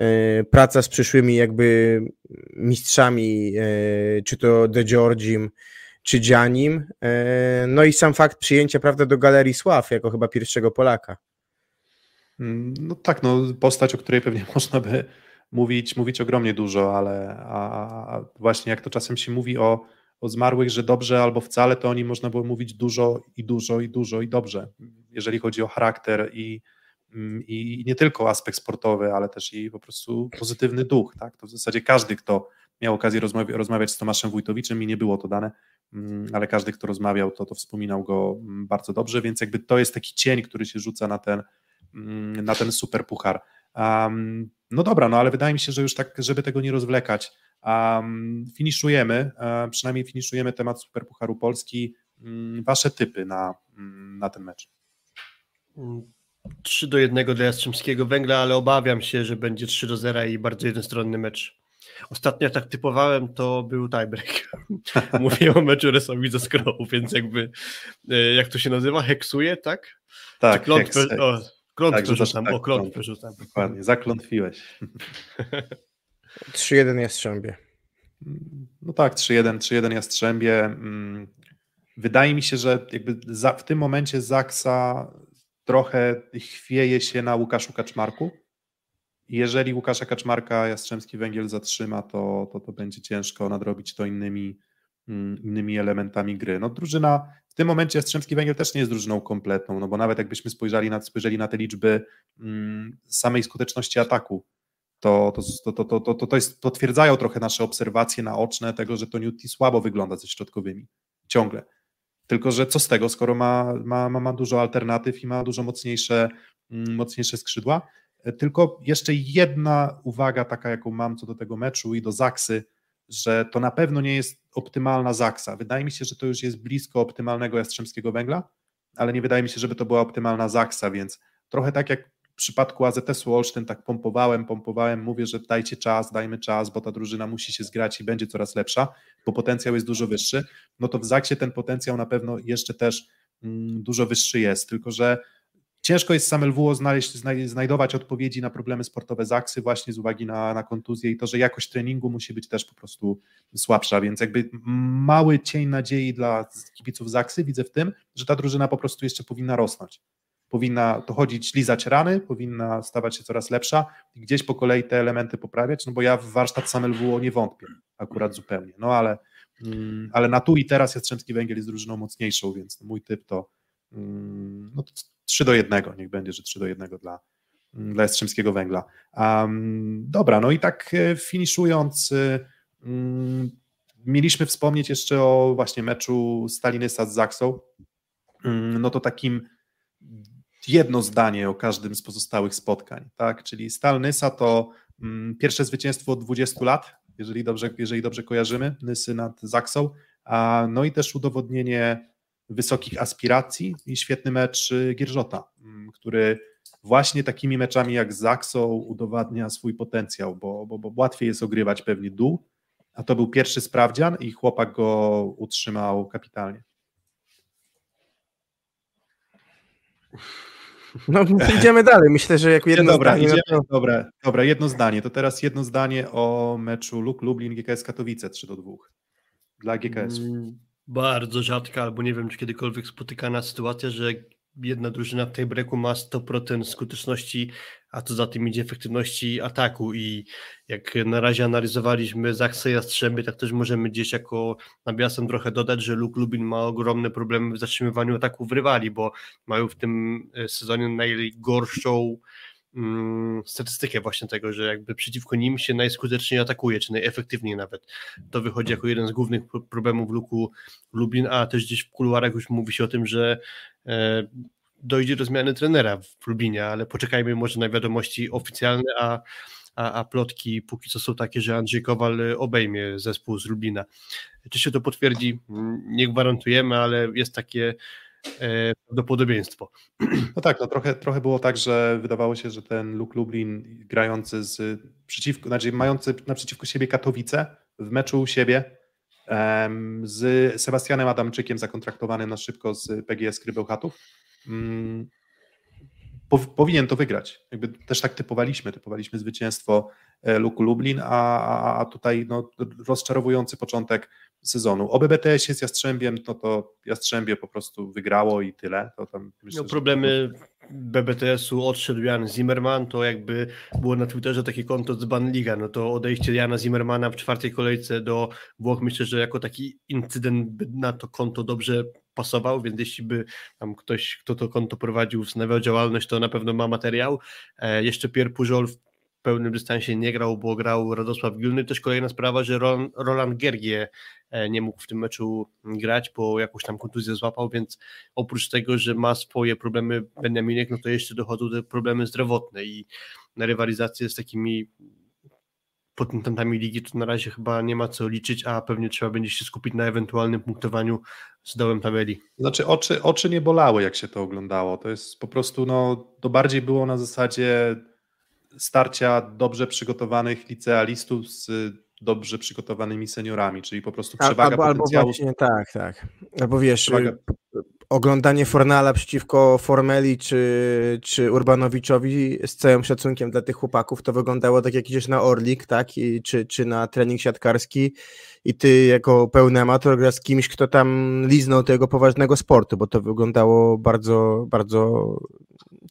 E, Praca z przyszłymi jakby mistrzami, e, czy to De Giorgim, czy Gianim, e, no i sam fakt przyjęcia, prawda, do Galerii Sław, jako chyba pierwszego Polaka. Mm, no tak, no postać, o której pewnie można by mówić, mówić ogromnie dużo, ale a, a właśnie jak to czasem się mówi o, o zmarłych, że dobrze albo wcale, to o nim można było mówić dużo i dużo i dużo i dobrze, jeżeli chodzi o charakter i, i nie tylko aspekt sportowy, ale też i po prostu pozytywny duch, tak? To w zasadzie każdy, kto miał okazję rozmawiać, rozmawiać z Tomaszem Wójtowiczem i nie było to dane, mm, ale każdy, kto rozmawiał, to, to wspominał go mm, bardzo dobrze, więc jakby to jest taki cień, który się rzuca na ten, na ten super puchar. Um, no dobra, no ale wydaje mi się, że już tak, żeby tego nie rozwlekać, um, finiszujemy, um, przynajmniej finiszujemy temat Superpucharu Polski. Wasze typy na, mm, na ten mecz? 3 do 1 dla Jastrzębskiego Węgla, ale obawiam się, że będzie 3 do 0 i bardzo jednostronny mecz. Ostatnio jak tak typowałem, to był tiebreak. Mówię o meczu Resowi ze Skrołu, więc jakby, e, jak to się nazywa, heksuje, tak? Tak, klątwę, heks, heks. O, klątwę tak, przerzucam, tak, o klątwę przerzucam. Dokładnie, zaklątwiłeś. 3-1 Jastrzębie. No tak, 3-1, 3-1 Jastrzębie. Mm, wydaje mi się, że jakby za, w tym momencie Zaksa trochę chwieje się na Łukaszu Kaczmarku. Jeżeli Łukasza Kaczmarka Jastrzębski Węgiel zatrzyma, to, to, to będzie ciężko nadrobić to innymi, mm, innymi elementami gry. No drużyna, w tym momencie Jastrzębski Węgiel też nie jest drużyną kompletną, no bo nawet jakbyśmy spojrzeli na, spojrzeli na te liczby mm, samej skuteczności ataku, to, to, to, to, to, to, jest, potwierdzają trochę nasze obserwacje naoczne tego, że to Newty słabo wygląda ze środkowymi. Ciągle. Tylko, że co z tego, skoro ma, ma, ma, dużo alternatyw i ma dużo mocniejsze, mm, mocniejsze skrzydła. Tylko jeszcze jedna uwaga, taka jaką mam co do tego meczu i do Zaksy, że to na pewno nie jest optymalna Zaksa. Wydaje mi się, że to już jest blisko optymalnego Jastrzębskiego Węgla, ale nie wydaje mi się, żeby to była optymalna Zaksa, więc trochę tak jak przypadku AZS-u Olsztyn tak pompowałem, pompowałem, mówię, że dajcie czas, dajmy czas, bo ta drużyna musi się zgrać i będzie coraz lepsza, bo potencjał jest dużo wyższy, no to w Zaksie ten potencjał na pewno jeszcze też mm, dużo wyższy jest, tylko że ciężko jest sam LWO znaleźć, znajdować odpowiedzi na problemy sportowe Zaksy właśnie z uwagi na, na kontuzję i to, że jakość treningu musi być też po prostu słabsza, więc jakby mały cień nadziei dla kibiców Zaksy widzę w tym, że ta drużyna po prostu jeszcze powinna rosnąć powinna dochodzić, lizać rany, powinna stawać się coraz lepsza i gdzieś po kolei te elementy poprawiać, no bo ja w warsztat sam LWO nie wątpię akurat zupełnie, no ale, mm, ale na tu i teraz Jastrzębski Węgiel jest drużyną mocniejszą, więc mój typ to, mm, no to 3 do 1, niech będzie, że 3 do 1 dla, mm, dla Jastrzębskiego Węgla. Um, dobra, no i tak e, finiszując, um, mieliśmy wspomnieć jeszcze o właśnie meczu Stalinysa z Zaksą, um, no to takim jedno zdanie o każdym z pozostałych spotkań, tak? Czyli Stal Nysa to mm, pierwsze zwycięstwo od 20 lat, jeżeli dobrze, jeżeli dobrze kojarzymy, Nysy nad Zaksą, a, no i też udowodnienie wysokich aspiracji i świetny mecz y, Gierżota, mm, który właśnie takimi meczami jak Zaksą udowadnia swój potencjał, bo, bo, bo łatwiej jest ogrywać pewnie dół, a to był pierwszy sprawdzian i chłopak go utrzymał kapitalnie. No, idziemy dalej. Myślę, że jak jedno dobra, zdanie. Idziemy, to... dobra, dobra, jedno zdanie. To teraz jedno zdanie o meczu Luk Lublin GKS Katowice 3 do 2 dla GKS. Mm, bardzo rzadka, albo nie wiem, czy kiedykolwiek spotykana sytuacja, że jedna drużyna w tej breku ma 100% skuteczności, a co za tym idzie efektywności ataku. I jak na razie analizowaliśmy Zaksę Jastrzębie, tak też możemy gdzieś jako nawiasem trochę dodać, że Luk Lubin ma ogromne problemy w zatrzymywaniu ataków rywali, bo mają w tym e, sezonie najgorszą statystykę właśnie tego, że jakby przeciwko nim się najskuteczniej atakuje, czy najefektywniej nawet. To wychodzi jako jeden z głównych problemów Luku Lublin, a też gdzieś w kuluarach już mówi się o tym, że e, dojdzie do zmiany trenera w Lublinie, ale poczekajmy może na wiadomości oficjalne, a, a, a plotki póki co są takie, że Andrzej Kowal obejmie zespół z Lublina. Czy się to potwierdzi? Nie gwarantujemy, ale jest takie prawdopodobieństwo. No tak, no trochę, trochę było tak, że wydawało się, że ten Luk Lublin grający z przeciwko, znaczy mający naprzeciwko siebie Katowice w meczu u siebie z Sebastianem Adamczykiem zakontraktowanym na szybko z PGS Krybełchatów. Mm, powinien to wygrać. Jakby też tak typowaliśmy, typowaliśmy zwycięstwo e, Luku Lublin, a, a, tutaj no, rozczarowujący początek sezonu. O BBTS jest Jastrzębiem, no to Jastrzębie po prostu wygrało i tyle. To tam myślę, no, problemy BBTS-u odszedł Jan Zimmerman, to jakby było na Twitterze takie konto z Banliga, no to odejście Jana Zimmermana w czwartej kolejce do Włoch, myślę, że jako taki incydent na to konto dobrze pasował, więc jeśli by tam ktoś, kto to konto prowadził, wznawiał działalność, to na pewno ma materiał. E, jeszcze Pierre Pujol w pełnym dystansie nie grał, bo grał Radosław Gilny. Też kolejna sprawa, że Roland Gergie e, nie mógł w tym meczu grać, bo jakąś tam kontuzję złapał, więc oprócz tego, że ma swoje problemy Benjaminek, no to jeszcze dochodzą te problemy zdrowotne i na rywalizację z takimi potentami ligi to na razie chyba nie ma co liczyć, a pewnie trzeba będzie się skupić na ewentualnym punktowaniu z dołem tabeli. Znaczy oczy, oczy nie bolały jak się to oglądało, to jest po prostu no, to bardziej było na zasadzie starcia dobrze przygotowanych licealistów z dobrze przygotowanymi seniorami, czyli po prostu przewaga albo, potencjału. Albo właśnie, tak, tak. Albo wiesz, przewaga... oglądanie Fornala przeciwko Formeli czy, czy Urbanowiczowi z całym szacunkiem dla tych chłopaków, to wyglądało tak jak idziesz na Orlik, tak, I, czy, czy na trening siatkarski i ty jako pełny amator grasz z kimś, kto tam liznął tego poważnego sportu, bo to wyglądało bardzo, bardzo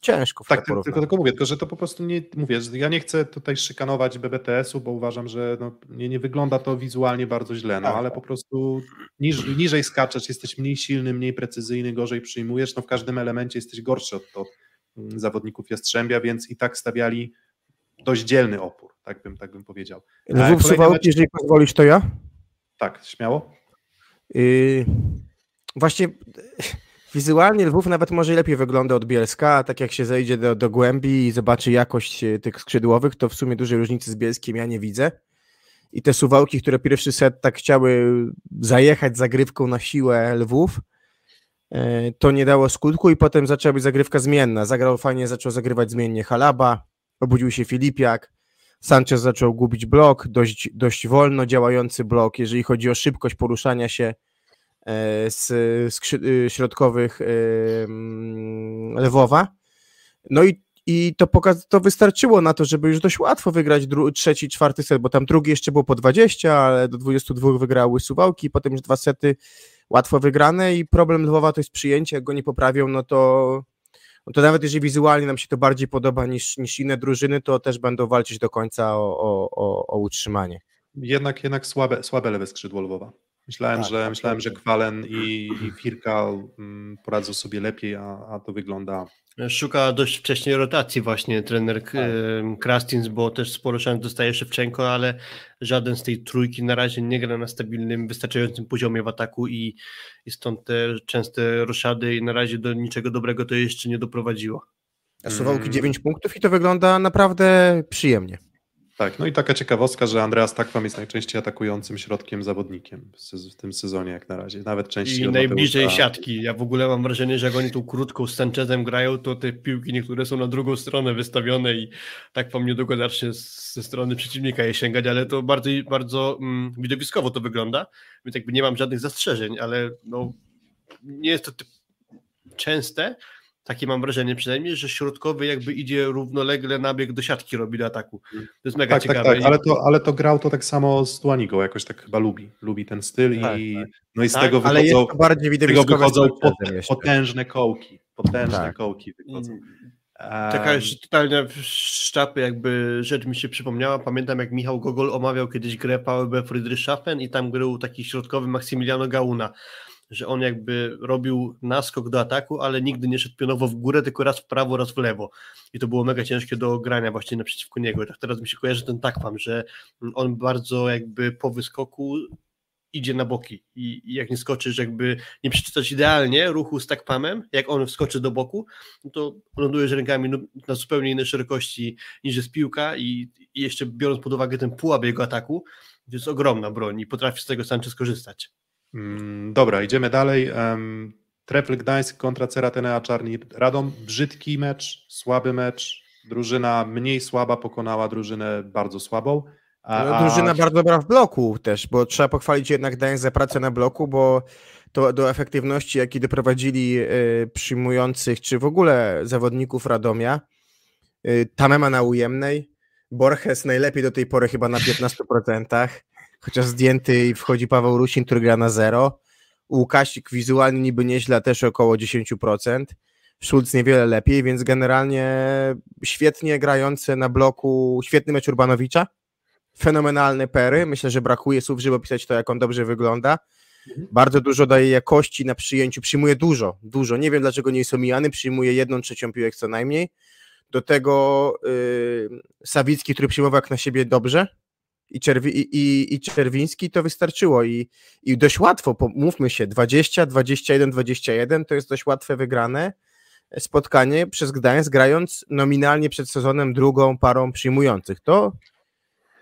ciężko. tak, tylko, tylko mówię, tylko że to po prostu nie, mówię, ja nie chcę tutaj szykanować BBTS-u, bo uważam, że no, nie, nie wygląda to wizualnie bardzo źle, no tak. ale po prostu niż, niżej skaczesz, jesteś mniej silny, mniej precyzyjny, gorzej przyjmujesz, no w każdym elemencie jesteś gorszy od, od mm, zawodników Jastrzębia, więc i tak stawiali dość dzielny opór, tak bym, tak bym powiedział. Lwów Suwałki, mecz... jeżeli pozwolisz, to ja? Tak, śmiało. Yy, właśnie Wizualnie Lwów nawet może lepiej wygląda od Bielska, a tak jak się zejdzie do, do głębi i zobaczy jakość e, tych skrzydłowych, to w sumie dużej różnicy z Bielskiem ja nie widzę. I te suwałki, które pierwszy set tak chciały zajechać zagrywką na siłę Lwów, e, to nie dało skutku i potem zaczęła być zagrywka zmienna. Zagrał fajnie, zaczął zagrywać zmiennie Halaba, obudził się Filipiak, Sanchez zaczął gubić blok, dość, dość wolno działający blok, jeżeli chodzi o szybkość poruszania się E, z y, środkowych Lwowa. No i, i to, pokaz, to wystarczyło na to, żeby już dość łatwo wygrać trzeci, czwarty set, bo tam drugi jeszcze było po 20, ale do 22 wygrały Suwałki, potem już dwa sety łatwo wygrane i problem Lwowa to jest przyjęcie, jak go nie poprawią, no to, to nawet jeżeli wizualnie nam się to bardziej podoba niż, niż inne drużyny, to też będą walczyć do końca o, o, o, o utrzymanie. Jednak, jednak słabe, słabe lewe skrzydło Lwowa. Myślałem, tak, że, tak, myślałem, że Kwalen i, i Firka mm, poradzą sobie lepiej, a, a to wygląda. Szuka dość wcześniej rotacji właśnie trener tak. Krastins, bo też sporo szans dostaje Szewczenko, ale żaden z tej trójki na razie nie gra na stabilnym, wystarczającym poziomie w ataku i, i stąd te częste roszady i na razie do niczego dobrego to jeszcze nie doprowadziło. A Suwałki 9 mm. punktów i to wygląda naprawdę przyjemnie. Tak, no i taka ciekawostka, że Andreas Takwam jest najczęściej atakującym środkiem zawodnikiem w tym sezonie jak na razie, nawet częściej. I najbliżej Mateusza. siatki. Ja w ogóle mam wrażenie, że jak oni tą krótką z Sanchezem grają, to te piłki niektóre są na drugą stronę wystawione i Takwam niedługo zacznie ze strony przeciwnika je sięgać, ale to bardzo, bardzo mm, widowiskowo to wygląda, więc jakby nie mam żadnych zastrzeżeń, ale no, nie jest to typ częste, takie mam wrażenie przynajmniej, że środkowy jakby idzie równolegle nabieg do siatki robi do ataku. To jest mega tak, tak ciekawe. Tak, tak. Ale, to, ale to grał to tak samo z Tuanigą, jakoś tak chyba lubi. Lubi ten styl tak, i, tak. no i z tak, tego wychodzą, ale jest bardziej tego wychodzą potężne kołki. Potężne tak. kołki wychodzą. Taka jeszcze totalnie szczapy jakby rzecz mi się przypomniała. Pamiętam jak Michał Gogol omawiał kiedyś grę VB Friedrichshafen i tam grał taki środkowy Maksymiliano Gauna że on jakby robił naskok do ataku, ale nigdy nie szedł pionowo w górę, tylko raz w prawo, raz w lewo. I to było mega ciężkie do grania właśnie naprzeciwko niego. I tak teraz mi się kojarzy ten takwam, że on bardzo jakby po wyskoku idzie na boki i, jak nie skoczysz, jakby nie przeczytać idealnie ruchu z takpamem, jak on wskoczy do boku, no to lądujesz rękami no, na zupełnie innej szerokości niż jest piłka i, jeszcze biorąc pod uwagę ten pułap jego ataku, to jest ogromna broń i potrafi z tego Sanchez skorzystać. Mm, dobra, idziemy dalej. Trefl Gdańsk kontra Ceratenea Czarni Radom. Brzydki mecz, słaby mecz. Drużyna mniej słaba pokonała drużynę bardzo słabą. A, No, a- drużyna bardzo dobra w bloku też, bo trzeba pochwalić jednak Gdańsk za pracę na bloku, bo to do efektywności, jakiej doprowadzili y, przyjmujących, czy w ogóle zawodników Radomia, y, Tamema na ujemnej, Borges najlepiej do tej pory chyba na 15%, chociaż zdjęty i wchodzi Paweł Rusin, który gra na zero, Łukasik wizualnie niby nieźle, też około 10%, Schulz niewiele lepiej, więc generalnie świetnie grające na bloku, świetny mecz Urbanowicza, fenomenalne pery. Myślę, że brakuje słów, żeby opisać to, jak on dobrze wygląda. Bardzo dużo daje jakości na przyjęciu. Przyjmuje dużo, dużo. Nie wiem, dlaczego nie jest omijany. Przyjmuje jedną trzecią piłek co najmniej. Do tego yy, Sawicki, który przyjmował jak na siebie dobrze i, Czerwi, i, i, i Czerwiński, to wystarczyło. I, I dość łatwo, mówmy się, 20, 21, 21 to jest dość łatwe wygrane spotkanie przez Gdańsk, grając nominalnie przed sezonem drugą parą przyjmujących. To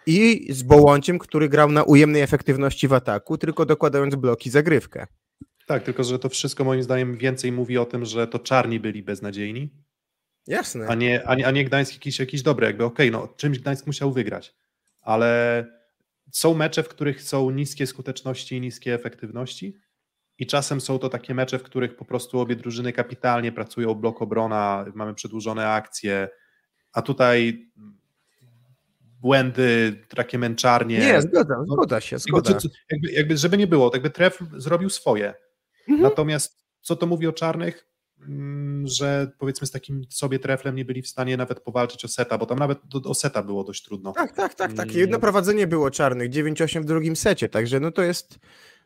i z Bołąciem, który grał na ujemnej efektywności w ataku, tylko dokładając bloki zagrywkę. Tak, tylko że to wszystko moim zdaniem więcej mówi o tym, że to czarni byli beznadziejni, Jasne. a nie, a nie, a nie Gdańsk jakiś, jakiś dobry. Jakby okej, no czymś Gdańsk musiał wygrać, ale są mecze, w których są niskie skuteczności i niskie efektywności i czasem są to takie mecze, w których po prostu obie drużyny kapitalnie pracują, blok obrona, mamy przedłużone akcje, a tutaj błędy, takie męczarnie. Nie, zgoda, zgoda się, Jakby, zgoda. co- jakby, jakby, żeby nie było, jakby Tref zrobił swoje. Mhm. Natomiast co to mówi o czarnych? Mm, Że powiedzmy z takim sobie treflem nie byli w stanie nawet powalczyć o seta, bo tam nawet do, o seta było dość trudno. Tak, tak, tak, tak. Mm. Jedno prowadzenie było czarnych, 9-8 w drugim secie, także no to jest,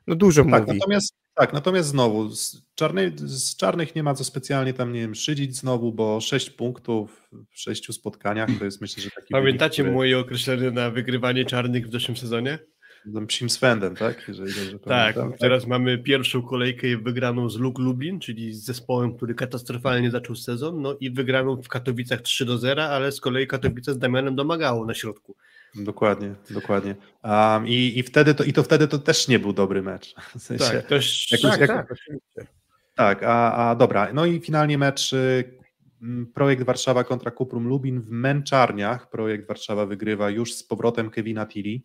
no dużo Tak, mówi. natomiast, tak, natomiast znowu, z, czarny, z czarnych nie ma co specjalnie tam, nie wiem, szydzić znowu, bo 6 punktów w sześciu spotkaniach to jest myślę, że taki Pamiętacie wynik, moje określenie na wygrywanie czarnych w zeszłym sezonie? Psim Swendem, tak? Tak, pamiętam. teraz mamy pierwszą kolejkę wygraną z Luk Lublin, czyli z zespołem, który katastrofalnie zaczął sezon, no i wygraną w Katowicach 3 do 0, ale z kolei Katowice z Damianem domagało na środku. Dokładnie, dokładnie. Um, i, i, wtedy to, I to wtedy to też nie był dobry mecz. W sensie, Tak, też jakoś- tak, tak. Tak, a, a dobra. No i finalnie mecz y, projekt Warszawa kontra Kuprum Lubin w męczarniach. Projekt Warszawa wygrywa już z powrotem Kevina Tilly,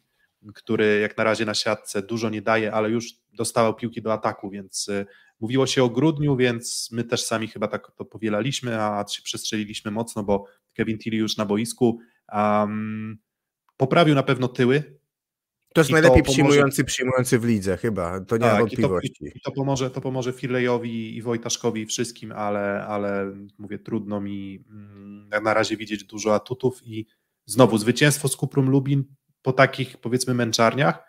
który jak na razie na siatce dużo nie daje, ale już dostawał piłki do ataku, więc y, mówiło się o grudniu, więc my też sami chyba tak to powielaliśmy, a się przestrzeliliśmy mocno, bo Kevin Tilly już na boisku um, poprawił na pewno tyły, To jest to najlepiej pomoże- przyjmujący, przyjmujący w lidze chyba, to nie ma Tak, i to, wątpliwości. i, to pomoże, to pomoże Firlejowi i Wojtaszkowi i wszystkim, ale, ale mówię, trudno mi mm, na razie widzieć dużo atutów i znowu zwycięstwo z Kuprum Lubin po takich powiedzmy męczarniach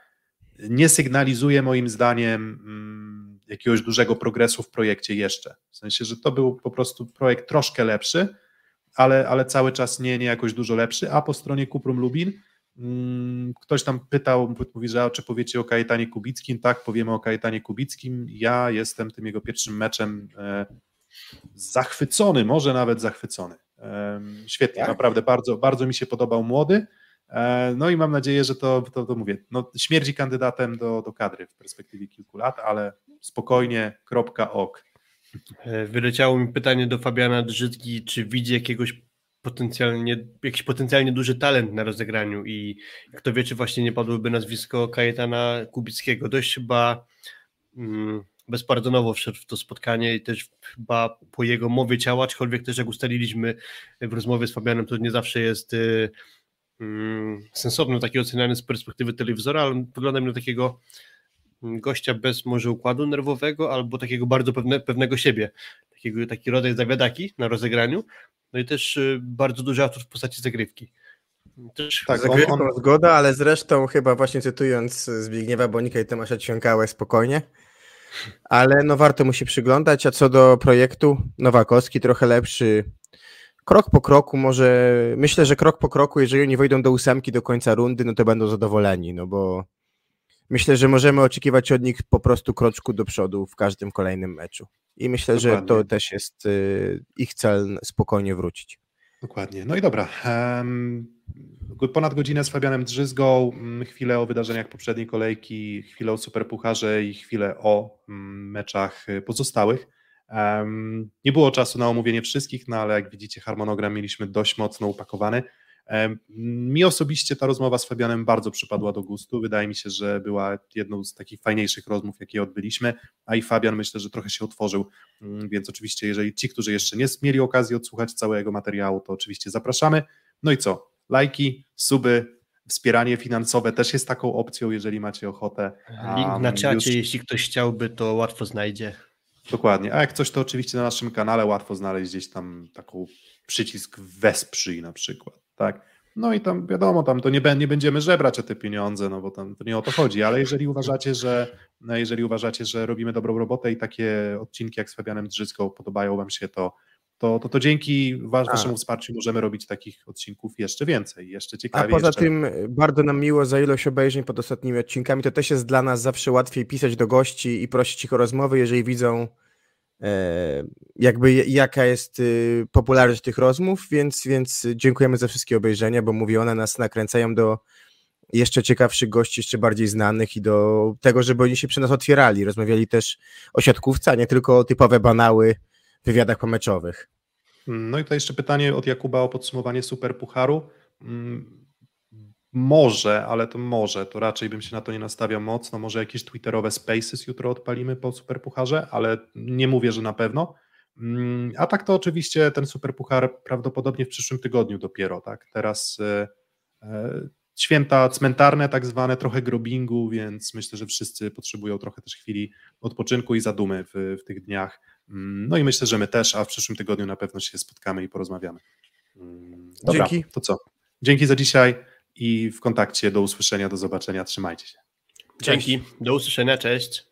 nie sygnalizuje moim zdaniem mm, jakiegoś dużego progresu w projekcie jeszcze. W sensie, że to był po prostu projekt troszkę lepszy, ale, ale cały czas nie, nie jakoś dużo lepszy, a po stronie Kuprum Lubin Mm, Ktoś tam pytał, mówi, że czy powiecie o Kajetanie Kubickim? Tak, powiemy o Kajetanie Kubickim. Ja jestem tym jego pierwszym meczem e, zachwycony, może nawet zachwycony. E, Świetnie, Tak? naprawdę bardzo, bardzo mi się podobał młody. E, No i mam nadzieję, że to, to, to mówię, no, śmierdzi kandydatem do, do kadry w perspektywie kilku lat, ale spokojnie, kropka, ok. E, Wyleciało mi pytanie do Fabiana Drzytki, czy widzi jakiegoś potencjalnie, jakiś potencjalnie duży talent na rozegraniu i kto wie, czy właśnie nie padłoby nazwisko Kajetana Kubickiego. Dość chyba mm, bezpardonowo wszedł w to spotkanie i też chyba po jego mowie ciała, aczkolwiek też jak ustaliliśmy w rozmowie z Fabianem, to nie zawsze jest y, sensowne takie ocenianie z perspektywy telewizora, ale wygląda mi na takiego mm, gościa bez może układu nerwowego albo takiego bardzo pewne, pewnego siebie, takiego, taki rodzaj zawiadaki na rozegraniu, no i też y, bardzo duży atut w postaci zagrywki. Też Tak, on, Zagrywką on, zgoda, ale zresztą chyba właśnie cytując Zbigniewa Bonika i Tomasza Ćwiąkałę spokojnie, ale no warto mu się przyglądać, a co do projektu, Nowakowski trochę lepszy, krok po kroku może, myślę, że krok po kroku, jeżeli oni wejdą do ósemki do końca rundy, no to będą zadowoleni, no bo myślę, że możemy oczekiwać od nich po prostu kroczku do przodu w każdym kolejnym meczu i myślę, że to Dokładnie. też jest y, ich cel spokojnie wrócić. Dokładnie. No i dobra. ponad godzinę z Fabianem Drzyzgą, mm, chwilę o wydarzeniach poprzedniej kolejki, chwilę o Superpucharze i chwilę o mm, meczach y, pozostałych. Nie było czasu na omówienie wszystkich, no ale jak widzicie harmonogram mieliśmy dość mocno upakowany. Mi osobiście ta rozmowa z Fabianem bardzo przypadła do gustu. Wydaje mi się, że była jedną z takich fajniejszych rozmów, jakie odbyliśmy, a i Fabian myślę, że trochę się otworzył, Mm, więc oczywiście jeżeli ci, którzy jeszcze nie mieli okazji odsłuchać całego materiału, to oczywiście zapraszamy. No i co? Lajki, suby, wspieranie finansowe też jest taką opcją, jeżeli macie ochotę. Link na czacie, już- jeśli ktoś chciałby, to łatwo znajdzie. Dokładnie. A jak coś, to oczywiście na naszym kanale łatwo znaleźć gdzieś tam taką przycisk wesprzyj na przykład, tak? No i tam wiadomo, tam to nie, nie będziemy żebrać o te pieniądze, no bo tam to nie o to chodzi, ale jeżeli uważacie, że no jeżeli uważacie, że robimy dobrą robotę i takie odcinki jak z Fabianem Drzycką podobają wam się, to to, to, to dzięki wa- A. waszemu wsparciu możemy robić takich odcinków jeszcze więcej, jeszcze A ciekawiej. poza jeszcze... tym y, bardzo nam miło za ilość obejrzeń pod ostatnimi odcinkami. To też jest dla nas zawsze łatwiej pisać do gości i prosić ich o rozmowy, jeżeli widzą e, jakby jaka jest y, popularność tych rozmów, więc, więc dziękujemy za wszystkie obejrzenia, bo mówię, one nas nakręcają do jeszcze ciekawszych gości, jeszcze bardziej znanych i do tego, żeby oni się przy nas otwierali. Rozmawiali też o siatkówce, a nie tylko typowe banały wywiadach pomeczowych. No i tutaj jeszcze pytanie od Jakuba o podsumowanie Super Pucharu. Mm, Może, ale to może, to raczej bym się na to nie nastawiał mocno. Może jakieś twitterowe spaces jutro odpalimy po Super Pucharze, ale nie mówię, że na pewno. Mm, A tak to oczywiście ten Super Puchar prawdopodobnie w przyszłym tygodniu dopiero, tak? Teraz e, e, święta cmentarne tak zwane, trochę grobingu, więc myślę, że wszyscy potrzebują trochę też chwili odpoczynku i zadumy w, w tych dniach. No i myślę, że my też, a w przyszłym tygodniu na pewno się spotkamy i porozmawiamy. Dobra, Dzięki. To co? Dzięki za dzisiaj i w kontakcie. Do usłyszenia, do zobaczenia. Trzymajcie się. Dzięki. Do usłyszenia, cześć.